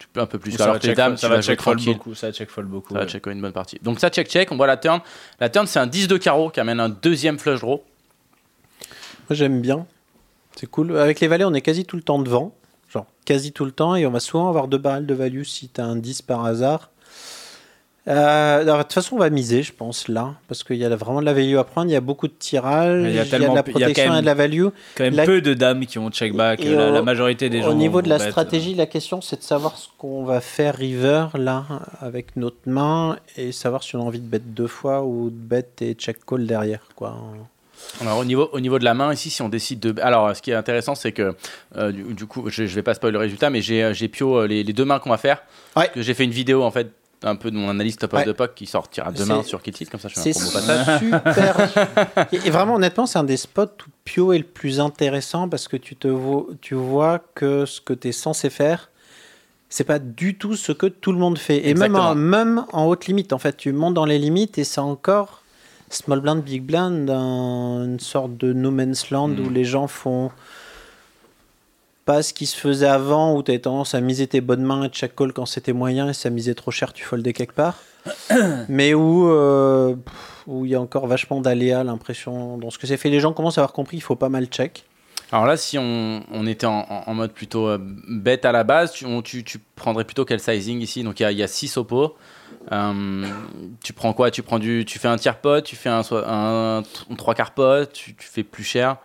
tu peux un peu plus Ça alors check dames fold- ça tu va vas check fold beaucoup. Ça va check fold beaucoup. Ça va ouais. check une bonne partie. Donc ça check check, on voit la turn. La turn c'est un 10 de carreau qui amène un deuxième flush draw. Moi j'aime bien. C'est cool. Avec les valets, on est quasi tout le temps devant. Genre quasi tout le temps. Et on va souvent avoir deux barrels de value si tu as un 10 par hasard. Euh, alors, de toute façon, on va miser, je pense, là. Parce qu'il y a vraiment de la value à prendre. Il y a beaucoup de tirage. Mais il y a de la il y a quand protection même- et de la value. Quand même La- peu de dames qui ont check back. Et La, au- la majorité des gens. Au niveau de la stratégie, la question c'est de savoir ce qu'on va faire river là avec notre main et savoir si on a envie de bet deux fois ou de bet et check call derrière quoi. Alors au niveau, au niveau de la main ici, si on décide de... Alors ce qui est intéressant, c'est que euh, du, du coup, je, je vais pas spoiler le résultat, mais j'ai euh, j'ai pio euh, les, les deux mains qu'on va faire. Ouais. Que j'ai fait une vidéo en fait un peu de mon analyse top of the puck qui sortira demain sur Kitty, comme ça je fais un promo passage. super. *laughs* et, et vraiment, honnêtement, c'est un des spots où Pio est le plus intéressant parce que tu, te vois, tu vois que ce que tu es censé faire, c'est pas du tout ce que tout le monde fait. Et même en, même en haute limite, en fait, tu montes dans les limites et c'est encore small blind, big blind, une sorte de no man's land où les gens font pas ce qui se faisait avant où tu avais tendance à miser tes bonnes mains et check call quand c'était moyen et si ça misait trop cher, tu foldais quelque part. *coughs* mais où euh, où il y a encore vachement d'aléas, l'impression dans ce que c'est fait. Les gens commencent à avoir compris qu'il faut pas mal check. Alors là, si on, on était en, mode plutôt euh, bête à la base, tu, on- tu, tu prendrais plutôt quel sizing ici? Donc il y a- il y, a 6 oppos. Euh, tu prends quoi? Tu prends du, tu fais un tiers pot, tu fais un, so- un, un trois quarts pot, tu, tu fais plus cher.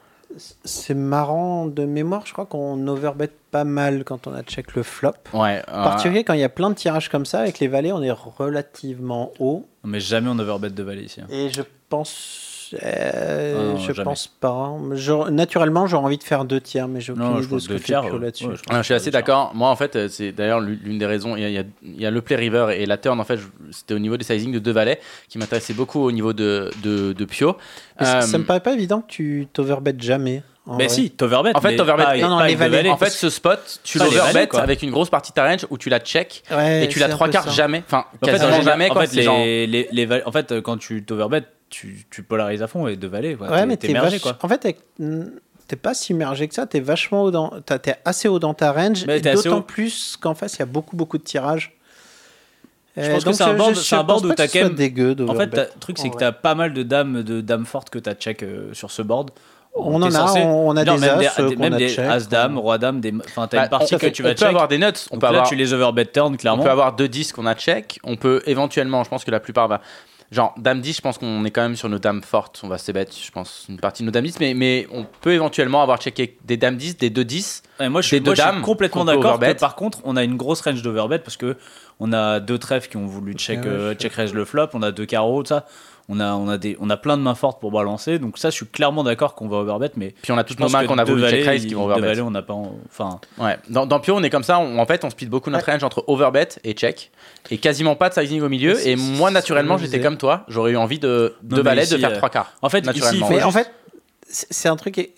C'est marrant de mémoire, je crois qu'on overbet pas mal quand on a check le flop. Ouais. En particulier quand il y a plein de tirages comme ça, avec les valets, on est relativement haut. Mais jamais on overbet de valet ici. hein. Et je pense. Euh, Ah non, je jamais. pense pas. Je- naturellement, j'aurais envie de faire deux tiers, mais j'ai aucune Non, idée je de ce deux que tiers, ouais. là-dessus. Ouais, je pense Ah, je suis assez d'accord. Moi, en fait, euh, c'est d'ailleurs l'une des raisons. Il y, a, il y le play river et la turn. En fait, c'était au niveau des sizing de deux valets qui m'intéressait beaucoup au niveau de, de, de Pio. Mais ça- Euh, Ça me paraît pas évident que tu t'overbet jamais. Mais vrai. si, t'overbet. En fait, t'overbet- Non, non, les valets. valet. En fait, ce spot, tu l'overbet avec une grosse partie de ta range où tu la check Ouais, et tu la trois quarts jamais. Enfin, En fait, quasiment en, jamais. en quoi. fait, les, genre- les, les en fait, quand tu t'overbet, tu, tu polarises à fond et de valet. Ouais, T'es- mais t'es mergé, vache- quoi. En fait, t'es pas si immergé que ça. T'es vachement haut dans. T'es assez haut dans ta range. Mais et t'es assez D'autant plus qu'en face, il y a beaucoup, beaucoup de tirages. Je pense que donc c'est un board, un board où pas t'as que ce quand soit même. dégueu En fait, le truc, c'est que t'as pas mal de dames, de dames fortes que t'as check euh, sur ce board. On en a, censé- on, on a Non, des même as, des, des- même a des check, as dames, on- roi dame, des. Enfin, t'as Bah, une partie on- que tu vas on peut check. avoir des nuts. On peut là, avoir tu les overbet turn On clairement. peut avoir deux 10 qu'on a check. On peut éventuellement, je pense que la plupart va. Genre, dame 10, je pense qu'on est quand même sur nos dames fortes. On va se bête, je pense, une partie de nos dames 10. Mais, mais on peut éventuellement avoir checké des dames 10, des 2 10. Ouais, moi, je des suis, moi, deux je suis dames complètement qu'on peut d'accord. Par contre, on a une grosse range d'overbet parce que on a deux trèfles qui ont voulu check, Ouais, ouais, euh, check raise le flop. On a deux carreaux, tout ça. On a, on a des, on a plein de mains fortes pour balancer. Donc ça, je suis clairement d'accord qu'on va overbet, mais Puis on a toutes nos mains qu'on a deux voulu check valets, raise qui vont overbet. valets, on n'a pas, en- enfin, Ouais. Dans, dans Pio, on est comme ça. On- en fait, on split beaucoup notre range entre overbet et check. Et quasiment pas de sizing au milieu. Et moi, naturellement, j'étais comme toi. J'aurais eu envie de Non, valets ici, de faire euh, trois quarts. en fait, Naturellement. Mais en fait, c'est un truc.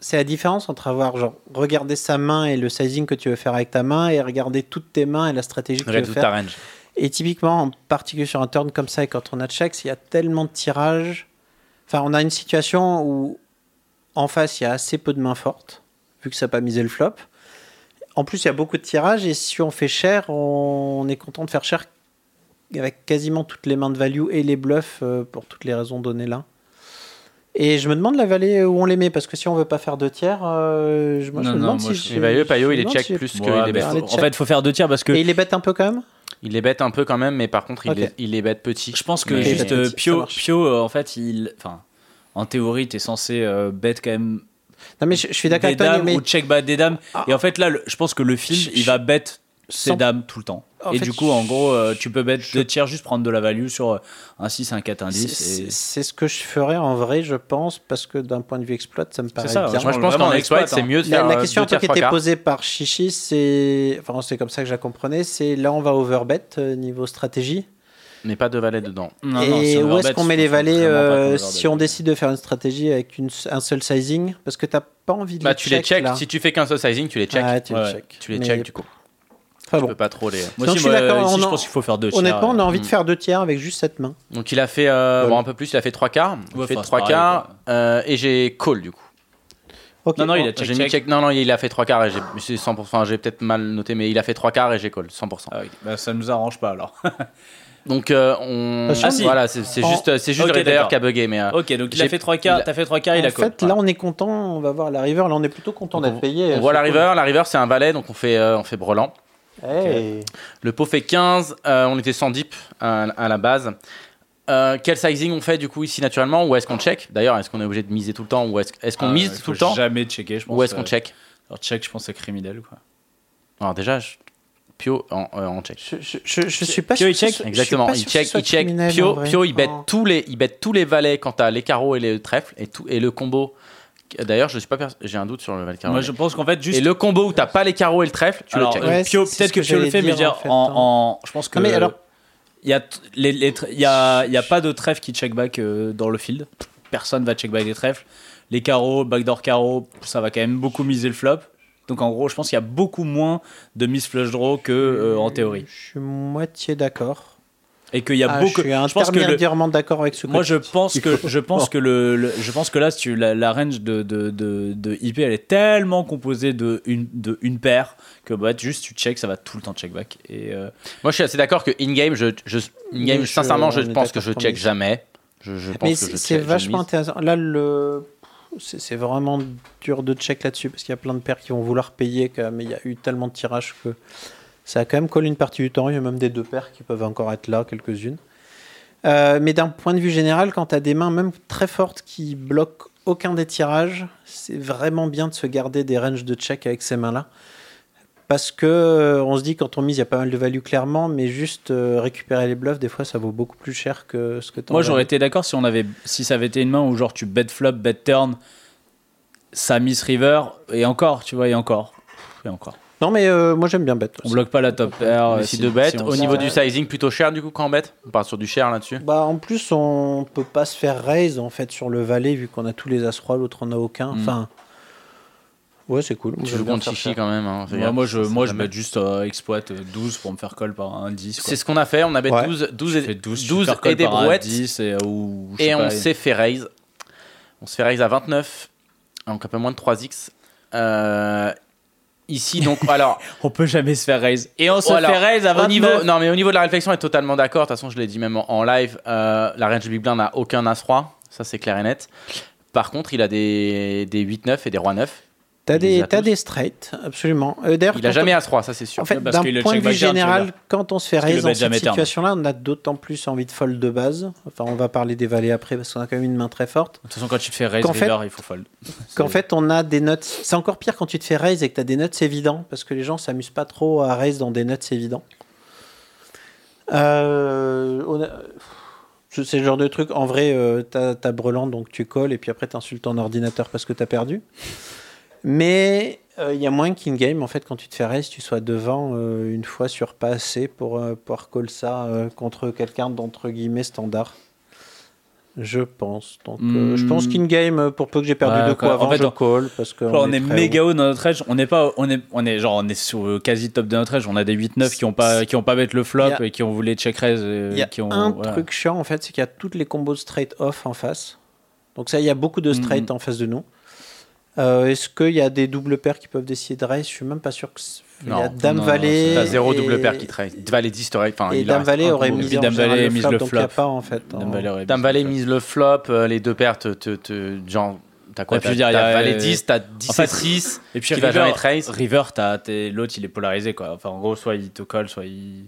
C'est la différence entre avoir genre regarder sa main et le sizing que tu veux faire avec ta main et regarder toutes tes mains et la stratégie que tu Regarde veux toute ta faire. range. Et typiquement, en particulier sur un turn comme ça et quand on a check, il y a tellement de tirages. Enfin, on a une situation où en face il y a assez peu de mains fortes vu que ça n'a pas misé le flop. En plus, il y a beaucoup de tirages et si on fait cher, on est content de faire cher avec quasiment toutes les mains de value et les bluffs euh, pour toutes les raisons données là. Et je me demande la vallée où on les met parce que si on veut pas faire deux tiers, euh, je, moi, je me demande si je- me il est check si- plus que Ouais, il est faut- en fait, il faut faire deux tiers parce que Et il les bête un peu quand même? Il les bête un peu quand même, mais par contre, il, Ok. est, il les bête petit. je pense que Mais- juste euh, Pio. Pio, euh, en fait, il, enfin, en théorie, t'es censé euh, bet quand même Non mais je, je suis d'accord des avec toi, mais ou check bat des dames. Ah. Et en fait, là, le- je pense que le film, Je- il va bet ses Sans- dames tout le temps. En et fait, du coup, en je- gros, euh, tu peux bet je- deux tiers, juste prendre de la value sur euh, un 6, un 4, un c'est 10. c'est- Et... c'est ce que je ferais en vrai, je pense, parce que d'un point de vue exploit, ça me paraît ça, bien. Moi, je pense qu'en exploit, exploite, c'est hein. mieux de La, faire la euh, question qui était posée par Chichi, c'est, enfin c'est comme ça que j'ai compris, c'est là on va overbet euh, niveau stratégie. Mais pas de valets dedans. Non, et non, si on où est-ce qu'on met je les valets euh, si on décide de faire une stratégie avec une, un seul sizing? Parce que t'as pas envie de Bah, les tu les check, check. là. Si tu fais qu'un seul sizing, tu les check. Ouais, tu les check. Tu les Mais- check du coup. Enfin Tu bon. peux pas trop les. Moi Donc, aussi, je suis moi, ici, on je en- pense qu'il faut faire deux tiers. Honnêtement, on a euh, envie de faire deux tiers avec juste cette main. Donc il a fait euh, Ouais. bon, un peu plus, il a fait trois quarts. Ouais, il fait enfin, c'est trois quarts euh, et j'ai call du coup. Non, non, il a check. Non non, il a fait trois quarts et j'ai c'est 100%. Enfin, j'ai peut-être mal noté, mais il a fait trois quarts et j'ai call 100%. Ah oui, bah, ça nous arrange pas alors. *laughs* Donc euh, on. Ah, si. Voilà, c'est En- juste, c'est juste Ok, le qui a bugué, mais. euh, ok, donc il a fait trois quarts, il a- t'as fait trois quarts, il a en call. fait, là, on est content. On va voir la river. Là, on est plutôt content d'être payé. on euh, voit la river. La river, c'est un valet, donc on fait, euh, on fait brelan. Le pot fait 15, euh, on était 100 deep à, à la base. Euh, quel sizing on fait du coup ici naturellement Ou est-ce qu'on check? D'ailleurs, est-ce qu'on est obligé de miser tout le temps Ou est-ce est-ce qu'on mise tout le temps? Jamais checker, je pense. Ou est-ce qu'on euh, check? Alors check, je pense c'est criminel quoi. Alors déjà, je- Pio en, euh, en check. Je, je, je, je suis pas Pio, sûr il check Exactement, il check, il check. Pio. Pio, il bet Oh. tous les, il bet tous les valets quand t'as les carreaux et les trèfles et tout et le combo. D'ailleurs, je suis pas, pers- j'ai un doute sur le carreau. Moi je pense qu'en fait juste. Et le combo où t'as pas les carreaux et le trèfle, tu alors, le check. euh, Ouais, Pio, c'est peut-être ce que que Pio le fait, mais je veux dire, dire, en fait, en, en- je pense que. Non, mais alors, Il y a, les, y, a, y a pas de trèfle qui check back euh, dans le field. Personne va check back des trèfles. Les carreaux, backdoor carreaux, ça va quand même beaucoup miser le flop. Donc en gros, je pense qu'il y a beaucoup moins de miss flush draw que euh, en théorie. Je suis moitié d'accord. Et qu'il y a Ah, beaucoup. Je suis je pense que le- intermédiairement d'accord avec ce que Moi, tu je dis. pense que je pense que le, le- je pense que là, si tu, la, la range de, de, de, de IP, elle est tellement composée de une de une paire que bah juste tu check, ça va tout le temps check back. Et euh, Moi, je suis assez d'accord que in-game, je, je, je- sincèrement, je pense que je check mise. jamais. Je, je pense Mais que c'est vachement intéressant. Là, le... c'est c'est vraiment dur de check là-dessus parce qu'il y a plein de paires qui vont vouloir payer, quand même, mais il y a eu tellement de tirages que ça a quand même collé une partie du temps. Il y a même des deux paires qui peuvent encore être là, quelques-unes. Euh, mais d'un point de vue général, quand tu as des mains même très fortes qui bloquent aucun des tirages, c'est vraiment bien de se garder des ranges de check avec ces mains-là. Parce que euh, on se dit quand on mise, il y a pas mal de value clairement, mais juste euh, récupérer les bluffs, des fois, ça vaut beaucoup plus cher que ce que tu moi, j'aurais été d'accord si on avait si ça avait été une main où genre tu bet flop, bet turn, ça miss river et encore, tu vois, et encore, et encore. Non, mais euh, moi j'aime bien bet. On bloque pas la top pair. On euh, si- de bet. si on Au niveau du sizing, plutôt cher du coup quand on bet? On part sur du cher là-dessus? Bah, en plus, on peut pas se faire raise en fait sur le valet vu qu'on a tous les as rois, l'autre en a aucun. Mm. Enfin, ouais, c'est cool. Tu joues contre Chichi quand même. hein, Ouais, moi, je, moi, je met- bet juste euh, exploit euh, 12 pour me faire call par un 10. quoi. C'est ce qu'on a fait. On a bet Ouais. 12, 12 Tu et, fais 12, tu 12 fais call et des brouettes. 10 et, ou, on s'est fait raise. On se fait raise à 29. Donc un peu moins de 3x. Euh, ici, donc, alors. *laughs* On peut jamais se faire raise. Et on se alors, fait raise à 29. Au niveau, non, mais au niveau de la réflexion, on est totalement d'accord. De toute façon, je l'ai dit même en, en live. euh, la range Big Blind n'a aucun As-Roi. Ça, c'est clair et net. Par contre, il a des, des 8-9 et des Rois-9. T'as des, a t'as tous. des straights, absolument. Euh, Il a jamais on- As-Roi, ça, c'est sûr. En fait, Parce d'un point de vue général, quand on se fait raise dans cette situation-là, on a d'autant plus envie de fold de base. Enfin, on va parler des valets après parce qu'on a quand même une main très forte. De toute façon, quand tu te fais raise Qu'en fait- river, il faut fold. *laughs* Qu'en fait, on a des notes. C'est encore pire quand tu te fais raise et que tu as des notes évidents parce que les gens s'amusent pas trop à raise dans des notes évidents. Euh, on a- je- C'est le genre de truc. En vrai, euh, t'as t'as brelant donc tu colles et puis après t'insultes ton ordinateur parce que t'as perdu. Mais euh, il y a moins qu'in-game en fait quand tu te fais raise, tu sois devant euh, une fois sur pas assez pour euh, pouvoir call ça contre quelqu'un d'entre guillemets standard. Je pense. Donc, je pense Hmm. qu'in-game, euh, pour peu que j'ai perdu Ouais, de quoi en avant, fait, je on- call parce que Genre, on, est, méga haut. dans notre edge. On n'est pas, on est, on est genre, on est sur quasi top de notre edge. On a des 8-9 qui ont pas, qui ont pas mettre le flop a- et qui ont voulu check raise. Il y a qui ont, un voilà. truc chiant en fait, c'est qu'il y a toutes les combos straight off en face. Donc ça, il y a beaucoup de straight Mhm. en face de nous. Euh, Est-ce qu'il y a des doubles paires qui peuvent décider de raise Je suis même pas sûr que il y a Dame Valet. T'as zéro et- double paire qui trade. Valet 10, t'aurais- enfin, Et il Dame un aurait mis Dame le mise flop, le donc il n'y a flop. pas en fait. Dame en- Valet aurait Dame mis Valet le flop. mise le flop, euh, les deux paires, te, te, te- genre, t'as quoi puis T'as je veux dire, il y t'as a, Valet euh, 10, t'as 10 en fait, et 6. Et puis qui va River, jamais trace. River, t'as- t'es- l'autre il est polarisé quoi. Enfin, en gros, soit il te colle, soit il.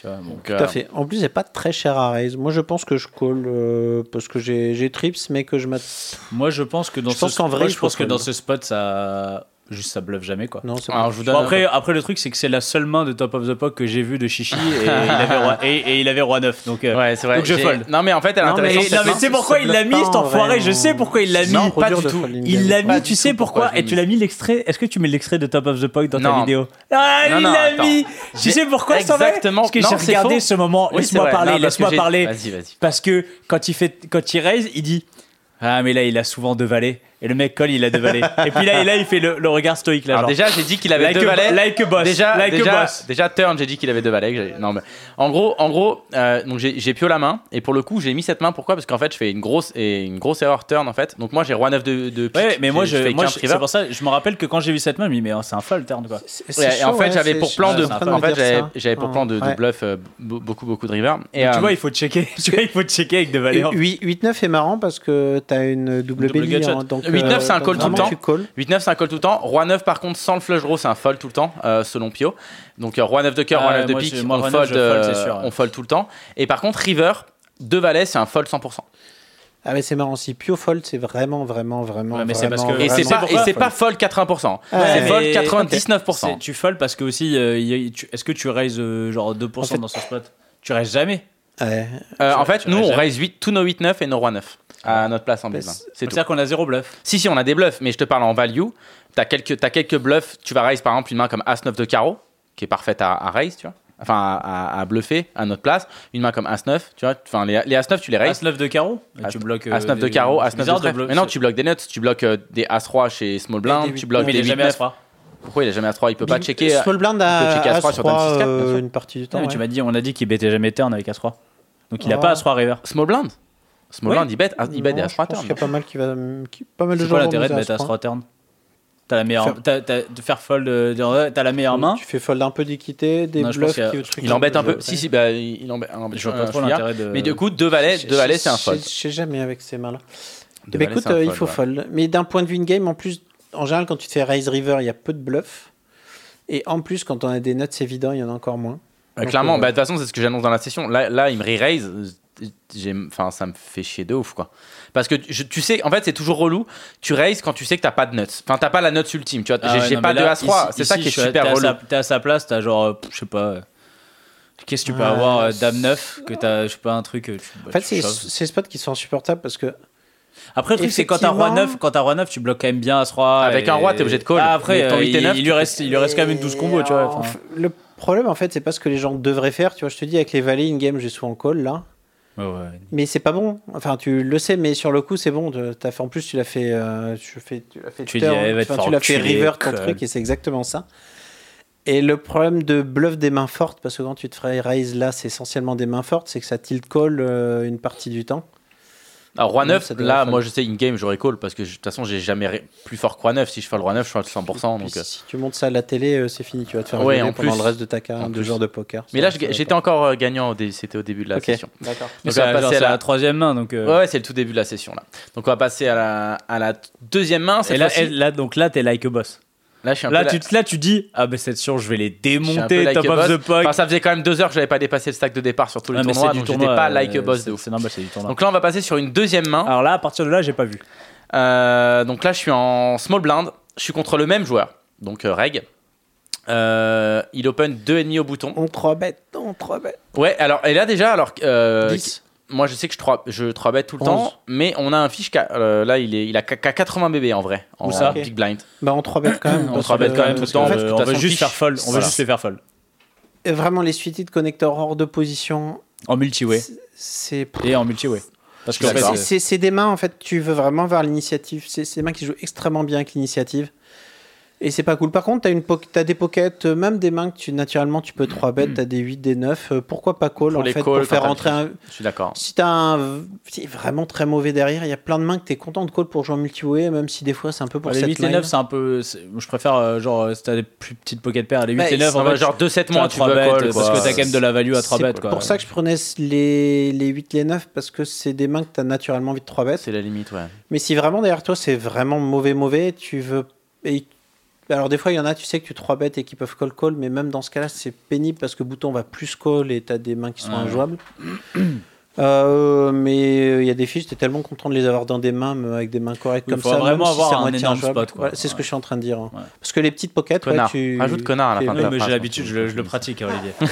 Tu vois, bon. Tout à fait. En plus, c'est pas très cher à raise. Moi, je pense que je call euh, parce que j'ai trips, mais que je m'att- Moi, je pense que dans Je ce pense qu'en vrai, je pense que dans ce spot, ça. Juste ça bluffe jamais quoi. Non, c'est Alors, pas- je vous donne Bon, un- après, après, le truc, c'est que c'est la seule main de Top of the Puck que j'ai vue de Chichi et, il avait roi, et, et il avait roi 9. Donc, euh, Ouais, c'est vrai. Donc je fold. Non, mais en fait, elle est Non, mais- non, mais sais pourquoi il l'a mis cet en enfoiré? Je sais pourquoi il l'a mis. Non, pas du tout. Il l'a mis, tu sais pourquoi Et tu l'as mis l'extrait? Est-ce que tu mets l'extrait de Top of the Puck dans ta Non. vidéo? Ah, il l'a mis Tu sais pourquoi ça va Exactement. Parce que Non, j'ai c'est regardé faux. ce moment. C'est Laisse-moi parler, Non, parce que laisse-moi parler. Vas-y, vas-y. Parce que quand il fait, quand il raise, il dit Ah, mais là, il a souvent deux valets. Et le mec colle, il a deux valets. *laughs* Et puis là, et là il fait le, le regard stoïque là. Alors genre. déjà, j'ai dit qu'il avait Like deux a- valets. like a boss. Déjà, Like a déjà, boss. déjà turn, j'ai dit qu'il avait deux valets. Non, mais en gros, en gros, euh, donc j'ai pio la main et pour le coup, j'ai mis cette main. Pourquoi? Parce qu'en fait, je fais une grosse et une grosse erreur turn en fait. Donc moi, j'ai roi 9 de, de pique. Ouais, mais moi, je, fais moi 15 je- river. c'est pour ça, je me rappelle que quand j'ai vu cette main, je me dis, mais oh, c'est un fold turn quoi. Ouais, et en chaud, fait, ouais, j'avais pour plan de, en fait, j'avais pour plan de, bluff euh, be- beaucoup, beaucoup de river. Et tu euh, vois, il faut checker. *laughs* tu vois, il faut checker avec deux valets. 8-9 est marrant parce que t'as une double Double belly. Gutshot. hein, donc, 8-9, c'est un call tout le temps. Tu call. 8-9, c'est un call tout le temps. Roi 9, par contre, sans le flush draw, c'est un fold tout le temps, euh, selon Pio. Donc, euh, Roi 9 de cœur, Ah Roi ouais, 9 de moi, pique, on, Roi 9, fold, euh, on fold tout le temps. Et par contre, River, 2 valets, c'est un fold 100%. Ah, mais c'est marrant. Si Pio fold, c'est vraiment, vraiment, vraiment. Ouais, mais c'est parce vraiment, que- Et c'est pas, et c'est pas fold 80%. Ouais, c'est fold ok. 99%. C'est- Tu fold parce que aussi, euh, est-ce que tu raises euh, genre 2% En fait- dans ce spot? Tu raises jamais. Ouais. Euh, en fait, nous, on raise 8, tous nos 8-9 et nos Roi 9 à notre place en Mais base. c'est- C'est tout. C'est-à-dire qu'on a zéro bluff. Si, si, on a des bluffs, mais je te parle en value. T'as quelques, as quelques bluffs. Tu vas raise par exemple une main comme As-9 de carreau, qui est parfaite à, à raise, tu vois. enfin à, bluffer à notre place. Une main comme As-9, tu vois. Enfin, les, les As-9, tu les raises. As-9 de carreau Tu bloques. As-9 de carreau, As-9 de trèfle. Mais non, tu bloques des nuts, tu bloques des As-3 chez Small Blind, tu bloques des 8 jamais As-3. Pourquoi il a jamais As-3 Il peut pas checker. Small Blind a As-3 sur As-3 une partie du temps. Tu m'as dit, on a dit qu'il bêtait jamais turn avec As-3. Donc il a pas As-3 river. Small Blind Small Blind, il bête des As-3 turn. Il y a pas mal qui va. Pas mal de gens. C'est quoi l'intérêt de mettre As-3 turn T'as la meilleure, de faire fold, euh, t'as la meilleure main. Tu fais fold un peu d'équité, des bluffs. Qui, il embête un peu. Si si, bah il embête. Je vois pas trop l'intérêt de. Mais du coup, deux valets, deux valets, c'est un fold. Je sais jamais avec ces mains-là. Mais écoute, euh, il faut fold. Mais d'un point de vue in game, en plus, en général, quand tu te fais raise river, il y a peu de bluffs. Et en plus, quand on a des nuts évidents, il y en a encore moins. Clairement, euh, bah, de toute façon, c'est ce que j'annonce dans la session. Là, là il me re-raise. Enfin, ça me fait chier de ouf, quoi. Parce que tu sais, en fait, c'est toujours relou. Tu raises quand tu sais que t'as pas de nuts. Enfin, t'as pas la nuts ultime. Tu vois, ah j'ai pas de As-3. C'est ça qui est super relou. T'es à sa place, t'as genre, je sais pas. Qu'est-ce que tu peux avoir euh, Dame 9 que t'as, je sais pas, un truc. en fait, c'est ces spots qui sont insupportables parce que. Après, le truc, c'est quand t'as roi 9, quand t'as roi 9, tu bloques quand même bien As-3. Avec un roi, t'es obligé de call. Ah, après, euh, il, il, lui reste, il lui reste quand même une 12 combo, tu vois. Le problème, en fait, c'est pas ce que les gens devraient faire. Tu vois, je te dis, avec les valets in-game, j'ai souvent call là. Mais c'est pas bon. Enfin, tu le sais, mais sur le coup, c'est bon. As fait, en plus, tu l'as fait, euh, tu fais, tu l'as fait, tu, l'as fait river ton truc, et c'est exactement ça. Et le problème de bluff des mains fortes, parce que quand tu te ferais raise là, c'est essentiellement des mains fortes, c'est que ça tilt call euh, une partie du temps. Alors, roi 9, là, moi je sais, in-game, j'aurais call parce que de toute façon, j'ai jamais plus fort que roi 9. Si je fais le roi 9, je suis à 100%. Donc... Euh. Si tu montes ça à la télé, euh, c'est fini. Tu vas te faire ouais, en pendant le reste de ta carrière de joueur de poker. Mais là, j'étais encore euh, gagnant, c'était au début de la session. D'accord. Donc, on va passer à la troisième main. Donc Ouais, c'est le tout début de la session là. Donc, on va passer à la, à la deuxième main. Et là, là, donc là, t'es like a boss. Là, là, tu, là, tu dis, ah ben c'est sûr, je vais les démonter, top of the puck. Enfin, ça faisait quand même deux heures que j'avais pas dépassé le stack de départ sur tous les tournois, donc j'étais pas like a boss de ouf. Normal, du tournoi. Donc là, on va passer sur une deuxième main. Alors là, à partir de là, j'ai pas vu. Euh, donc là, je suis en small blind. Je suis contre le même joueur, donc euh, Reg. Euh, il open deux ennemis au bouton. On 3 bête, on 3 bête. Ouais, alors, et là déjà, alors. 10 moi je sais que je 3, je 3 bet tout le temps, mais on a un fiche qui euh, là il, est, il a 80 bébés en vrai. En Où ça Big blind. Bah on 3 bet quand même. on 3 bet quand même tout le temps. on veut juste faire folle. On veut juste les faire folle. Vraiment les suites de connecteurs hors de position. En multi-way. C'est. Et en multi-way. Parce que c'est des mains en fait, tu veux vraiment voir l'initiative. C'est des mains qui jouent extrêmement bien avec l'initiative. Et c'est pas cool. Par contre, tu as, une as des pockets, euh, même des mains que tu, naturellement tu peux 3 bêtes, tu as des 8, des 9. Euh, pourquoi pas call pour en fait, pour faire rentrer un. Je suis d'accord. Si tu as un. vraiment très mauvais derrière, il y a plein de mains que tu es content de call pour jouer en multi-way, même si des fois c'est un peu pour Les 8 et 9, c'est un peu. Je préfère, euh, genre, si tu as des plus petites pocket pairs, les 8 et 9, en fait, genre 2-7 moins, tu peux call. Parce que tu as quand même de la value à 3 bêtes. C'est pour ça que je prenais les, les 8, les 9, parce que c'est des mains que tu as naturellement envie de 3 bêtes. C'est la limite, ouais. Mais si vraiment derrière toi c'est vraiment mauvais, mauvais, tu veux. Bah, alors des fois, il y en a, tu sais que tu 3 bêtes et qui peuvent call call, mais même dans ce cas-là, c'est pénible parce que bouton va plus call et tu as des mains qui sont injouables. *clears throat* Euh, mais il y a des fiches, tu es tellement content de les avoir dans des mains avec des mains correctes comme ça. vraiment avoir un énorme spot. c'est ce que je suis en train de dire. Hein. Parce que les petites pockets, ouais, tu. Rajoute connard à la fin de la mais j'ai l'habitude, je, le pratique, *laughs* Olivier. *laughs*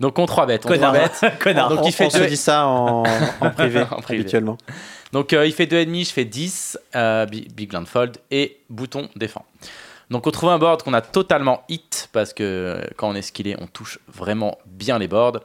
Donc on 3 bêtes. On connard. *laughs* connard. Donc il fait on se dit ça en, en privé, en privé. habituellement. Donc euh, il fait 2,5, je fais 10, euh, Big Blind Fold et bouton défend. Donc on trouve un board qu'on a totalement hit parce que quand on est skillé, on touche vraiment bien les boards.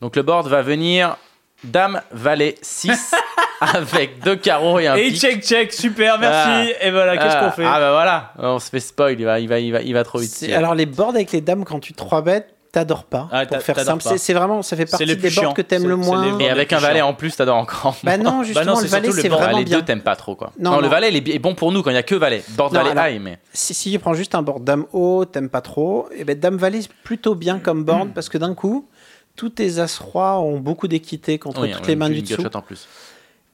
Donc le board va venir Dame, Valet 6 *laughs* avec deux carreaux et un Et check check, super, merci. et voilà, qu'est-ce qu'on fait Ah bah voilà, on se fait spoil, il va, il va, il va, il va trop vite. Alors les boards avec les dames quand tu 3 bêtes, t'adores pas. Ah, pour faire simple, c'est vraiment, ça fait partie des boards que t'aimes le moins. Et avec un valet en plus, t'adores encore. Bah non, justement, bah le valet c'est vraiment les bien. Les deux t'aimes pas trop quoi. Non, le valet est bon pour nous quand il y a que valet. Board valet high, mais. Si, si tu prends juste un board dame haut, t'aimes pas trop. Et ben dame valet c'est plutôt bien comme board parce que d'un coup, tous tes as rois ont beaucoup d'équité contre toutes les mains du dessous. en plus.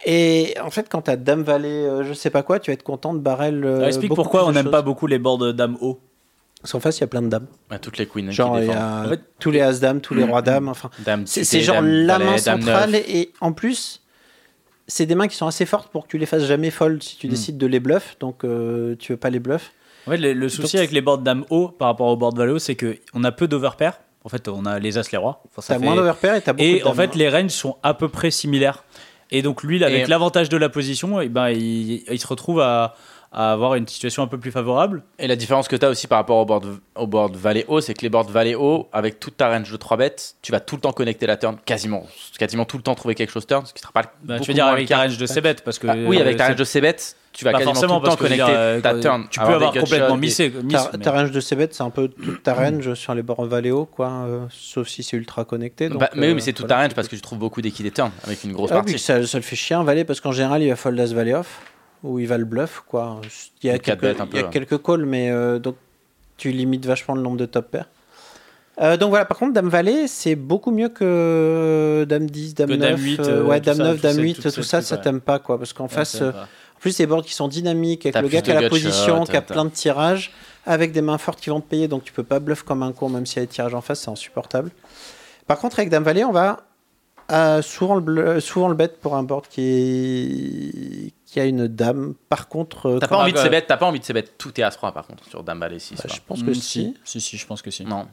Et en fait, quand t'as dame valet, euh, je sais pas quoi, tu vas être content de barrel. Euh, explique pourquoi on n'aime pas beaucoup les boards dame haut. Parce qu'en face, il y a plein de dames. toutes les queens genre, il y a tous les as-dames, tous les rois-dames. Enfin, c'est genre la main centrale. Et en plus, c'est des mains qui sont assez fortes pour que tu les fasses jamais fold si tu hmm. décides de les bluff. Donc, euh, tu veux pas les bluff. En fait, le, souci avec les boards dame haut par rapport aux boards valet haut, c'est qu'on a peu d'overpair. En fait, on a les as, les rois. Enfin, t'as moins d'overpair et t'as beaucoup Et en fait, les ranges sont à peu près similaires. Et donc, lui, avec l'avantage de la position, et eh ben, il, il se retrouve à à avoir une situation un peu plus favorable. Et la différence que tu as aussi par rapport au board, au board valet haut, c'est que les boards valet haut, avec toute ta range de 3 bêtes, tu vas tout le temps connecter la turn, quasiment, quasiment tout le temps trouver quelque chose turn, ce qui sera pas bah, Tu veux dire avec ta range de c bêtes parce que bah, Oui, avec ta range de c bêtes, tu vas quasiment tout le temps connecter euh, ta turn. Tu peux avoir complètement missé. Ta, range de c bêtes, c'est un peu toute ta range sur les boards valet haut, quoi, euh, sauf si c'est ultra connecté. Bah, mais oui, mais c'est toute ta range parce que tu trouves beaucoup d'équidés turn avec une grosse ah partie. ça, le fait chier un valet parce qu'en général, il va fold as valet off où il va le bluff. Quoi. Il y a, quelques, il y a quelques calls, mais euh, donc tu limites vachement le nombre de top pairs. Euh, donc voilà, par contre, Dame Valet, c'est beaucoup mieux que Dame 10, Dame 9. Dame 8, euh, ouais, Dame 9, Dame 8, tout, ça, ça t'aime pas, quoi. Parce qu'en face, en plus, les boards qui sont dynamiques, avec le gars qui a la position, qui a plein de tirages, avec des mains fortes qui vont te payer, donc tu peux pas bluff comme un con, même s'il y a des tirages en face, c'est insupportable. Par contre, avec Dame Valet, on va souvent, le souvent le bet pour un board qui, qui a une dame. Par contre. Euh, t'as pas, envie de bet, t'as pas envie de ces bêtes tout est As-3 par contre sur Dame Valet 6. Bah, je pense que mm, si. Si, si, je pense que si. Non.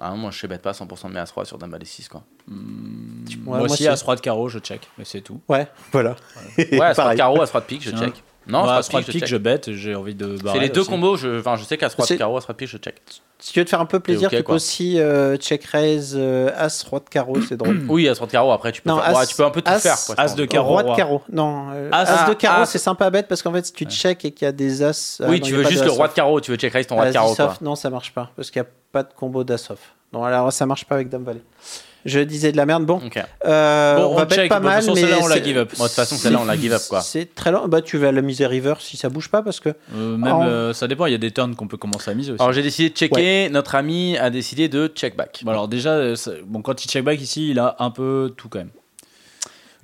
Ah, moi je bet pas 100% de mes As-3 sur Dame Valet 6 quoi. Mm, moi, aussi, As-3 de carreau, je check, mais c'est tout. Ouais, voilà. Ouais, As-3 de *laughs* carreau, As-3 de pique, je check. Non, As-3 de pique, je bet, j'ai envie de. C'est les deux combos, je, enfin, je sais qu'As-3 de carreau, As-3 de pique, je check. Si tu veux te faire un peu plaisir, tu peux aussi euh, check raise euh, As, Roi de carreau, c'est drôle. *clears throat* Oui, As, Roi de carreau, après tu peux, faire, tu peux un peu tout faire. as de carreau. Roi de carreau. Non, euh, As, de carreau, c'est sympa à bête parce qu'en fait, si tu check et qu'il y a des As. Oui, tu veux juste le Roi de carreau, tu veux check raise ton Roi de carreau. Non, ça marche pas parce qu'il n'y a pas de combo d'As off. Non, alors ça marche pas avec Dame Valet. Je disais de la merde. Bon, euh, on, va check. pas mal, mais là on la give up. de toute façon, celle-là on la give up quoi. *laughs* C'est très lent. Bah tu vas la miser river si ça bouge pas parce que. Euh, même euh, ça dépend. Il y a des turns qu'on peut commencer à miser aussi. Alors j'ai décidé de checker. Notre ami a décidé de check back. Bon, alors déjà, bon quand il check back ici, il a un peu tout quand même.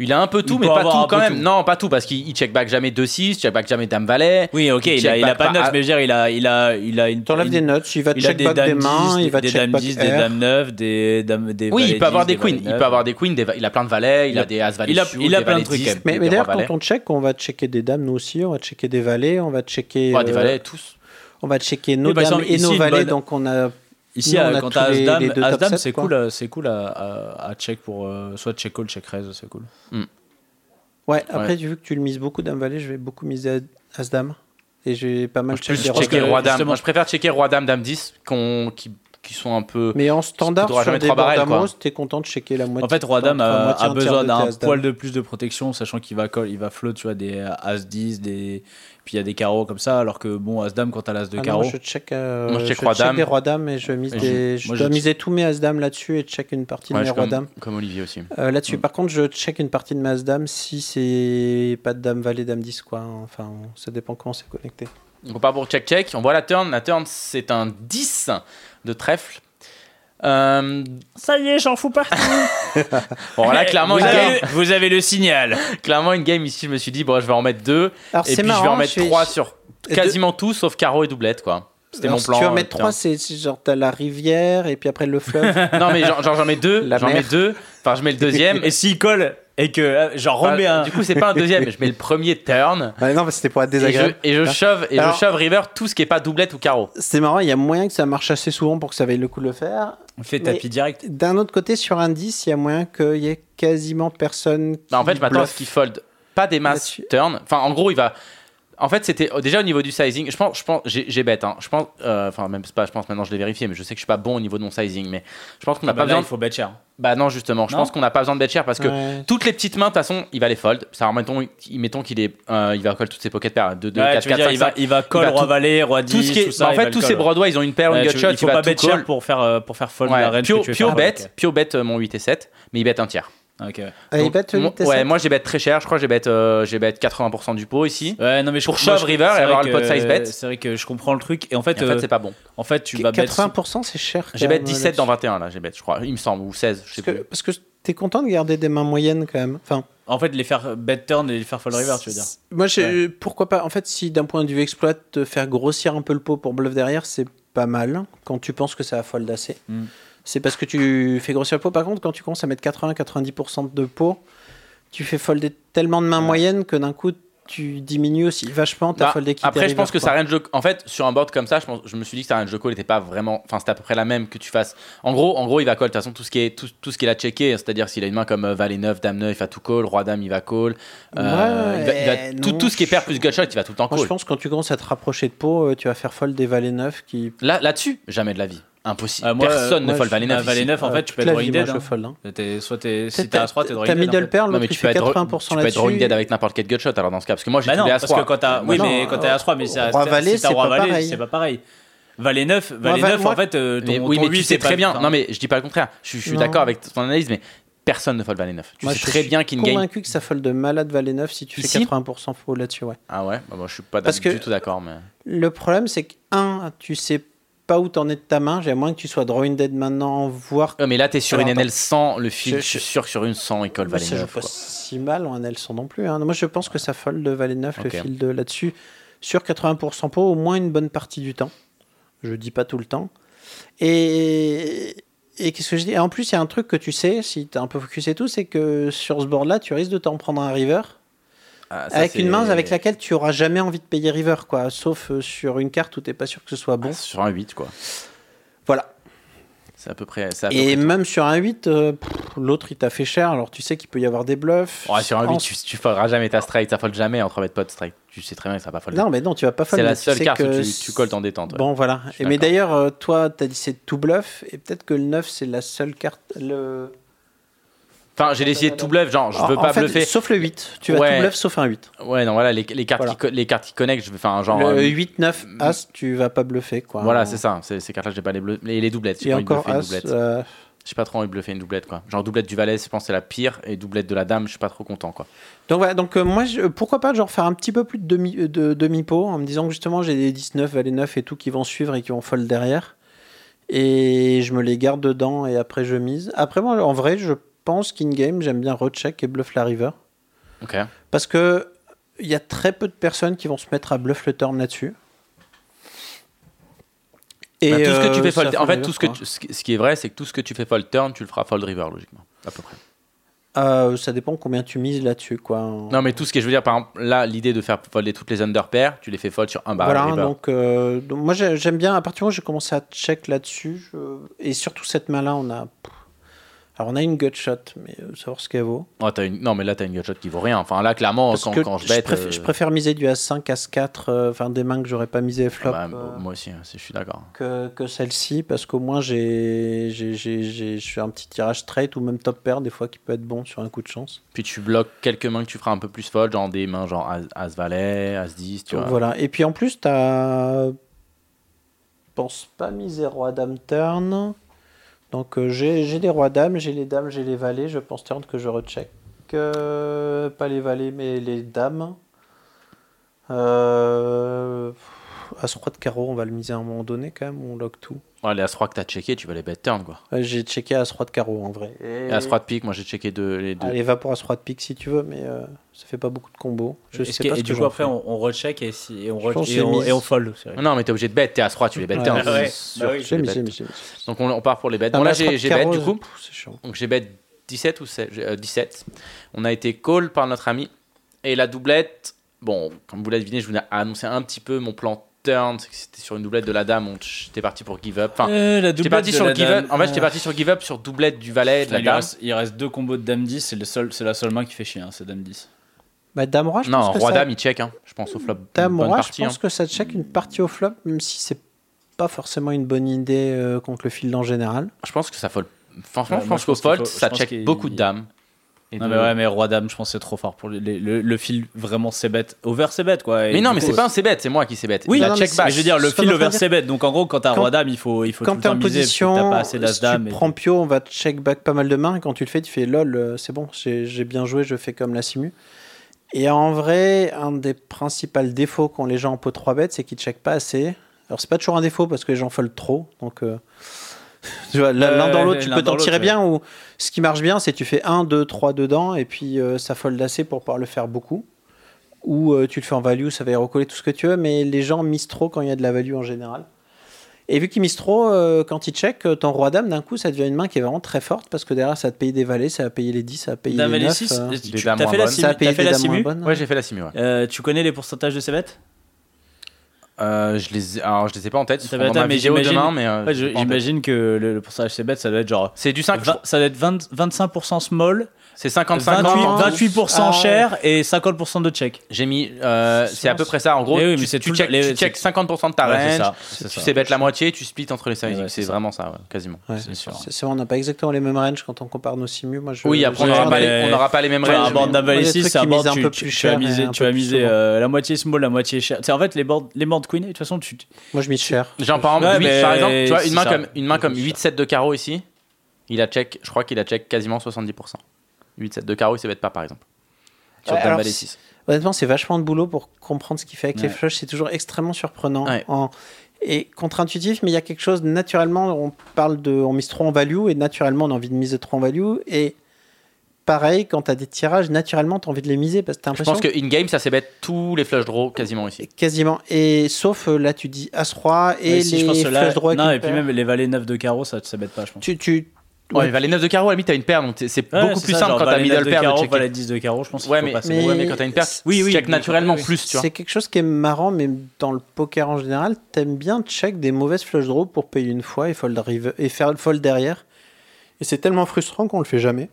Il a un peu tout, mais pas tout quand même. Non, pas tout, parce qu'il check back jamais 2-6, check back jamais Dame Valet. Oui, ok, il, a, pas de notes, mais je veux dire, il a, il a, il a une. T'enlèves des notes, il va check back des mains, il va des check back 10, des dames 9, des dames. Des oui, il peut avoir des queens, il peut avoir des queens, il a plein de valets, il a des as valets. Il a plein de trucs. Mais d'ailleurs, quand on check, on va checker des dames, nous aussi, on va checker des valets, on va checker. Des valets, tous. On va checker nos dames et nos valets, donc on a Ici, quand t'as As-Dame, c'est cool, c'est cool à, check pour soit check call, check raise, c'est cool. Hmm. Ouais, après, vu que tu le mises beaucoup Dame Valet, je vais beaucoup miser As-Dame. Et j'ai pas mal checké Roi Dame. Moi, je préfère checker Roi Dame, Dame 10 qui, qui sont un peu. Mais en standard, sur des bords t'es content de checker la moitié. En fait, Roi Dame a, a besoin d'un poil de plus de protection, sachant qu'il va, il va float, tu vois, des As 10, des puis il y a des carreaux comme ça, alors que bon, As-Dame, quand t'as l'As de ah carreau. je check, euh, je check, des Rois-Dames et je, mise des, je, dois miser tous mes As-Dame là-dessus et check une partie de mes Rois-Dames. Comme, Olivier aussi. Euh, là-dessus, mm. par contre, je check une partie de mes As-Dame si c'est pas de Dame Valet, Dame 10, quoi. Enfin, ça dépend comment c'est connecté. On part pour check-check. On voit la turn. La turn, c'est un 10 de trèfle. Euh... Ça y est, j'en fous partout. *laughs* bon, là, clairement, vous, avez, vous avez le signal. clairement, une game ici, je me suis dit, bon, je vais en mettre deux. et puis, je vais en mettre trois sur quasiment tout sauf carreau et doublette, quoi. C'était mon plan. tu vas mettre trois, c'est genre t'as la rivière et puis après le fleuve. *laughs* non, mais genre, j'en mets deux. J'en mets deux. Enfin, je mets le deuxième. *laughs* et s'il colle et que euh, j'en remets un. Du coup, c'est pas un deuxième, mais je mets le premier turn. non, mais c'était pour être désagréable. Et je, shove, et je shove river tout ce qui est pas doublette ou carreau. C'est marrant, il y a moyen que ça marche assez souvent pour que ça vaille le coup de le faire. On fait tapis direct. D'un autre côté, sur un 10, il y a moyen qu'il y ait quasiment personne. Qui bah, en fait, je m'attends à ce qu'il fold pas des masses turn. Enfin, en gros, il va en fait, c'était déjà au niveau du sizing. Je pense, je pense, j'ai bête. Hein. Je pense, euh, enfin même pas. Je pense maintenant, je l'ai vérifié, mais je sais que je suis pas bon au niveau de mon sizing. Mais je pense qu'on n'a ah pas bah besoin. Il faut bet cher. Bah non, justement. Je pense qu'on n'a pas besoin de bet cher parce que toutes les petites mains, de toute façon, il va les fold. Ça, mettons, mettons qu'il est, euh, il va call toutes ses pocket pairs. De, de 4, 4, 5, il va, il va call roi valet, roi 10. Tout ce qui est, tout ça, bah, en fait, tous ces Broadway, ils ont une paire, une gutshot. Il faut pas bet cher pour faire, euh, pour faire fold la range. Pio bet, Pio bet mon 8 et 7, mais il bet un tiers. Ok. Donc, ouais, moi j'ai bet très cher. Je crois que j'ai bet, euh, j'ai bet 80% du pot ici. Ouais, non mais je, pour shove river et avoir le pot size bet. C'est vrai que je comprends le truc et en fait, et en fait euh, c'est pas bon. En fait, tu vas bet 80% c'est cher. J'ai bet 17 dans 21 là, j'ai bet, je crois. Il me semble ou 16, je sais parce plus. Que, parce que t'es content de garder des mains moyennes quand même. Enfin. En fait, les faire bet turn et les faire fold river, tu veux dire. Moi, ouais. pourquoi pas. En fait, si d'un point de vue exploit, te faire grossir un peu le pot pour bluff derrière, c'est pas mal quand tu penses que ça va fold assez. Mm c'est parce que tu fais grossir le pot. Par contre, quand tu commences à mettre 80-90% de pot, tu fais folder tellement de mains moyennes que d'un coup, tu diminues aussi vachement ta Bah, fold équipe. Après, je pense que quoi. sa range de... En fait, sur un board comme ça, je, pense- je me suis dit que sa range de call n'était pas vraiment. Enfin, c'était à peu près la même que tu fasses. En gros, en gros il va call. De toute façon, tout ce qui est tout, tout ce qu'il a checké, c'est-à-dire s'il a une main comme euh, Valet 9, Dame 9, il va tout call, Roi Dame, il va call. Euh, Ouais, il va- il va- tout, non, tout ce qui est pair plus gutshot, il va tout le temps Moi, call. je pense que quand tu commences à te rapprocher de pot, euh, tu vas faire fold des valets 9 qui. Là, là-dessus, jamais de la vie. Impossible. Moi, Personne euh, ne fold Valet 9. Ah, Valet ici. 9, en Euh, fait, tu peux être drawing dead. hein. fold, hein. T'es- Soit t'es si T'as- t'es à 3, t'es drawing T'as dead. en middle fait. pearl, Non, l'autre tu être, 80% tu peux être drawing là-dessus. dead avec n'importe quel gutshot alors dans ce cas. Parce que moi, j'ai Bah non, parce que As-3. quand t'as. Oui, non, mais quand t'es à 3, mais c'est Roi si Valet, t'as c'est Roi pas Valet, pareil. c'est pas pareil. Valet 9, Valet va- 9 moi- en fait, euh, ton, oui, mais tu 8, sais c'est très bien. Non, mais je dis pas le contraire. Je, suis d'accord avec ton analyse, mais personne ne fold Valet 9. Tu Moi, sais je très suis bien qu'in game. convaincu que ça fold de malade valet 9 si tu fais Ici 80% faux là-dessus, ouais. Ah ouais, bah moi je suis pas Parce du que- tout d'accord. Mais... Le problème, c'est que, un, tu sais pas où t'en es de ta main, j'ai à moins que tu sois drawing dead maintenant. Ouais, mais là, t'es sur Alors, une. NL 100, le fil, Je- je, suis sûr que sur une 100, il colle Valet ça joue 9. pas quoi. si mal en L100 non plus. hein. Moi, je pense que ça fold de valet 9, Ok. le fil de là-dessus, sur 80% pot, au moins une bonne partie du temps. Je dis pas tout le temps. Et, et qu'est-ce que je dis? Et En plus, il y a un truc que tu sais, si tu es un peu focus et tout, c'est que sur ce board-là, tu risques de t'en prendre un river. Ah, ça, avec c'est- une main avec laquelle tu auras jamais envie de payer river, quoi. Sauf euh, sur une carte où t'es pas sûr que ce soit bon. Ah, sur un 8, quoi. Voilà. C'est à peu près. c'est à peu Et près tout. même sur un 8, euh, l'autre il t'a fait cher, alors tu sais qu'il peut y avoir des bluffs. Ouais, sur un 8, En- tu, tu folderas jamais ta strike. Ça fold jamais en 3 bet pot strike. Tu sais très bien que ça va pas folder. Non, mais non, tu vas pas c'est fold, la mais tu seule carte que où tu, tu colles en détente. ouais. Bon, voilà. Et mais d'ailleurs, euh, toi, t'as dit c'est tout bluff, et peut-être que le 9 c'est la seule carte. Le... Enfin, j'ai décidé de tout bluff. Genre, je veux en pas fait, bluffer. Sauf le 8. Tu vas Ouais. tout bluff sauf un 8. Ouais, non, voilà, les, les cartes, Voilà. Qui, les cartes qui connectent, je veux faire un genre. le euh, 8, 9, As, tu vas pas bluffer. Quoi. Voilà, c'est ça. C'est- Ces cartes-là, j'ai pas les, les, les doublettes. J'ai pas envie de encore bluffer une As. doublette. euh, J'ai pas trop envie de bluffer une doublette, quoi. Genre, doublette du valet, je pense que c'est la pire. Et doublette de la dame, je suis pas trop content, quoi. Donc voilà, donc euh, moi, je- pourquoi pas genre faire un petit peu plus de demi, euh, de, demi-pot en me disant que justement j'ai des 19, valet 9 et tout qui vont suivre et qui vont fold derrière. Et je me les garde dedans et après je mise. Après moi, en vrai, je pense qu'in-game, j'aime bien recheck et bluff la river. Ok. Parce que il y a très peu de personnes qui vont se mettre à bluff le turn là-dessus. Bah, tout ce que tu euh, fais fold. En fait, river, tout ce, que tu- ce qui- est vrai, c'est que tout ce que tu fais fold turn, tu le feras fold river, logiquement. À peu près. Euh, ça dépend combien tu mises là-dessus, quoi. Non, mais tout ce que je veux dire, par exemple, là, l'idée de faire folder toutes les under pairs, tu les fais fold sur un barrel voilà, river. donc, euh, donc moi j'ai- j'aime bien, à partir du moment où j'ai commencé à check là-dessus, je- et surtout cette main-là, on a. Alors on a une gut shot, mais euh, savoir ce qu'elle vaut. Oh, une... Non, mais là, t'as une gutshot qui vaut rien. Enfin, là, clairement, Parce quand, que quand je je, bête. préfère, euh, je préfère miser du As5, As4, euh, enfin des mains que j'aurais pas misé flop. bah, Moi aussi, hein, je suis d'accord. que, que celle-ci parce qu'au moins j'ai je fais un petit tirage straight ou même top pair des fois qui peut être bon sur un coup de chance. Puis tu bloques quelques mains que tu feras un peu plus fold, genre des mains genre As, As Valet, As 10, tu Donc, vois. voilà. Et puis en plus t'as pense pas miser roi dame turn. Donc euh, j'ai des rois dames, j'ai les dames, j'ai les valets. Je pense turn que je recheck. Euh, pas les valets mais les dames. Euh, As roi de carreau, on va le miser à un moment donné quand même. On lock tout. Ouais, les As 3 que t'as checké, tu vas les bet turn, quoi. Ouais, j'ai checké As roi de carreau en vrai. Et As 3 de pique, moi j'ai checké deux, les deux. Allez, va pour As roi de pique si tu veux, mais euh, ça fait pas beaucoup de combos. Je sais que- pas et ce du que coup, j'en après, on, on recheck et, si, et, on, re- et, on, mis- et on fold. Non, mais t'es obligé de bet, t'es As 3, tu les bet turn. ouais. Bah oui. J'ai misé. Donc on, on part pour les bêtes. Ah, Bon, là j'ai bet du coup. Donc j'ai bet 17 ou 16, euh, 17. On a été call par notre ami. Et la doublette, bon, comme vous l'avez deviné, je vous ai annoncé un petit peu mon plan turn. c'est que C'était sur une doublette de la dame. on- J'étais parti pour give up. Enfin, Euh, la j'étais doublette parti de sur la give dame. up. En fait, j'étais Euh, parti sur give up sur doublette du valet, de la il, dame. reste, il reste deux combos de dame 10, c'est le seul- c'est la seule main qui fait chier, hein, c'est dame 10. Bah, dame roi, je Non, pense que roi ça... dame, il check, hein. je pense au flop. Dame bonne roi, partie, je pense hein. que ça check une partie au flop, même si c'est pas forcément une bonne idée euh, contre le field en général. Je pense que ça fold. Franchement, Ouais, je moi, pense je qu'au pense qu'il fold, faut- ça pense check qu'il- beaucoup de dames. Et Non, de- mais ouais, mais roi dame, je pense que c'est trop fort pour les- les- le, le fil vraiment c'est bête. Over c'est bête quoi. Et Mais non, mais c'est pas un c-bet, c'est moi qui c-bet. Oui, il a non, mais check back. Mais je veux dire, le fil over c'est bête. Donc en gros, quand t'as Quand- roi dame, il faut, il faut tout Quand le t'es temps en miser que t'as position, pas assez d'as si dame. tu et- prends pio, on va te check back pas mal de mains, et quand tu le fais, tu fais lol, euh, c'est bon, j'ai bien joué, je fais comme la simu. Et en vrai, un des principaux défauts qu'ont les gens en pot 3 bêtes, c'est qu'ils checkent pas assez. Alors c'est pas toujours un défaut parce que les gens fold trop, donc euh, l'un l'un dans l'autre, tu peux t'en tirer bien. Ou ce qui marche bien, c'est tu fais 1, 2, 3 dedans et puis euh, ça fold assez pour pouvoir le faire beaucoup. Ou euh, tu le fais en value, ça va y recoller tout ce que tu veux, mais les gens misent trop quand il y a de la value en général. Et vu qu'il mise trop, euh, quand il check, ton roi dame, d'un coup, ça devient une main qui est vraiment très forte parce que derrière, ça va te payer des valets, ça va payer les 10, ça va payer Dame les et les 9. 6, euh, tu dames fait la simu. Ouais, j'ai fait la simu. Ouais. Euh, Tu connais les pourcentages de ces bêtes? Euh, je les, ai- alors je les ai pas en tête. Ça va mais j'imagine- demain, mais euh, Ouais. J'imagine que le, le pourcentage de ces bêtes, ça doit être genre. C'est du 5 vingt- ça doit être 20 25% small, C'est 55 28%, ans. 28% Ah. cher et 50% de check. J'ai mis. euh, c'est à peu près ça. En gros, Mais oui, mais tu, c'est tu le- check, les- tu check 50% de ta range. ça, Tu ça. sais bet la moitié, tu splits entre les. Ouais, c'est vraiment ça, ouais, quasiment. ouais. C'est sûr. C'est c'est vrai, on n'a pas exactement les mêmes ranges quand on compare nos simus. Moi, je, Oui, après, on n'aura pas, mais- les- mêmes vois, un ranges. board mais- 6, trucs c'est un board, un tu, peu plus cher tu vas plus miser euh, la moitié small, la moitié cher. C'est en fait les boards, queen, de toute façon, tu. Moi, je mise cher. Genre, par exemple, mais tu vois, une main comme, une main comme C'est 8-7 de carreau ici, il a check, je crois qu'il a check quasiment 70%. 8-7 de carreau, il ne bet pas, par exemple. Sur Ouais, Dame Valet c'est- 6. Honnêtement, c'est vachement de boulot pour comprendre ce qu'il fait avec les flushs. C'est toujours extrêmement surprenant Ouais. en- et contre-intuitif, mais il y a quelque chose naturellement. On parle de, on mise trop en value et naturellement, on a envie de miser trop en value. Et pareil, quand tu as des tirages, naturellement, tu as envie de les miser parce que tu as Je l'impression pense que in-game, ça bet tous les flush draws quasiment ici. quasiment. Et sauf euh, là, tu dis As-Roi et les si, flush draw avec Non, et puis même les valets 9 de carreau, ça ça bête pas, je pense. Tu, tu, Ouais, Ouais. valet 9 de carreau, à la limite, t'as une paire, donc c'est- c'est Ouais, beaucoup plus ça, simple genre quand t'as 9 middle de pair de checker. valet 10 de carreau, je pense. Ouais, mais, mais- ouais, mais quand t'as une paire, Oui, tu oui, check oui, naturellement oui, plus, tu vois. C'est quelque chose qui est marrant, mais dans le poker en général, t'aimes bien check des mauvaises flush draws pour payer une fois et, fold river- et faire le fold derrière. Et c'est tellement frustrant qu'on le fait jamais.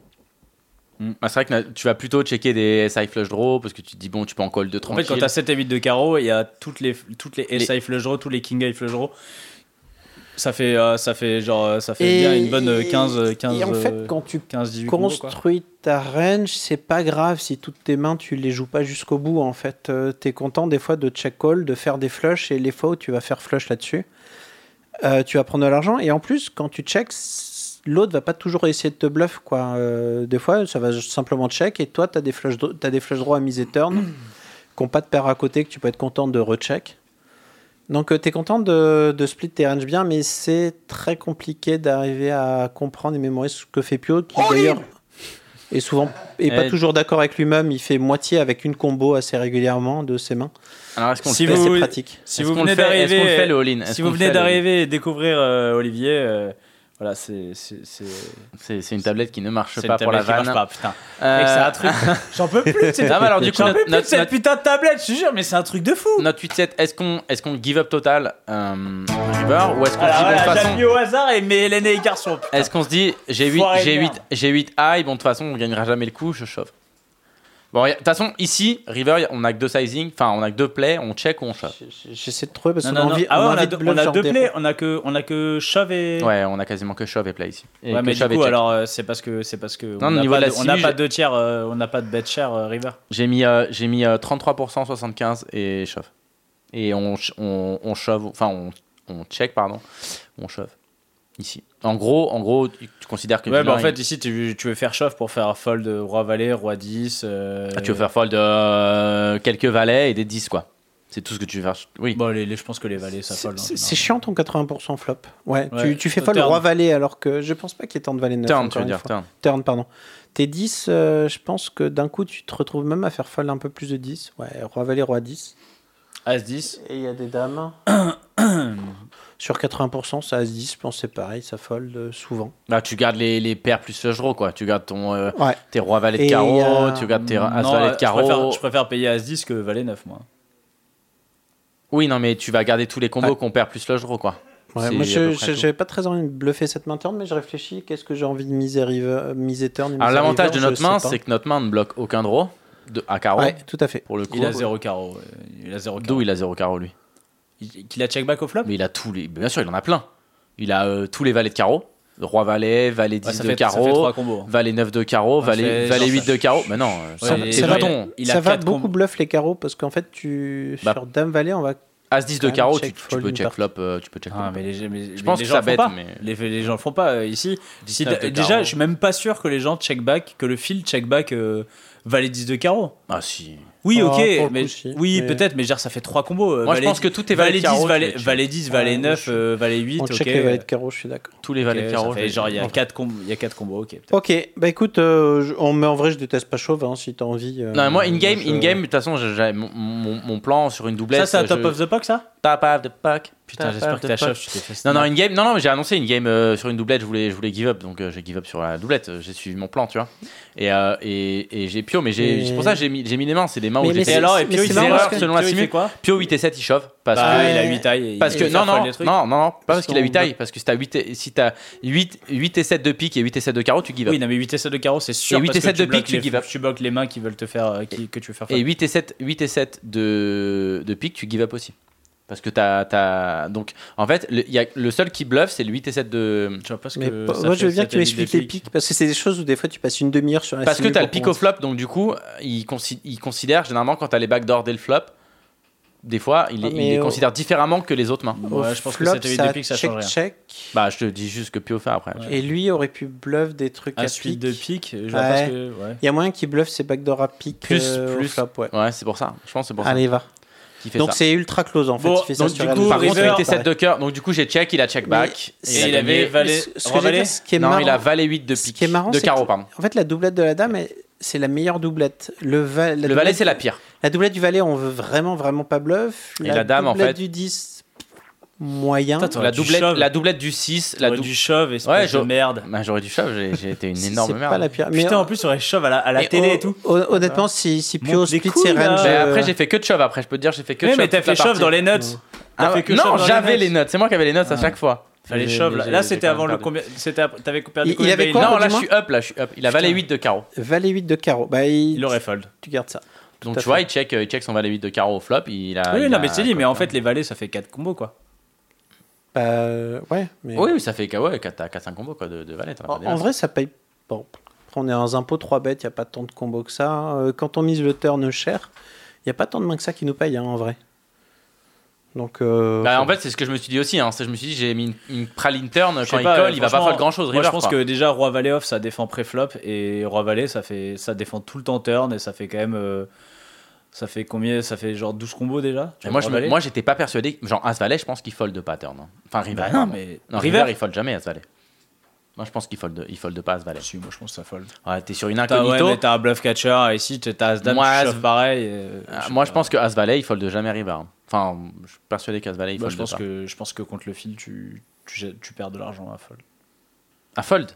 Mm. Ah, c'est vrai que tu vas plutôt checker des SI flush draw parce que tu te dis, bon, tu peux en call de En tranquille. fait, quand t'as 7 et 8 de carreau, il y a toutes les, toutes les Les- SI flush draw, tous les king high flush draw. Ça fait, euh, ça fait genre, euh, ça fait Et- bien une bonne euh, 15, euh, 15, et en fait, quand tu 15, 18 combos, quoi. construis ta range, c'est pas grave si toutes tes mains tu les joues pas jusqu'au bout. En fait, t'es content des fois de check call, de faire des flushs et les fois où tu vas faire flush là-dessus, euh, tu vas prendre de l'argent. Et en plus, quand tu checks, l'autre va pas toujours essayer de te bluff quoi. Euh, des fois, ça va simplement check et toi, t'as des flush, t'as des flush draws à miser turn, qui ont pas de paire à côté que tu peux être content de recheck. Donc, tu es content de, de split tes ranges bien, mais c'est très compliqué d'arriver à comprendre et mémoriser ce que fait Pio, qui d'ailleurs est souvent est pas Eh. toujours d'accord avec lui-même. Il fait moitié avec une combo assez régulièrement de ses mains. Alors, est-ce qu'on Si le fait C'est pratique. Si vous venez d'arriver, si vous venez d'arriver et découvrir euh, Olivier, euh, voilà, c'est, c'est, c'est, C'est c'est une tablette qui ne marche c'est pas une pour la qui vanne. marche pas, putain. Euh, c'est un truc. *laughs* J'en peux plus. cette- Ah, bah alors, du coup, J'en notre- peux plus de notre- cette notre- putain de tablette, je te jure, mais c'est un truc de fou. Notre 8-7, est-ce qu'on est qu'on give up total euh, River ou est-ce qu'on se dit bon, voilà, j'ai façon mis au hasard et mes Hélène et garçons. Est-ce qu'on se dit j'ai 8 Foiré de j'ai 8 merde. j'ai 8 high bon de toute façon on gagnera jamais le coup je chauffe. Bon a- de toute façon ici River a- on a que deux sizing enfin on a que deux plays on check ou on shove. J'essaie de trouver parce qu'on a envie, Ah ouais, on a a deux, on a plays, on a que, on a que shove et. Ouais on a quasiment que shove et play ici. Et Ouais, mais du coup, alors euh, c'est parce que c'est parce que Non, on au n'a niveau pas, de la de- on n'a simu, pas j'ai- de tiers, euh, on n'a pas de bet cher euh, River. J'ai mis euh, j'ai mis euh, 33% 75 et shove. Et on, on shove enfin on, on check pardon on shove ici. En gros en gros tu, tu considères que Ouais, bah en fait ici tu, tu veux faire shove pour faire fold roi valet, roi 10. euh, ah, tu veux faire fold euh, quelques valets et des 10 quoi. C'est tout ce que tu veux faire. Oui. Bon, les, les- je pense que les valets ça fold. hein, C'est chiant ton 80% flop. Ouais, Ouais. Tu, tu fais turn. roi valet alors que je pense pas qu'il y ait tant de valet 9. turn tu veux dire turn. Turn, pardon. Tes 10, euh, je pense que d'un coup tu te retrouves même à faire fold un peu plus de 10. Ouais, roi valet, roi 10. As 10. Et il y a des dames. *coughs* *coughs* *coughs* Sur 80%, ça As 10, je pense que c'est pareil, ça fold euh, souvent. Bah, tu gardes les, les paires plus flush draw, quoi. Tu gardes ton, euh, Ouais. tes rois valets de carreau, euh, tu gardes tes as euh, de je carreau. préfère, je préfère payer As 10 que valet 9 moi. Oui, non, mais tu vas garder tous les combos Ouais. qu'on perd plus flush draw, quoi. Ouais, moi, je- je- j'avais pas très envie de bluffer cette main turn, mais je réfléchis. Qu'est-ce que j'ai envie de miser, river, miser turn Alors, l'avantage de notre je main, c'est que notre main ne bloque aucun draw de, à carreau. Ouais, tout à fait. Pour le coup. Il a 0 carreau. Il a 0 D'où il a 0 carreau, lui qu'il a check back au flop Mais il a tous les. Bien sûr, il en a plein. Il a euh, tous les valets de carreau. Roi valet, valet 10 Ouais, de fait- carreau, combos. valet 9 de carreau, Ouais, valet, valet genre 8 ça- de carreau. Mais non, euh, Ouais, ça- et- c'est. Il a ça va beaucoup bluff les carreaux parce qu'en fait, tu Bah, sur dame valet, on va. As 10 de carreau, check tu, peux check flop. euh, tu peux check Ah, flop. mais les, mais- Je mais pense les que gens ça bête, mais- Les, les gens le font pas euh, ici. Si- 19 de déjà, je suis même pas sûr que les gens check back, que le fil check back euh, valet 10 de carreau. Ah, si. Oui, Oh, ok, mais oui, Mais- peut-être, mais genre ça fait trois combos. euh, Moi, je valet pense 10 que tous tes valets de 10, carreau, valet, valet 10, valet Ah, 9, moi, euh, valet 8, On ok. check les valets de carreau, je suis d'accord. Tous les valets de carreau. fait genre il y a check. 4 combos, il y a quatre combos, ok. peut-être. Ok, bah écoute, euh, je- on, mais en vrai, je déteste pas chauve hein, si t'as envie. euh, Non, mais moi, in-game, in-game, de toute façon, mon, mon, mon plan sur une doublette. Ça, c'est un top je- of the puck, ça? Top of puck. Putain, j'espère que t'achèves. Tu non, non, une game. Non, non, mais j'ai annoncé une game euh, sur une doublette. Je voulais, je voulais give up, donc euh, j'ai give up sur la doublette. Euh, j'ai suivi mon plan, tu vois. Et, euh, et, et j'ai Pio, mais j'ai, Mais- c'est pour ça que j'ai mis, j'ai mis les mains. C'est des mains Mais- où mais j'étais. c'est- Et alors, et Pio, il fait marrant erreur selon la Pio, simu. quoi Pio 8 et 7, il chauffe. Parce Bah, que il a 8 tailles. Parce que non, non, non, non, non, pas parce qu'il a 8 tailles. Parce que si t'as 8, et- si 8, 8 et 7 de pique et 8 et 7 de carreau, tu give up. Oui, non, mais 8 et 7 de carreau, c'est sûr. Et 8 et que 7 de pique, tu give up. Tu bloques les mains qui veulent te faire. Euh, que tu veux faire Et 8 et 7, de, de pique, tu give up aussi. Parce que t'as, as... Donc, en fait, le, y a, le seul qui bluffe, c'est le 8 et 7 de. Je vois pas ce que moi, je veux bien que tu m'expliques les pics, parce que c'est des choses où des fois tu passes une demi-heure sur la Parce que t'as le pic au flop, donc du coup, ils, consi il considèrent généralement quand t'as les backdoors dès le flop, des fois, il, ah, il les considère différemment que les autres mains. Ouais, je pense flop, que cette 8 de ça check, change rien. Check. Bah, je te dis juste que Pio fait après. Ouais. Et lui aurait pu bluff des trucs à, à suite de pique. Il ouais. ouais. y a moyen qu'il bluffe ses backdoors à pique. Plus, euh, plus. Au flop, ouais. ouais, c'est pour ça. Je pense c'est pour Allez, ça. Allez, va donc c'est ultra close en fait. Bon, il donc ça du coup, par contre, il était 7 de cœur. Donc du coup, j'ai check, il a check back. Et il, avait valet. Ce, ce non, il a valet 8 de pique. Est de carreau, pardon. En fait, la doublette de la dame, c'est la meilleure doublette. Le, va, le valet, c'est la pire. La doublette du valet, on veut vraiment, vraiment pas bluff. Et la dame, en fait. du 10 moyen. La, doublette, la doublette du 6. La dou... du shove, espèce ouais, je... de merde. Bah, j'aurais du shove, j'ai été une *laughs* énorme merde. Putain, en plus, j'aurais shove à la, à la télé et tout. Honnêtement, si, si Pio split ses Après, j'ai fait que de shove, après, je peux te dire, j'ai fait que de shove. Mais t'as fait shove dans les notes. Ah, non, j'avais les notes, c'est moi qui avais les notes à ah. chaque fois. Shove là. C'était avant le combien C'était t'avais perdu combien Il avait quoi, Non, là, je suis up, là, je suis up. Il a valet 8 de carreau. Valet 8 de carreau. Bah, il aurait fold. Tu gardes ça. Donc tu vois, il check, euh, il check son valet 8 de carreau au flop. Il a, oui, non, mais c'est dit, mais en fait, les valets, ça fait 4 combos, quoi. Euh, ouais, mais... Oui, ça fait ouais, 4-5 combos quoi, de, de valette. En, vrai, ça paye. Bon, on est dans un pot 3 bêtes, il n'y a pas tant de combos que ça. Hein. Euh, quand on mise le turn cher, il n'y a pas tant de mains que ça qui nous paye hein, en vrai. Donc, euh, bah, en fait, c'est ce que je me suis dit aussi. Hein. Je me suis dit, j'ai mis une, praline turn. Quand il pas, colle, il va pas faire grand chose. Moi, je pense que déjà, Roi Valet off, ça défend pré-flop. Et Roi Valet, ça, fait, ça défend tout le temps turn. Et ça fait quand même. Ça fait combien Ça fait genre 12 combos déjà Moi, j'étais pas persuadé. Genre, As Valet, je pense qu'il fold de pattern. Hein. Enfin, River. Bah non, mais... River, River, il fold jamais As Valet. Moi, je pense qu'il fold, il fold pas As Valet. Si, moi, je pense que ça fold. Ouais, t'es sur une incognito. T'as, t'as un bluff catcher, ici, t'as As Dame, moi, as... pareil. Euh, ah, je moi, je pense que As Valet, il fold jamais River. Enfin, je suis persuadé qu'As Valet, il bah, fold je pense. Que, je pense que contre le fil, tu, tu, perds de l'argent à fold. À fold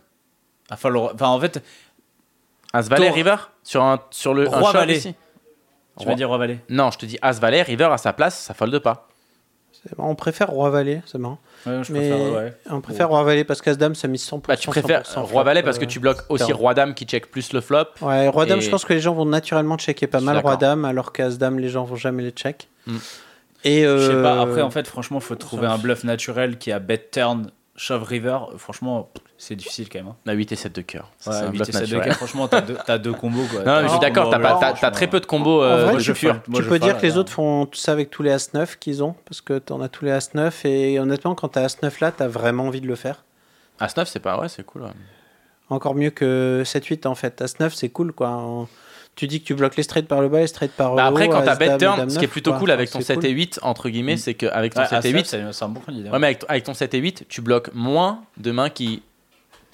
À fold. Enfin, en fait. As Valet, River? Sur, un, sur le. roi Valet tu Roi... vas dire Roi-Valet Non, je te dis As-Valet, River à sa place, ça fold pas. On préfère Roi-Valet, c'est marrant. Mais. On préfère ouais. Roi-Valet parce qu'As-Dame, ça mise 100%. Bah, tu préfères Roi-Valet parce que euh, tu bloques aussi Roi-Dame qui check plus le flop. Ouais, Roi-Dame, je pense que les gens vont naturellement checker pas mal Roi-Dame, alors qu'As-Dame, les gens vont jamais les check. Mm. Je sais pas, euh, après, en fait, franchement, faut trouver un bluff naturel qui a bet turn Shove River, franchement, c'est difficile quand même. Hein. La 8 et 7 de cœur. Ouais, 8 et 7 de cœur, franchement, t'as deux, combos. Quoi. Non, mais je suis d'accord, t'as très peu de combos. Euh, vrai, tu peux dire que les euh, autres font tout ça avec tous les As-9 qu'ils ont, parce que t'en as tous les As-9, et honnêtement, quand t'as As-9 là, t'as vraiment envie de le faire. As-9, c'est pas ouais, c'est cool. Encore mieux que 7-8 en fait. As-9, c'est cool quoi tu dis que tu bloques les straights par le bas, les straights par le bah Après, euh, quand t'as bad turn, ce qui est plutôt cool avec ah, ton 7 et 8, entre guillemets, mm. c'est qu'avec ton 7 et ah, 8, c'est un bon candidat. Ouais, mais avec, ton 7 et 8, tu bloques moins de mains qui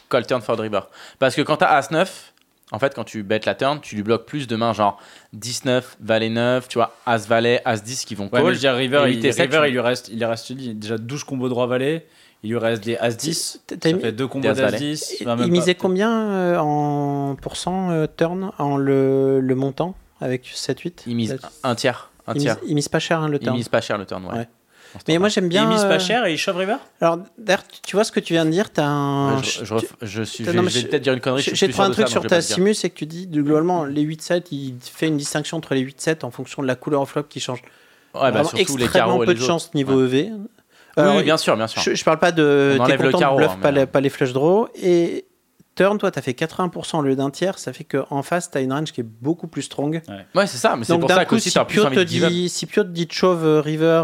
call turn for the river. Parce que quand t'as As 9, en fait, quand tu bêtes la turn, tu lui bloques plus de mains genre 19, valet 9, tu vois, as valet, as 10 qui vont call. Ouais, je veux dire, River, et il, 7, River tu... il lui reste il lui reste déjà 12 combos droit valet. Il lui reste des As-10. Ça mis... fait deux combats d'As-10. Il, il misait combien euh, en pourcent euh, turn en le, montant avec 7-8 Il mise un tiers. Un il, tiers. Mise, pas cher hein, le turn. Il mise pas cher le turn, ouais. Mais moi j'aime bien. Il mise pas euh, cher et il shove river? Alors d'ailleurs, tu vois ce que tu viens de dire. Je, je, je. Je, vais, peut-être dire une connerie. J'ai trouvé un truc sur ta Simus, c'est que tu dis, globalement, les 8-7, il fait une distinction entre les 8-7 en fonction de la couleur en flop qui change. Ouais, bah, surtout les carreaux peu les de chance niveau. EV. Euh, oui, bien sûr, bien sûr. Je, je parle pas de. On enlève le. Bluff, hein, pas, les, euh. pas, les, flush draw. Et turn, toi, t'as fait 80% au lieu d'un tiers. Ça fait qu'en face, t'as une range qui est beaucoup plus strong. Ouais, c'est ça. Mais c'est pour ça que si Pio te dit, si Pio dit chauve euh, river,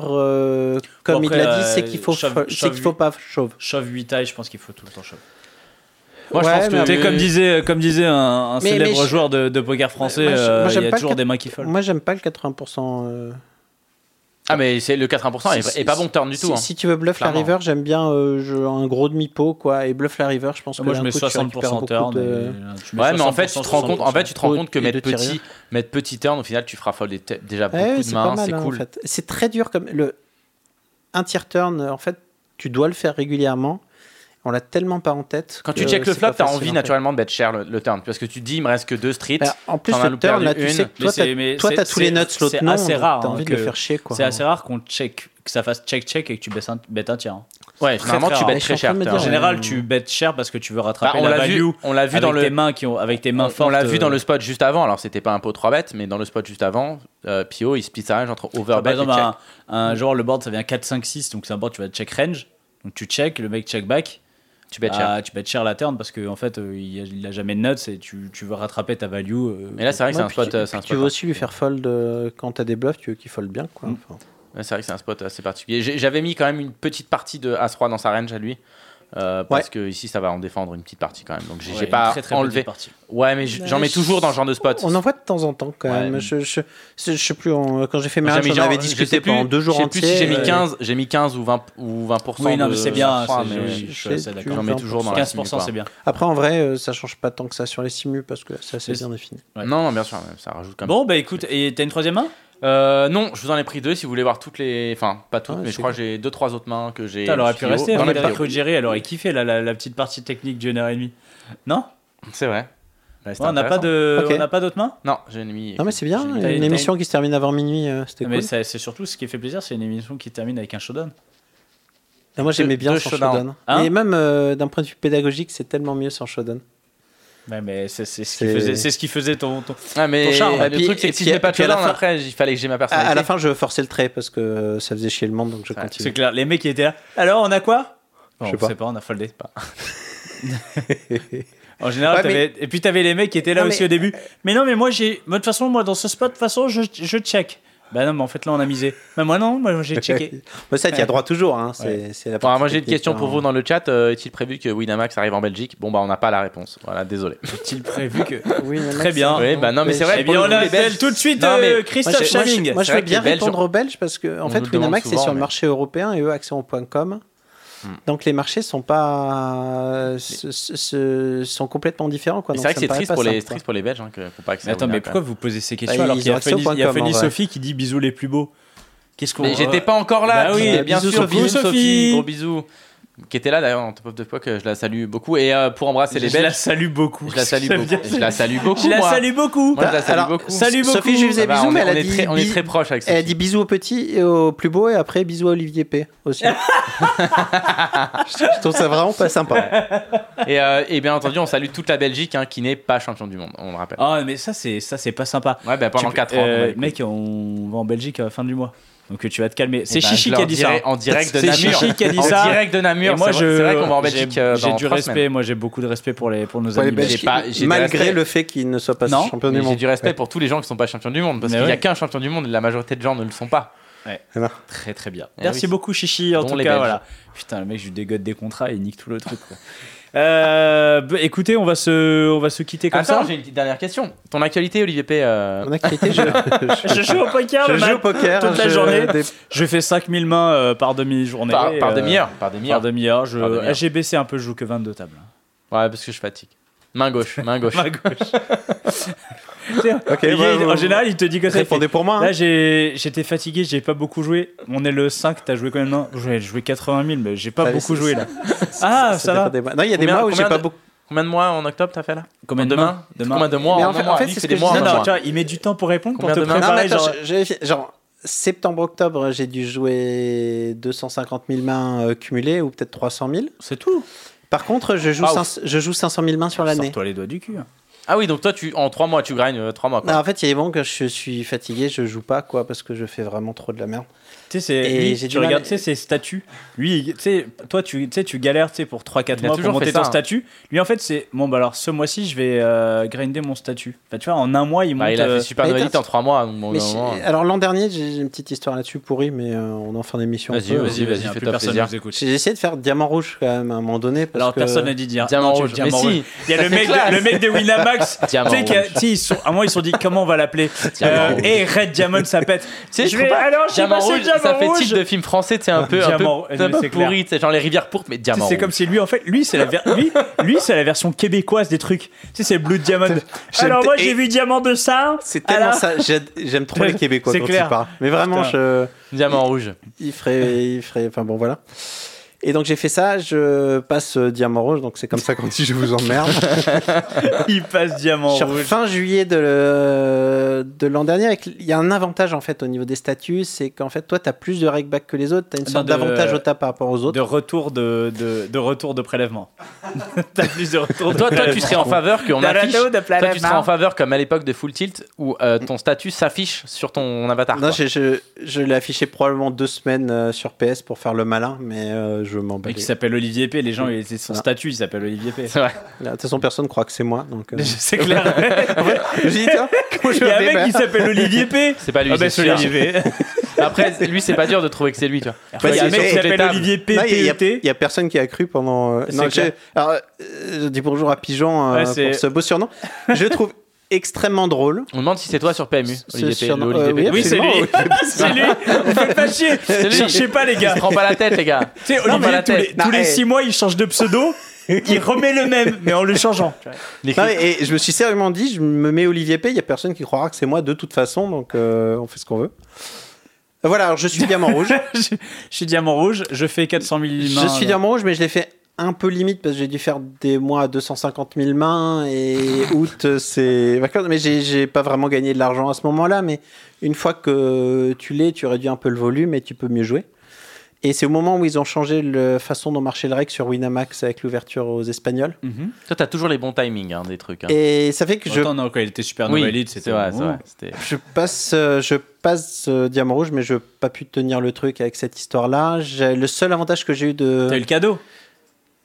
comme il l'a dit, c'est qu'il faut, chauve, faut pas chauve. Chauve 8 eyes, je pense qu'il faut tout le temps chauve. Moi, je pense que mais... comme disait, comme disait un, célèbre joueur de, de, poker français, il euh, y a toujours des mains qui follent. Moi, j'aime pas le 80%. Ah mais c'est le 80% est, est, est, pas bon turn du tout. Hein. Si, tu veux bluff la river, j'aime bien euh, un gros demi pot quoi et bluff la river, je pense que moi je mets coup, 60% turn. De... Et, euh, ouais mais en fait tu te rends compte, en fait tu te rends compte que mettre petit, mettre petit turn au final tu feras fold déjà beaucoup ouais, de mains, c'est hein, cool. C'est très dur comme le un tiers turn en fait tu dois le faire régulièrement on l'a tellement pas en tête. Quand tu check le flop, t'as envie naturellement de bet cher le, turn. Parce que tu te dis, il me reste que deux streets. Bah, en plus, le turn, là, tu sais que toi, t'as tous les nuts, l'autre non. C'est rare. T'as envie de le faire chier, quoi. C'est assez rare qu'on check, que ça fasse check-check et que tu bêtes un, un tiers. Hein. Ouais, généralement tu bêtes très cher. En général, tu bêtes cher parce que tu veux rattraper bah, on la value. Vu, on l'a vu dans tes mains qui ont, avec tes mains fortes. On l'a vu dans le spot juste avant. Alors c'était pas un pot 3 bêtes, mais dans le spot juste avant, euh, Pio il split sa range entre overbet et check. Un, un genre le board ça vient 4 5 6 donc c'est un board tu vas check range. Donc tu check, le mec check back. Tu bêtes cher. Ah, tu bêtes cher la turn parce qu'en en fait euh, il, a, jamais de nuts et tu, tu veux rattraper ta value. Euh, mais là c'est vrai que c'est un spot. Tu, veux aussi lui faire fold quand t'as des bluffs, tu veux qu'il fold bien quoi. Mm. c'est vrai que c'est un spot assez particulier. J'avais mis quand même une petite partie de As-3 dans sa range à lui. Euh, parce que ici ça va en défendre une petite partie quand même. Donc j'ai pas très, très enlevé. Ouais, mais j'en mets toujours dans ce genre de spot. On en voit de temps en temps quand même. Je, je, je, sais plus quand j'ai fait mes j'en avais discuté pendant deux jours entiers. Si j'ai mis 15, j'ai mis 15 ou 20 ou 20 Oui, non, mais c'est bien. J'en mets toujours dans 15 c'est bien. Après en vrai, euh, ça change pas tant que ça sur les simus parce que c'est assez bien défini. Non, bien sûr, ça rajoute quand même. Bon, bah écoute, et t'as une troisième main? Euh, non, je vous en ai pris deux si vous voulez voir toutes les. Enfin, pas toutes, mais je crois que j'ai deux, trois autres mains que j'ai. Elle aurait pu rester. Dans la Ruggieri, elle aurait kiffé la, la, petite partie technique d'une heure et demie. Non C'est vrai. Bah, on n'a pas de, on n'a pas d'autres mains Non, j'ai une Non mais c'est bien, une émission qui se termine avant minuit, euh, c'était cool. Mais c'est surtout ce qui fait plaisir, c'est une émission qui termine avec un showdown. moi j'aimais bien son showdown. Hein et même euh, d'un point de vue pédagogique, c'est tellement mieux sans showdown. Ouais, mais c'est ce, qui faisait, ce qui faisait ton, ton, ah, mais charme. le truc, c'est que si je pas de showdown, après, il fallait que j'ai ma personnalité. À, la fin, je forçais le trait parce que ça faisait chier le monde, donc je continue. C'est clair, les mecs qui étaient là. Alors, on a quoi? Je sais pas. sais pas, on a foldé. Pas. *laughs* en général, et puis t'avais les mecs qui étaient là aussi au début. Mais non, mais moi, j'ai. De toute façon, moi, dans ce spot, de toute façon, je, je check. Bah non, mais en fait, là, on a misé. Mais moi, non, moi, j'ai *laughs* checké. mais ça, tu as droit toujours. Hein. C'est, la moi, j'ai une question pour vous dans le chat. Euh, est-il prévu que Winamax arrive en Belgique? Bon, bah, on n'a pas la réponse. Voilà, désolé. Est-il prévu que. *laughs* Très bien. Oui, bah non, mais c'est vrai. Eh bien, on appelle tout de suite euh, Christophe Chaming. Moi, je, vais bien répondre aux Belges parce que, en fait, Winamax, c'est sur le marché européen et eux, accès.com. Hmm. Donc les marchés sont pas sont complètement différents C'est vrai que c'est triste pour les triste pour les Belges hein, n'ont pas. Mais attends, mais pourquoi vous posez ces questions bah, alors qu'il y a Fanny Sophie qui dit bisous les plus beaux Qu'est-ce qu'on Mais j'étais pas encore là. Bah oui, bien sûr, bisous Sophie. Gros bisous qui était là d'ailleurs en top of the que je la salue beaucoup et euh, pour embrasser les Belges. Je la salue beaucoup. Je la salue beaucoup. Je la salue beaucoup. Je la salue beaucoup. Moi, je la salue beaucoup. Salut beaucoup. Sophie, je lui faisais bisous, mais elle a dit très, on est très proches avec Sophie. Elle a dit bisous au petit et au plus beau et après bisous à Olivier P aussi. *laughs* je trouve ça vraiment pas sympa. Et, euh, et bien entendu, on salue toute la Belgique hein, qui n'est pas champion du monde, on le rappelle. Ah mais ça c'est ça c'est pas sympa. Ouais, bah, pendant 4 ans. Euh, mec, on va en Belgique à la fin du mois. Donc tu vas te calmer. C'est eh ben, Chichi qui a dit ça. En direct de Namur. C'est Chichi qui a dit ça. En direct de Namur. moi, c'est vrai qu'on va en Belgique. Euh, j'ai du respect. Moi, j'ai beaucoup de respect pour les pour nos amis. malgré le fait qu'ils ne soient pas champions du monde. J'ai du respect pour tous les gens qui ne sont pas champions du monde parce qu'il n'y a qu'un champion du monde. et La majorité de gens ne le sont pas. Ouais. Très très bien. Eh Merci beaucoup Chichi. En tout cas, voilà. Putain, le mec, je lui dégote des contrats et il nique tout le truc. *laughs* Euh, bah, écoutez, on va se, on va se quitter comme Attends, ça. j'ai une petite dernière question. Ton actualité, Olivier P. Euh... Mon actualité, je, *laughs* je, joue au poker, je joue au poker toute la journée. Je fais 5000 mains euh, par demi-journée. Par, par euh, demi-heure. Par demi-heure. Demi je... demi j'ai baissé un peu, je joue que 22 tables. Ouais, parce que je fatigue. Main gauche, main gauche. *laughs* main gauche. *laughs* en général, il te dit que ça. Répondez pour moi. Hein. Là, j'étais fatigué, j'ai pas beaucoup joué. On est le 5, t'as joué combien de mains J'ai joué 80 000, mais j'ai pas beaucoup joué là. *laughs* Ah, ça va. Non, il y a des mois où j'ai pas beaucoup. Combien de mois en octobre t'as fait là? Combien de mains Combien de mois En fait, c'est ce que Non, non, tu vois, il met du temps pour répondre, pour te préparer. Genre, septembre-octobre, j'ai dû jouer 250 000 mains euh, cumulées ou peut-être 300 000. C'est tout. Par contre, je joue, je joue 500 000 mains sur l'année. Sors-toi les doigts du cul. Ah oui, donc toi, tu, en 3 mois, tu gagnes 3 mois. Quoi. en fait, il y a des moments que je suis fatigué, je joue pas, quoi, parce que je fais vraiment trop de la merde. Tu sais, tu regardes ses statuts. Lui, tu sais, toi, tu, tu galères pour 3-4 mois pour monter ton hein. statut. Lui, en fait, c'est bon, bah alors ce mois-ci, je vais euh, grinder mon statut. Enfin, tu vois, en un mois, il bah, monte. il a fait euh, super en 3 mois. mais alors, l'an dernier, j'ai une petite histoire là-dessus pourrie, mais euh, on en fait une émission. Vas-y, vas-y, vas-y, fais plaisir. J'ai essayé de faire diamant rouge quand même à un moment donné. alors, personne n'a dit diamant rouge. Il y a le mec de Winamax Max. *laughs* Diamant Tu sais rouge. tu sais, ils sont, à moi, ils se sont dit comment on va l'appeler? Et Red Diamond, ça pète. Tu sais, alors, je ça fait rouge. titre de film français, c'est un peu, un peu, Diamant- c'est un peu pourri, c'est genre les rivières pourpres, mais diamant. C'est comme si lui, en fait, lui, c'est la, ver- lui, *laughs* lui, c'est la version québécoise des trucs. Tu sais, c'est Blue Diamond. Alors moi, j'ai vu Diamant de ça. C'est tellement Alors- ça. J'aime- trop *laughs* les Québécois C'est quand clair. ils parlent. Mais vraiment, je. Diamant rouge. il ferait, il ferait, enfin bon voilà. Et donc j'ai fait ça, je passe euh, diamant rouge, donc c'est comme ça qu'on dit je vous emmerde. *laughs* Il passe Diamant Sur rouge. fin juillet de, le- de l'an dernier, avec- il y a un avantage en fait au niveau des statuts, c'est qu'en fait toi tu as plus de rakeback que les autres, tu as une sorte Non, de- d'avantage au tas par rapport aux autres. De retour de, de, de retour de prélèvement. *laughs* T'as plus de retour de Toi, toi, tu prélèvement. serais en faveur qu'on affiche. Toi, tu serais en faveur comme à l'époque de Full Tilt où euh, ton statut s'affiche sur ton avatar. Non, quoi. je, je, je l'ai affiché probablement deux semaines euh, sur PS pour faire le malin, mais euh, je m'en bats. mec les- qui s'appelle Olivier P. Les gens, c'est son Voilà. statut, il s'appelle Olivier P. C'est vrai. De toute façon, personne croit que c'est moi. Donc, euh, *laughs* C'est clair. *laughs* je dis, tiens, *laughs* comment je Il y a un mec qui s'appelle Olivier P. C'est pas lui. Ah ben c'est. Olivier P. Après, lui, c'est pas dur de trouver que c'est lui, tu vois. Il y a un mec qui s'appelle. Olivier P. Non, Il y, a- PET. il y a personne qui a cru pendant. euh, non, alors, euh, je dis bonjour à Pigeon euh, pour ce beau surnom. Je trouve extrêmement drôle. On demande si c'est toi sur PMU, euh. Oui, *laughs* c'est lui. C'est lui. Vous faites pas chier. Cherchez pas, les gars. Prends pas la tête, les gars. Tu sais, Prends pas Olivier, la tous les, tous six mois, il change de pseudo. Il remet le même, mais en le changeant. Les Non, mais- et je me suis sérieusement dit, je me mets Olivier P. Il y a personne qui croira que c'est moi de toute façon, donc euh, on fait ce qu'on veut. Voilà, alors je suis diamant rouge. je, *laughs* je suis diamant rouge, je fais 400 000 mains. Je suis diamant rouge, mais je l'ai fait un peu limite parce que j'ai dû faire des mois à 250 000 mains et *laughs* août c'est vacances. Mais j'ai pas vraiment gagné de l'argent à ce moment-là. Mais une fois que tu l'es, tu réduis un peu le volume et tu peux mieux jouer. Et c'est au moment où ils ont changé la façon dont marchait le rec sur Winamax avec l'ouverture aux Espagnols. Mhm. Toi, t'as toujours les bons timings hein, des trucs. hein. Et ça fait que je, Attends, non, quand il était super Oui, c'est c'était vrai, bon. c'est vrai. C'était- je passe, euh, je passe euh, diamant rouge, mais je n'ai pas pu tenir le truc avec cette histoire-là. Le seul avantage que j'ai eu de. T'as eu le cadeau?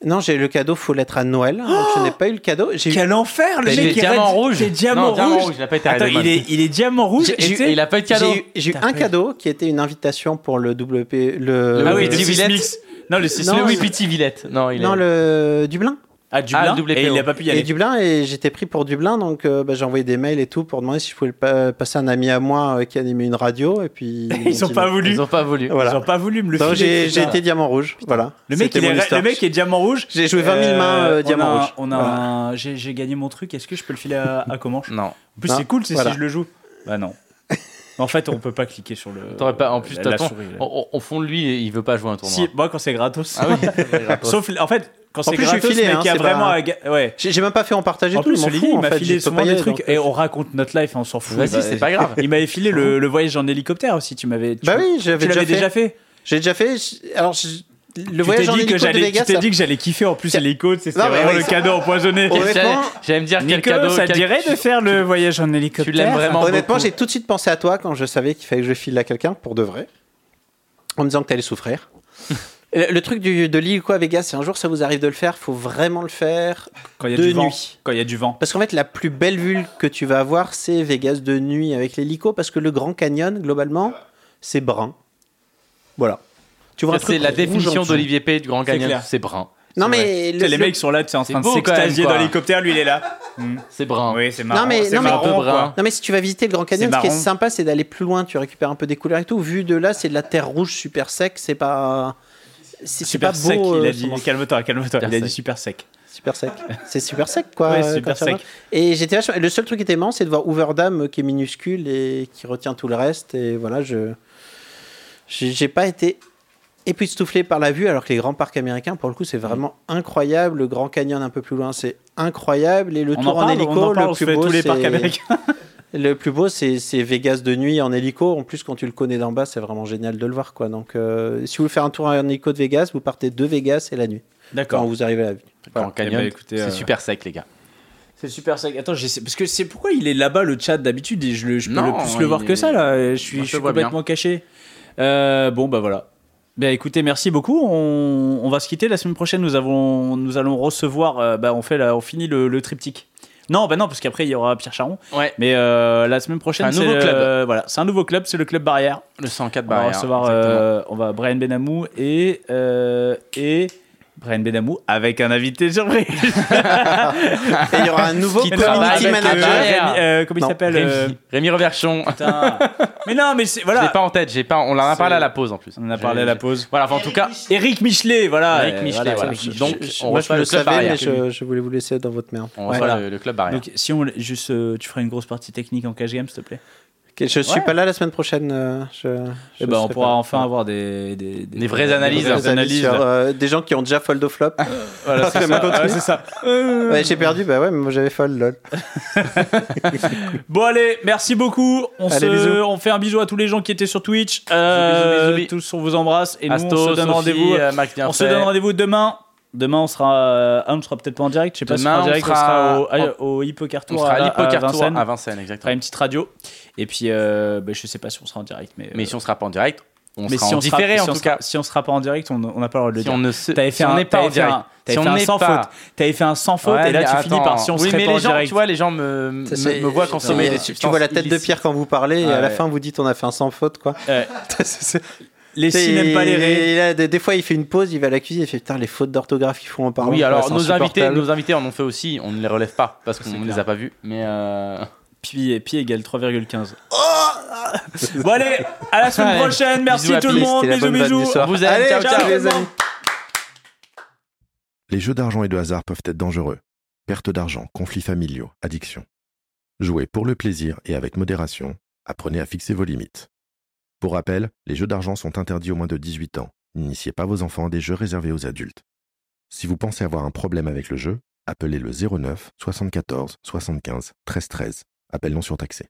Non, j'ai eu le cadeau, faut l'être à Noël. donc je n'ai pas eu le cadeau. J'ai eu Quel enfer, le mec eu qui diamant rouge. C'est diamant diamant rouge. il a pas été Attends, il est, il est diamant rouge. Et il a pas eu de cadeau. J'ai eu, eu un eu- cadeau qui était une invitation pour le WP. Le, Ah oui, Le le petit 6 Villette. mix. Non, le 6 Non, Le Villette. Non, il non, est. le Dublin. Ah, Dublin. Ah. Et il a pas pu y Et aller. Dublin, et j'étais pris pour Dublin, donc euh, bah, j'ai envoyé des mails et tout pour demander si je pouvais pas passer un ami à moi euh, qui animait une radio. Et puis *laughs* Ils ont dit pas voulu. Ils ont pas voulu. Voilà. Ils ont pas voulu me le j'ai été diamant rouge. Voilà. Le mec, il est, le mec est diamant rouge. J'ai joué 20 000 mains euh, Euh, diamant on a, rouge. On a Voilà. un- j'ai, j'ai gagné mon truc. Est-ce que je peux le filer à, à Comanche Non. En plus, c'est cool, c'est Voilà. si je le joue. Bah non. *laughs* En fait, on peut pas cliquer sur le. T'aurais pas. En plus, la, souris, au fond de lui, il veut pas jouer un tournoi. Si, moi, quand c'est gratos. Ah oui. *laughs* Sauf, en fait, quand c'est plus, je suis gratos, filé, mais hein, qu'il y a c'est vraiment. pas- à ga- Ouais. J'ai j'ai même pas fait en partager En tout. plus, Olivier, il en m'a fait, filé souvent pas des trucs et on raconte notre life, on s'en fout. Vas-y, Bah, c'est pas grave. Il m'avait filé le, le voyage en hélicoptère aussi. Tu m'avais. tu- Bah oui, tu j'avais l'avais déjà déjà fait. J'ai déjà fait. Alors, je- le Tu t'es voyage en dit que hélico de j'allais. Tu t'es ça- dit que j'allais kiffer en plus l'hélico. C'était mais vraiment le cadeau empoisonné. Honnêtement, J'allais- me dire quel cadeau. ça te dirait de faire le voyage en hélicoptère Tu l'aimes vraiment Honnêtement, j'ai tout de suite pensé à toi quand je savais qu'il fallait que je file à quelqu'un pour de vrai, en me disant que tu allais souffrir. Le, le truc du, de l'hélico à Vegas, si un jour ça vous arrive de le faire, faut vraiment le faire Quand il y a de du vent. nuit. Quand il y a du vent. Parce qu'en fait, la plus belle vue que tu vas avoir, c'est Vegas de nuit avec l'hélico, parce que le Grand Canyon, globalement, c'est brun. Voilà. Tu vois un Ça, truc C'est la définition d'Olivier P du Grand Canyon. C'est brun. Non, C'est mais le- les le- mecs sont là, tu sais, en train de s'extasier dans quoi. l'hélicoptère. Lui, il est là. *laughs* C'est brun. Oui, c'est marrant. non, mais- marrant, Un peu quoi. brun. Non mais si tu vas visiter le Grand Canyon, C'est ce qui est sympa, c'est d'aller plus loin. Tu récupères un peu des couleurs et tout. Vu de là, c'est de la terre rouge super sec. C'est pas, c'est pas beau. sec, il euh, a dit. son- Calme-toi, calme-toi. Super Il a dit sec. super sec. Super sec. C'est super sec quoi. Ouais, euh, super sec. Et j'étais vachement- Le seul truc qui était marrant, c'est de voir Overdam euh, qui est minuscule et qui retient tout le reste. Et voilà, je j'ai pas été époustouflé par la vue, alors que les grands parcs américains, pour le coup, c'est vraiment incroyable. Le Grand Canyon un peu plus loin, c'est incroyable. Et le On tour en en, parle, hélico, on en parle, le on se plus fait beau, tous les parcs c'est- américains. *laughs* Le plus beau, c'est Vegas de nuit en hélico. En plus, quand tu le connais d'en bas, c'est vraiment génial de le voir. Quoi. Donc, euh, si vous voulez faire un tour en hélico de Vegas, vous partez de Vegas et la nuit. Quand D'accord. vous arrivez à la vue. Grand Eh ben, Canyon. écoutez, C'est euh, super sec, les gars. C'est super sec. Attends, j'essaie- parce que c'est pourquoi il est là-bas le chat d'habitude? Et je, le, je peux Non, le plus le voir que ça là. Je suis, je complètement caché. Euh, bon bah voilà. Ben écoutez, merci beaucoup. On, on va se quitter la semaine prochaine. Nous avons, nous allons recevoir. euh, bah on fait, la- on finit le, le triptyque. Non, bah non, parce qu'après il y aura Pierre Charon. Ouais. Mais euh, la semaine prochaine, Un c'est nouveau le- club. voilà, c'est un nouveau club, c'est le club Barrière. Le 104 On va recevoir, euh, on va Brian Benamou et euh, et Brian Benamou avec un invité surprise. *laughs* Et il y aura un nouveau Qui community manager. euh, Rémi- euh, comment il s'appelle euh, Rémi, Rémi Reverchon. putain. Mais non, mais c'est Je l'ai voilà. pas en tête, j'ai pas, on en a parlé à la pause en plus. On en a parlé à la pause. Voilà, enfin, en tout cas, Eric Michelet, voilà. Eric euh, Michelet, voilà. je- Donc, Je- on moi, reçoit je le le club savais, mais je, je voulais vous laisser dans votre merde. on Ouais. reçoit Voilà. le, le club barrière. Donc, si on juste, euh, tu ferais une grosse partie technique en cash game, s'il te plaît? Je suis Ouais. pas là la semaine prochaine. euh, je, je Et ben, on pourra enfin avoir des, des, Des vraies analyses. Des analyses sur, euh, des gens qui ont déjà fold au flop. *laughs* Voilà, *laughs* c'est ça. Ouais, c'est ça. Ouais, j'ai perdu, bah ouais, mais moi j'avais fold, lol. *laughs* Bon allez, merci beaucoup. On, Allez, se, bisous. on fait un bisou à tous les gens qui étaient sur Twitch. Euh, Bisous, bisous, Tous on vous embrasse et nous on se donne rendez-vous. euh, On se donne rendez-vous demain. Demain on sera, ah, on sera peut-être pas en direct. Je sais pas si Demain, on sera en direct. On sera sera, au, au On sera à à, à Vincennes. à Vincennes, On fera exactement. une petite radio. Et puis, euh, bah, je sais pas si on sera en direct, mais. Mais euh, si on sera pas en direct, on mais sera si en on sera- différé si en on tout sera- cas. Si on sera pas en direct, on on n'a pas le droit de le Si dire. on ne se, T'avais si fait on un, n'est pas en t'avais fait un- direct. t'avais Si fait on un sans faute. T'avais fait un sans faute Ouais, et là tu finis par si on Oui, serait mais pas en les gens, direct. tu vois, les gens me, voient consommer des tu, tu substances vois la tête de. Pierre quand vous parlez, et à la fin vous dites on a fait un sans faute quoi. *laughs* Ouais. C'est- Les si n'aiment pas les ré. là, des, des fois il fait une pause, il va à la cuisine, il fait putain les fautes d'orthographe qu'ils font en parlant. Oui, alors nos invités, nos invités en ont fait aussi, on ne les relève pas parce qu'on ne les a pas vus. Mais euh, Pi, pi égale 3,15. *laughs* bon allez, à la semaine prochaine. Merci bisous tout le monde. Bisous bisous. vous. Allez, ciao, ciao, ciao. les amis. Les jeux d'argent et de hasard peuvent être dangereux. Perte d'argent, conflits familiaux, addiction. Jouez pour le plaisir et avec modération. Apprenez à fixer vos limites. Pour rappel, les jeux d'argent sont interdits aux moins de 18 ans. N'initiez pas vos enfants à des jeux réservés aux adultes. Si vous pensez avoir un problème avec le jeu, appelez le 09 74 75 13 13. Appel non surtaxé.